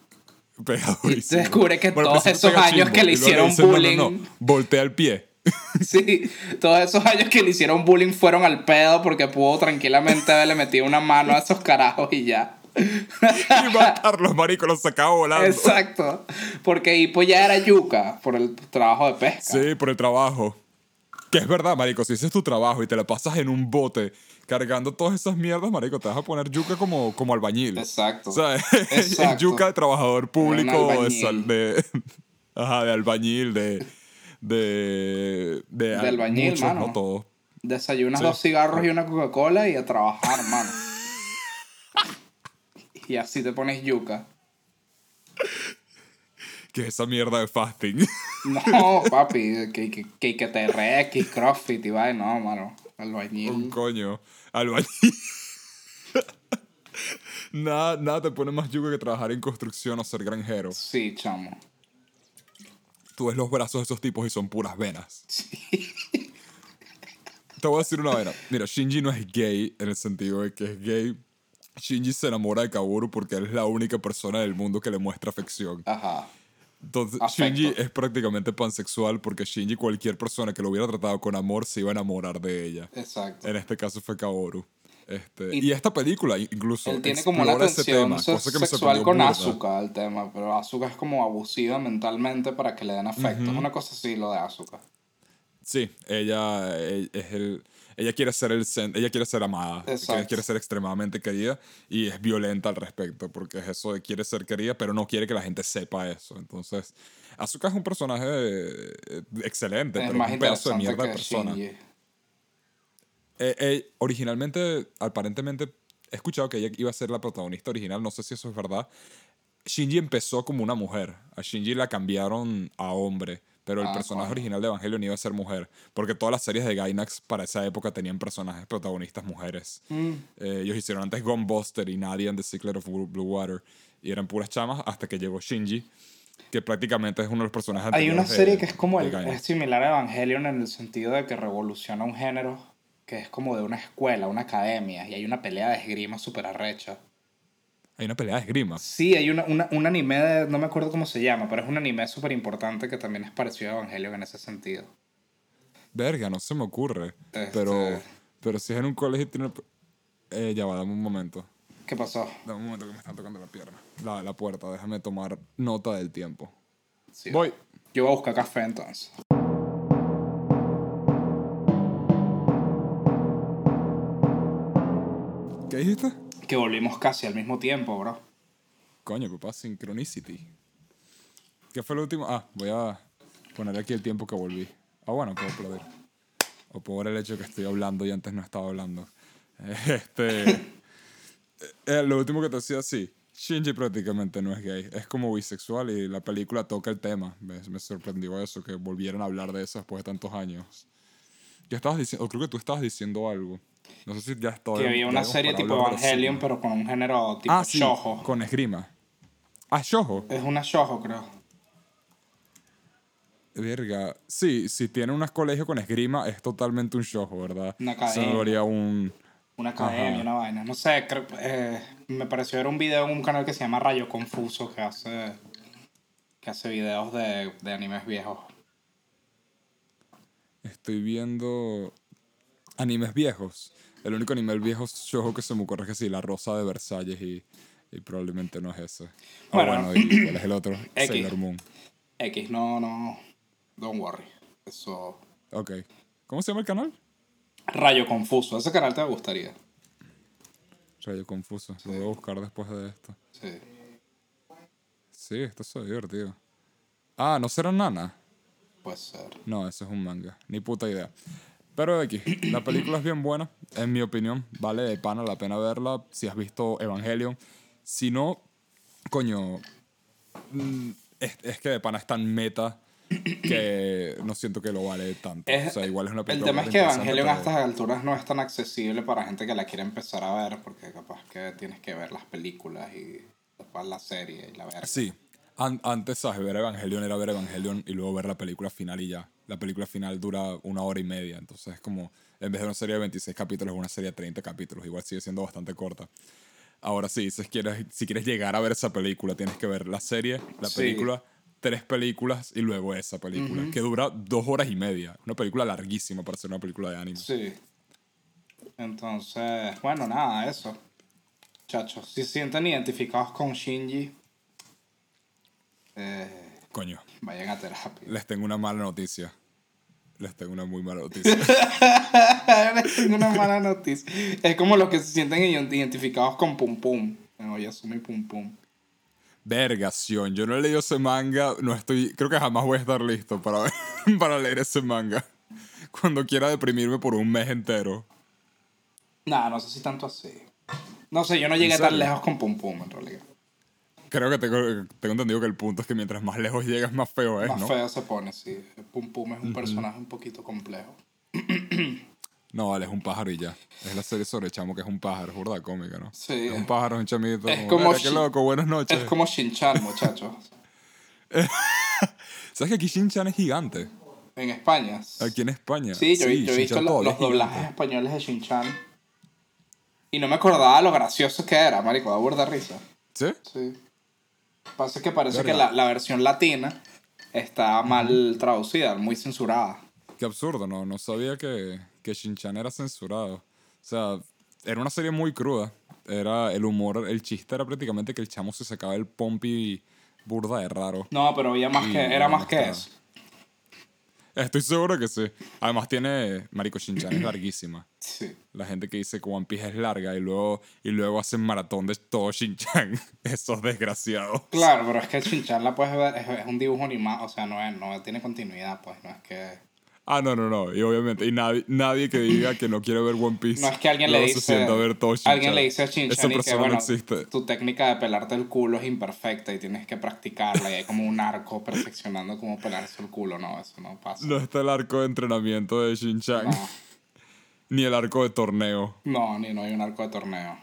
Pega durísimo. Y descubre que todos esos años que le hicieron bullying. No, Voltea el pie. sí, todos esos años que le hicieron bullying fueron al pedo porque pudo tranquilamente haberle metido una mano a esos carajos y ya. y matarlos, marico, los sacaba volando. Exacto. Porque Hippo ya era yuca por el trabajo de pesca. Sí, por el trabajo. Que es verdad, marico, si ese es tu trabajo y te la pasas en un bote cargando todas esas mierdas, marico, te vas a poner yuca como, como albañil. Exacto. O sea, yuca de trabajador público, de, de, ajá, de albañil, de, de, de De albañil, muchos, mano. no todos. Desayunas Sí. dos cigarros y una Coca-Cola y a trabajar, mano. Y así te pones yuca. Que esa mierda de fasting. No, papi, que, que, que, que TRX, CrossFit y vaina, no, mano. Un Albañil. coño. Albañil. nada, nada te pone más yuca que trabajar en construcción o ser granjero. Sí, chamo. Tú ves los brazos de esos tipos y son puras venas. Te voy a decir una vaina. Mira, Shinji no es gay en el sentido de que es gay. Shinji se enamora de Kaworu porque él es la única persona del mundo que le muestra afección. Ajá. Entonces, Afecto. Shinji es prácticamente pansexual porque Shinji, cualquier persona que lo hubiera tratado con amor, se iba a enamorar de ella. Exacto. En este caso fue Kaoru. Este, Y- y, esta película incluso Él tiene como una tensión se- me sexual con. Asuka, el tema, pero Asuka es como abusiva mentalmente para que le den afecto. Es una cosa así lo de Asuka. Sí, ella, ella es el ella quiere ser el ella quiere ser amada, Exacto. quiere, ser extremadamente querida y es violenta al respecto porque es eso de quiere ser querida, pero no quiere que la gente sepa eso. Entonces, Asuka es un personaje eh, excelente, Es pero más es un pedazo de mierda de persona. Eh, eh, originalmente, aparentemente, he escuchado que ella iba a ser la protagonista original, no sé si eso es verdad. Shinji empezó como una mujer, a Shinji la cambiaron a hombre, pero el Ah, personaje original de Evangelion iba a ser mujer, porque todas las series de Gainax para esa época tenían personajes protagonistas mujeres. Mm. Eh, ellos hicieron antes Gunbuster y Nadia and the Secret of Blue Water, y eran puras chamas hasta que llegó Shinji, que prácticamente es uno de los personajes Hay una de- serie que es como el, es similar a Evangelion en el sentido de que revoluciona un género que es como de una escuela, una academia, y hay una pelea de esgrima súper arrecha. Hay una pelea de esgrima. Sí, hay una, una- un anime, de, no me acuerdo cómo se llama, pero es un anime súper importante que también es parecido a Evangelion en ese sentido. Verga, no se me ocurre. Este- Pero, pero si es en un colegio, tiene. Eh, ya va, dame un momento. ¿Qué pasó? Dame un momento que me están tocando la pierna. La, la puerta, déjame tomar nota del tiempo. Sí. Voy. Yo voy a buscar café entonces. ¿Qué dijiste? Que volvimos casi al mismo tiempo, bro. Coño, papá, Synchronicity. ¿Qué fue lo último? Ah, voy a poner aquí el tiempo que volví. Ah, bueno, puedo aplaudir. O por el hecho que estoy hablando y antes no estaba hablando. Este. eh, lo último que te decía, sí. Shinji prácticamente no es gay. Es como bisexual y la película toca el tema. Me, me sorprendió eso, que volvieran a hablar de eso después de tantos años. ¿Qué estabas diciendo? O creo que tú estabas diciendo algo. No sé si ya estaba. Que había una serie tipo Evangelion, pero con un género tipo Ah, sí, con esgrima. Ah, shoujo. Es una shoujo, creo. Verga. Sí, si tiene un colegio con esgrima, es totalmente un shoujo, ¿verdad? Una academia. no haría un... Una academia, Ajá. una vaina. No sé, creo- eh, me pareció ver un video en un canal que se llama Rayo Confuso que hace, que hace videos de, de animes viejos. Estoy viendo animes viejos. El único anime viejo shoujo que se me ocurre es que sí, La Rosa de Versalles y, y probablemente no es ese. Ah, Bueno. bueno, ¿y cuál es el otro? X. Sailor Moon. X, no, no. Don't worry. Eso. Ok. ¿Cómo se llama el canal? Rayo Confuso. Ese canal te gustaría. Rayo Confuso. Lo voy a buscar después de esto. Sí. Sí, esto ve divertido. Ah, ¿no será Nana? Puede ser. No, eso es un manga. Ni puta idea. Pero aquí, la película es bien buena, en mi opinión. Vale de pana la pena verla. Si has visto Evangelion. Si no, coño. mm, Es, es que de pana es tan meta que no siento que lo vale tanto. Es- o sea, igual es una El película. tema es que Evangelion a pero- estas alturas no es tan accesible para gente que la quiere empezar a ver, porque capaz que tienes que ver las películas y después la serie y la ver. Sí. An- antes, ¿sabes? Ver Evangelion era ver Evangelion y luego ver la película final y ya. La película final dura una hora y media. Entonces es como, en vez de una serie de 26 capítulos, es una serie de 30 capítulos. Igual sigue siendo bastante corta. Ahora sí, si quieres, si quieres llegar a ver esa película, tienes que ver la serie, la Sí. película, tres películas y luego esa película, que dura dos horas y media. Una película larguísima para ser una película de anime. Sí. Entonces, bueno, nada, eso. Chachos, si se sienten identificados con Shinji, eh, Coño, vayan a terapia. les tengo una mala noticia. Les tengo una muy mala noticia. Les tengo una mala noticia. Es como los que se sienten ident- identificados con Pum Pum. No, yo soy mi Pum Pum. Vergación, yo no he leído ese manga, no estoy, creo que jamás voy a estar listo para, ver- para leer ese manga. Cuando quiera deprimirme por un mes entero. Nah, no sé si tanto así. No sé, yo no llegué ¿En tan lejos con Pum Pum en realidad. Creo que tengo, tengo entendido que el punto es que mientras más lejos llegas, más feo es, Más ¿no? feo se pone, sí. Pum Pum es un personaje un poquito complejo. No, vale, es un pájaro y ya. Es la serie sobre Chamo que es un pájaro, es burda cómica, ¿no? Sí. Es un pájaro, es un chamito. Es como, como "Verga, qué loco, buenas noches. Es como Shin-Chan, muchachos. ¿Sabes que aquí Shin-Chan es gigante? En España. Aquí en España. Sí, yo, yo he visto los doblajes españoles de Shin-Chan. Y no me acordaba lo gracioso que era, marico, da burda risa. ¿Sí? Sí. Pasa que parece Verga. que la, la versión latina está mal traducida, muy censurada. Qué absurdo, ¿no? No sabía que, que Shin-Chan era censurado. O sea, era una serie muy cruda. Era el humor, el chiste era prácticamente que el chamo se sacaba el pompi burda de raro. No, pero había más Y que, era más que eso. Estoy seguro que sí. Además tiene... Marico, Shin-Chan es larguísima. Sí. La gente que dice que One Piece es larga y luego, y luego hacen maratón de todo Shin-Chan. Esos desgraciados. Claro, pero es que Shin-Chan la puedes ver, es, es un dibujo animado, o sea, no, es, no tiene continuidad, pues, no es que... Ah, no, no, no. Y obviamente, y nadie, nadie que diga que no quiere ver One Piece. No es que alguien le dice... se a ver todo alguien le dice a Shin-Chan y que, bueno, no tu técnica de pelarte el culo es imperfecta y tienes que practicarla y hay como un arco perfeccionando cómo pelarse el culo, no, eso no pasa. No está el arco de entrenamiento de Shin-Chan. No, Ni el arco de torneo. no, ni no hay un arco de torneo.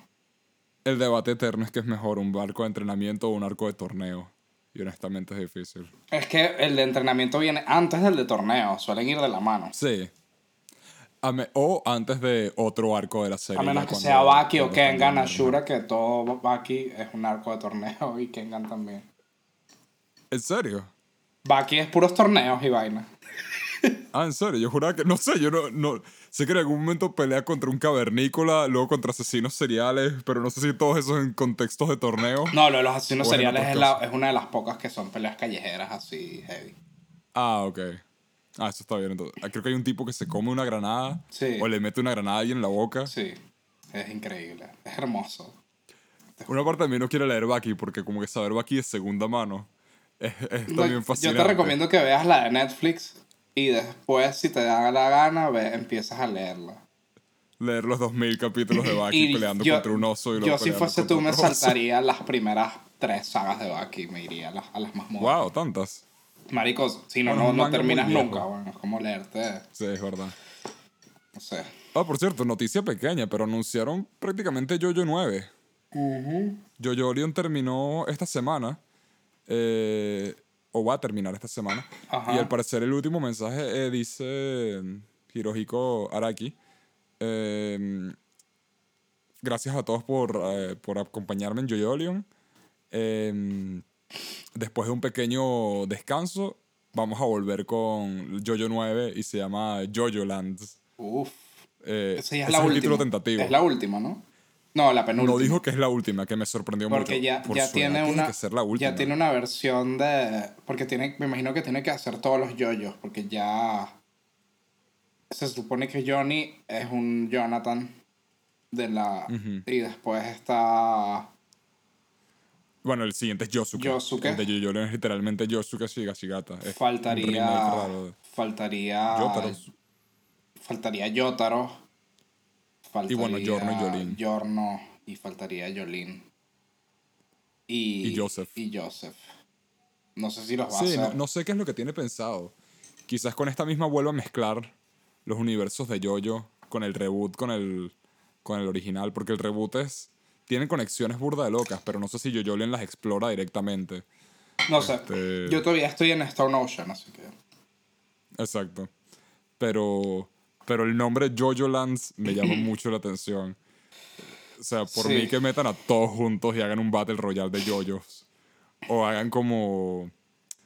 El debate eterno es que es mejor un arco de entrenamiento o un arco de torneo. Y honestamente es difícil. Es que el de entrenamiento viene antes del de torneo, suelen ir de la mano. Sí. Me- o antes de otro arco de la serie. A menos que sea Baki o Kengan, Ashura, que todo Baki es un arco de torneo y Kengan también. ¿En serio? Baki es puros torneos y vaina. Ah, en serio, yo juraba que. No sé, yo no, no. Sé que en algún momento pelea contra un cavernícola, luego contra asesinos seriales, pero no sé si todos esos en contextos de torneo. No, lo de los asesinos es seriales otras es, la- es una de las pocas que son peleas callejeras así heavy. Ah, ok. Ah, eso está bien entonces. Ah, Creo que hay un tipo que se come una granada Sí. o le mete una granada a alguien en la boca. Sí, es increíble, es hermoso. Una parte de mí no quiere leer Baki porque como que saber Baki de segunda mano es, es también yo fascinante. te recomiendo que veas la de Netflix y después, si te da la gana, ve, empiezas a leerla. Leer los 2000 capítulos de Baki peleando yo- contra un oso y Yo si fuese tú me saltaría las primeras tres sagas de Baki, me iría a las, a las más modernas. Wow, tantas. Maricos, si no, Bueno, no, no terminas nunca, bueno, es como leerte, Sí, es verdad. no sé. Ah, por cierto, noticia pequeña, pero anunciaron prácticamente Jojo 9. Jojo Leon terminó esta semana. eh, o va a terminar esta semana. Ajá. Y al parecer el último mensaje eh, dice mm, Hirohiko Araki. eh, gracias a todos por, eh, por acompañarme en Jojo Leon. Eh, después de un pequeño descanso, vamos a volver con Jojo 9 y se llama Jojo Lands. Uf, Eh, esa ya es ese la es el título tentativo. Es la última, ¿no? No, la penúltima. No dijo que es la última, que me sorprendió Porque mucho. ya, Por ya tiene una. que ser la última. Ya tiene una versión de. Porque tiene. Me imagino que tiene que hacer todos los yoyos. Porque ya. Se supone que Johnny es un Jonathan. De la. Y después está. Bueno, el siguiente es Yosuke. Yosuke. El de es literalmente Yosuke Shigashigata. Es Faltaría. raro de- Faltaría. Yotaro. Faltaría Yotaro. Faltaría bueno, Giorno y Yolin. Giorno y faltaría Yolin. Y, Y Joseph. Y Joseph. No sé si los va Sí, a no, hacer. no sé qué es lo que tiene pensado. Quizás con esta misma vuelva a mezclar los universos de Jojo con el reboot, con el, con el original, porque el reboot es... Tienen conexiones burda de locas, pero no sé si Jojo las explora directamente. No sé. Este- Yo todavía estoy en Stone Ocean, así que. Exacto. Pero, pero el nombre Jojo Lands me llama mucho la atención. O sea, por Sí. mí que metan a todos juntos y hagan un Battle Royale de JoJo's. O hagan como...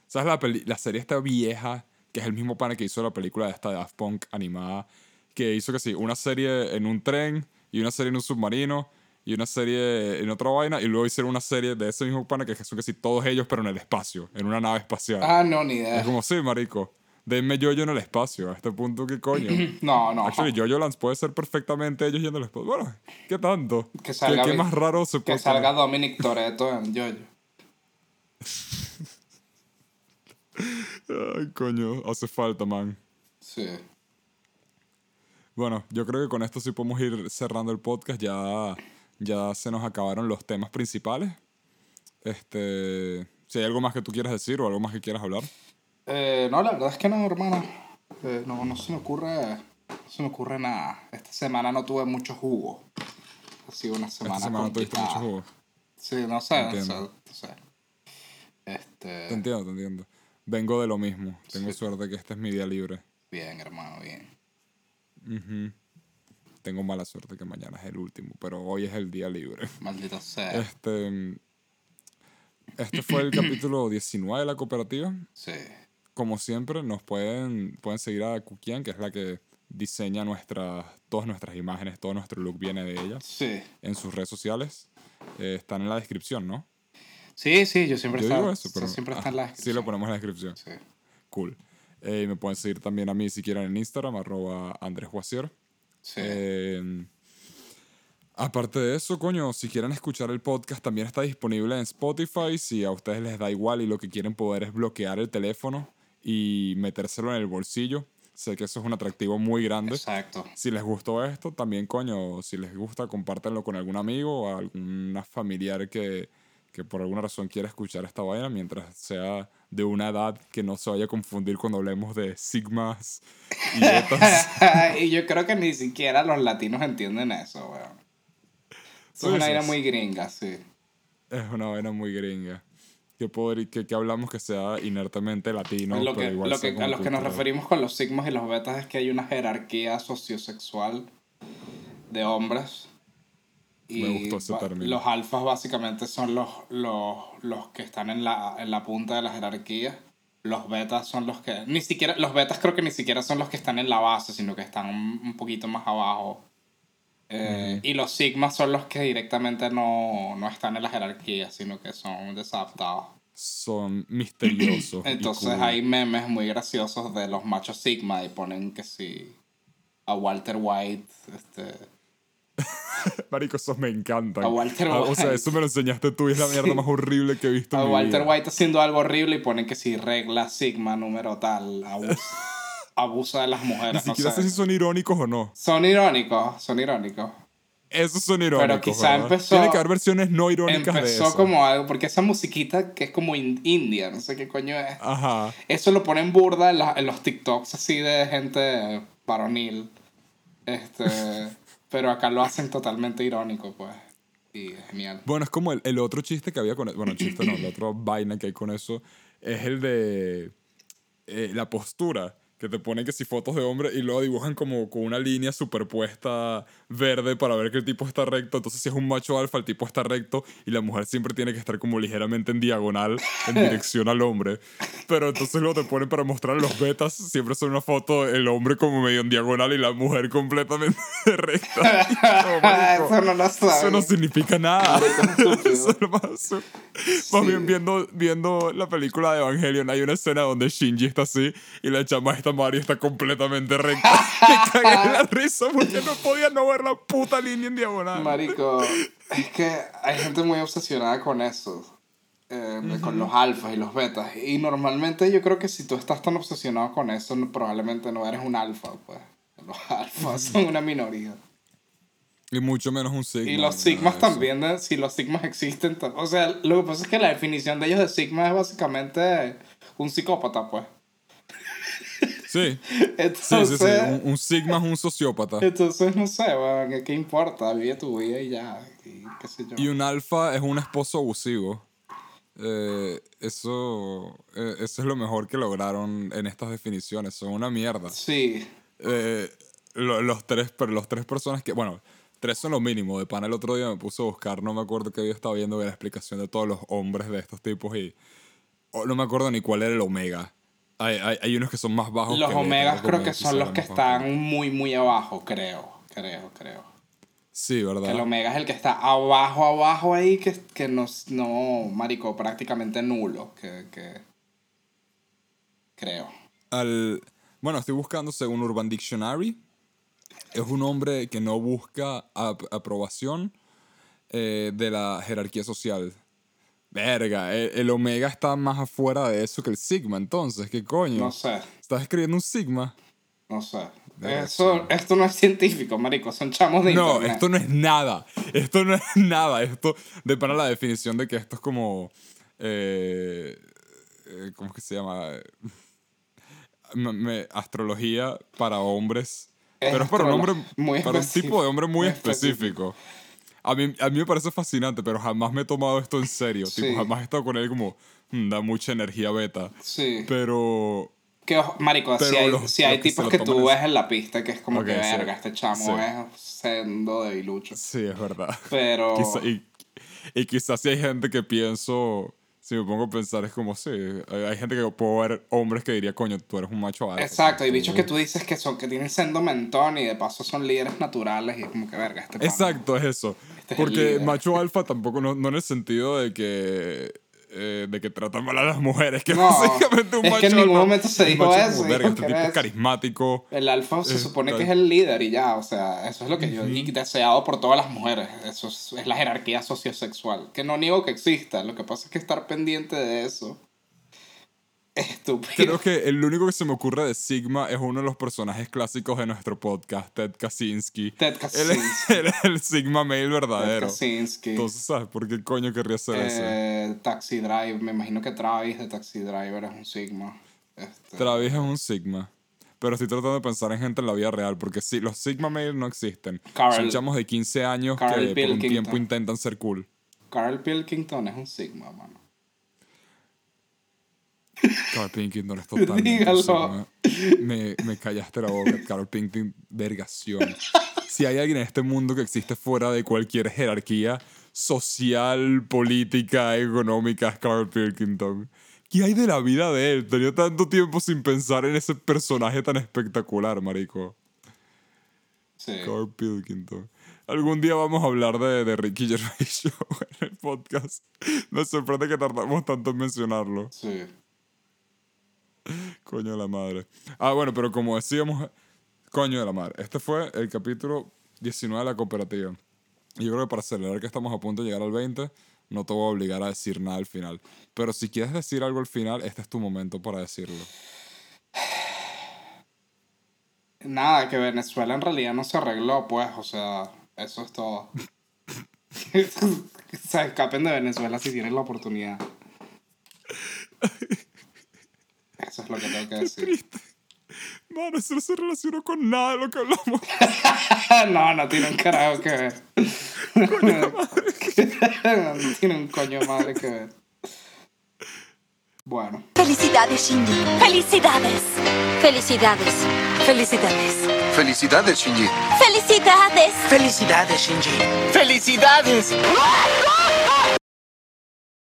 ¿Sabes la, peli- la serie esta vieja? Que es el mismo pana que hizo la película de esta Daft Punk animada. Que hizo que sí, una serie en un tren y una serie en un submarino y una serie en otra vaina. Y luego hicieron una serie de ese mismo pana que son que sí, todos ellos pero en el espacio, en una nave espacial. Ah, no, ni idea. Es como, sí, marico. Denme Jojo en el espacio. A este punto, ¿qué coño? No, no. Actually, Jojo Lands puede ser perfectamente ellos yendo al espacio. Bueno, ¿qué tanto? Que ¿Qué, salga qué Vic- más raro se que puede salga Dominic Toretto en Jojo. Ay, coño, hace falta, man. Sí. Bueno, yo creo que con esto sí podemos ir cerrando el podcast. Ya, ya se nos acabaron los temas principales. Este, si hay algo más que tú quieras decir o algo más que quieras hablar. Eh, no, la verdad es que no, hermano. Eh, no, no se me ocurre. No se me ocurre nada. Esta semana no tuve mucho jugo. Ha sido una semana. Esta semana tuviste mucho complicada. jugo. Sí, no sé, no sé, Entiendo. no sé. Este. Te entiendo, te entiendo. Vengo de lo mismo. Tengo Sí. suerte que este es mi día libre. Bien, hermano, bien. Ujú. Tengo mala suerte que mañana es el último, pero hoy es el día libre. Maldito sea. Este, este fue el capítulo 19 de la cooperativa. Sí. Como siempre, nos pueden, pueden seguir a Kukian, que es la que diseña nuestras, todas nuestras imágenes, todo nuestro look viene de ella, Sí. en sus redes sociales. Eh, están en la descripción, ¿no? Sí, sí, yo siempre Yo está, digo eso, pero siempre está en la sí descripción. lo ponemos en la descripción. Sí. Cool. Eh, me pueden seguir también a mí si quieren en Instagram, arroba Andrés Guasier. Sí. Eh, aparte de eso, coño, si quieren escuchar el podcast, también está disponible en Spotify. Si a ustedes les da igual y lo que quieren poder es bloquear el teléfono y metérselo en el bolsillo, sé que eso es un atractivo muy grande. Exacto. Si les gustó esto, también, coño, si les gusta, compártanlo con algún amigo o alguna familiar que, que por alguna razón quiera escuchar esta vaina, mientras sea de una edad que no se vaya a confundir cuando hablemos de sigmas y betas. y yo creo que ni siquiera los latinos entienden eso, weón. ¿Tú Es una dices? muy gringa, sí. Es una vaina muy gringa. Que, poder, que, que hablamos que sea inertemente latino, lo pero que, igual lo que, a los que nos referimos con los sigmas y los betas es que hay una jerarquía sociosexual de hombres. Y Me gustó ese término. los alfas básicamente son los, los, los que están en la, en la punta de la jerarquía. Los betas son los que... Ni siquiera... Los betas creo que ni siquiera son los que están en la base, sino que están un, un poquito más abajo. Eh, Y los sigmas son los que directamente no, no están en la jerarquía, sino que son desadaptados. Son misteriosos. Entonces hay memes muy graciosos de los machos sigma y ponen que si a Walter White, este, Marico, esos me encantan. A Walter Ah, O sea, White. eso me lo enseñaste tú y es la mierda más horrible que he visto a en mi Walter vida. White haciendo algo horrible y ponen que si regla sigma número tal, abusa, abusa de las Ni mujeres, no siquiera sé sé. si son irónicos o no. Son irónicos, son irónicos. Esos son irónicos. quizá ¿verdad? empezó- Tiene que haber versiones no irónicas de Empezó eso. como algo, porque esa musiquita que es como in- india, no sé qué coño es. Ajá. Eso lo ponen burda en, la- en los TikToks así de gente varonil. Este, pero acá lo hacen totalmente irónico, pues. Y es genial. Bueno, es como el, el otro chiste que había con eso. Bueno, chiste no, la otra vaina que hay con eso es el de eh, la postura. Que te ponen que si fotos de hombre y luego dibujan como con una línea superpuesta verde para ver que el tipo está recto. Entonces, si es un macho alfa, el tipo está recto y la mujer siempre tiene que estar como ligeramente en diagonal en dirección al hombre. Pero entonces luego te ponen para mostrar los betas. Siempre son una foto el hombre como medio en diagonal y la mujer completamente recta. Marico, Eso no lo sabes. eso no significa nada. Eso es lo más absurdo. Más bien viendo, viendo la película de Evangelion, hay una escena donde Shinji está así y la chama esta Mario está completamente recta. Me cagué la risa porque no podía no ver la puta línea en diagonal. Marico, es que hay gente muy obsesionada con eso. eh, Con los alfas y los betas. Y normalmente yo creo que si tú estás tan obsesionado con eso, probablemente no eres un alfa, pues. Los alfas son una minoría. Y mucho menos un sigma. Y los sigmas también, de- si los sigmas existen. O sea, lo que pasa es que la definición de ellos de sigma es básicamente un psicópata, pues. Sí, Entonces, sí, sí, sí. Un, un sigma es un sociópata. entonces no sé, ¿qué, ¿qué importa? Vive tu vida y ya, y qué sé yo. Y un alfa es un esposo abusivo. Eh, eso, eh, eso es lo mejor que lograron en estas definiciones. Son una mierda. Sí, Eh, lo- los tres, pero los tres personas que, bueno, tres son lo mínimo. De pana el otro día me puse a buscar, no me acuerdo que yo estaba viendo la explicación de todos los hombres de estos tipos y oh, no me acuerdo ni cuál era el omega. Hay, hay, hay unos que son más bajos. los que omegas creo que son los que están muy, muy abajo, creo, creo, creo. Sí, ¿verdad? El omega es el que está abajo, abajo ahí, que, que no, no, marico, prácticamente nulo, que, que... Creo. Al, bueno, estoy buscando según Urban Dictionary. Es un hombre que no busca ap- aprobación eh, de la jerarquía social. Verga, el, el omega está más afuera de eso que el sigma, entonces, ¿qué coño? No sé, ¿Estás escribiendo un sigma? no sé. Eso, esto no es científico, marico, son chamos de No, internet. esto no es nada. Esto no es nada. Esto, de para la definición de que esto es como. eh, eh, ¿Cómo es que se llama? Me- me- astrología para hombres. Es pero es para un hombre. muy para un tipo de hombre muy muy específico. A mí, a mí me parece fascinante, pero jamás me he tomado esto en serio. Sí. Tipo, jamás he estado con él como. "Mm, da mucha energía beta. Sí. Pero. Que, marico, Pero si hay, los- si hay que tipos que tú ves en la pista que es como que sí. verga, este chamo Sí. es sendo debilucho. Sí, es verdad. Pero. Quizá- y, y quizás si hay gente que pienso, si me pongo a pensar, es como, sí, hay, gente que puedo ver hombres que diría, coño, tú eres un macho alfa. Exacto, y bichos que tú dices que son que tienen sendo mentón y de paso son líderes naturales y es como que verga, este pana. Exacto, es eso. Este Porque macho alfa tampoco, no, no en el sentido de que... eh, de que tratan mal a las mujeres, que No, básicamente un es macho que en ningún momento se dijo macho eso, verga, este tipo es carismático. El alfa se supone que es el líder y ya, o sea, eso es lo que yo y deseado por todas las mujeres. Eso es, es la jerarquía sociosexual, que no niego que exista, lo que pasa es que estar pendiente de eso es estúpido. Creo que el único que se me ocurre de Sigma es uno de los personajes clásicos de nuestro podcast, Ted Kaczynski. Ted Kaczynski. él es el Sigma male verdadero. Kaczynski. Entonces, ¿sabes por qué coño querría eso? Eh, Taxi Drive, me imagino que Travis de Taxi Driver es un Sigma. Este, Travis es un Sigma. Pero estoy tratando de pensar en gente en la vida real, porque sí, los Sigma male no existen. Carl- Son chamos de 15 años Carl que por un tiempo intentan ser cool. Carl Pilkington es un Sigma, mano. Carl Pilkington es totalmente un Dígalo. Me, me callaste la boca, Carl Pilkington, vergación. Si hay alguien en este mundo que existe fuera de cualquier jerarquía social, política, económica, es Carl Pilkington. ¿Qué hay de la vida de él? Tenía tanto tiempo sin pensar en ese personaje tan espectacular, marico. Sí. Carl Pilkington. Algún día vamos a hablar de, de Ricky Gervais Show en el podcast. Me sorprende que tardamos tanto en mencionarlo. Sí. Coño de la madre. Ah, bueno, pero como decíamos, coño de la madre. Este fue el capítulo 19 de la cooperativa. Y yo creo que para celebrar que estamos a punto de llegar al 20, no te voy a obligar a decir nada al final. Pero si quieres decir algo al final, este es tu momento para decirlo. Nada, que Venezuela en realidad no se arregló, pues, o sea, eso es todo. se escapen de Venezuela si tienen la oportunidad. Eso es lo que tengo que decir. Mano, eso no se relacionó con nada de lo que hablamos. no, no tiene un carajo que ver. no tiene un coño madre que ver. Bueno, Felicidades, Shinji. Felicidades. Felicidades. Felicidades. Felicidades, Shinji. Felicidades. Felicidades, Shinji. Felicidades.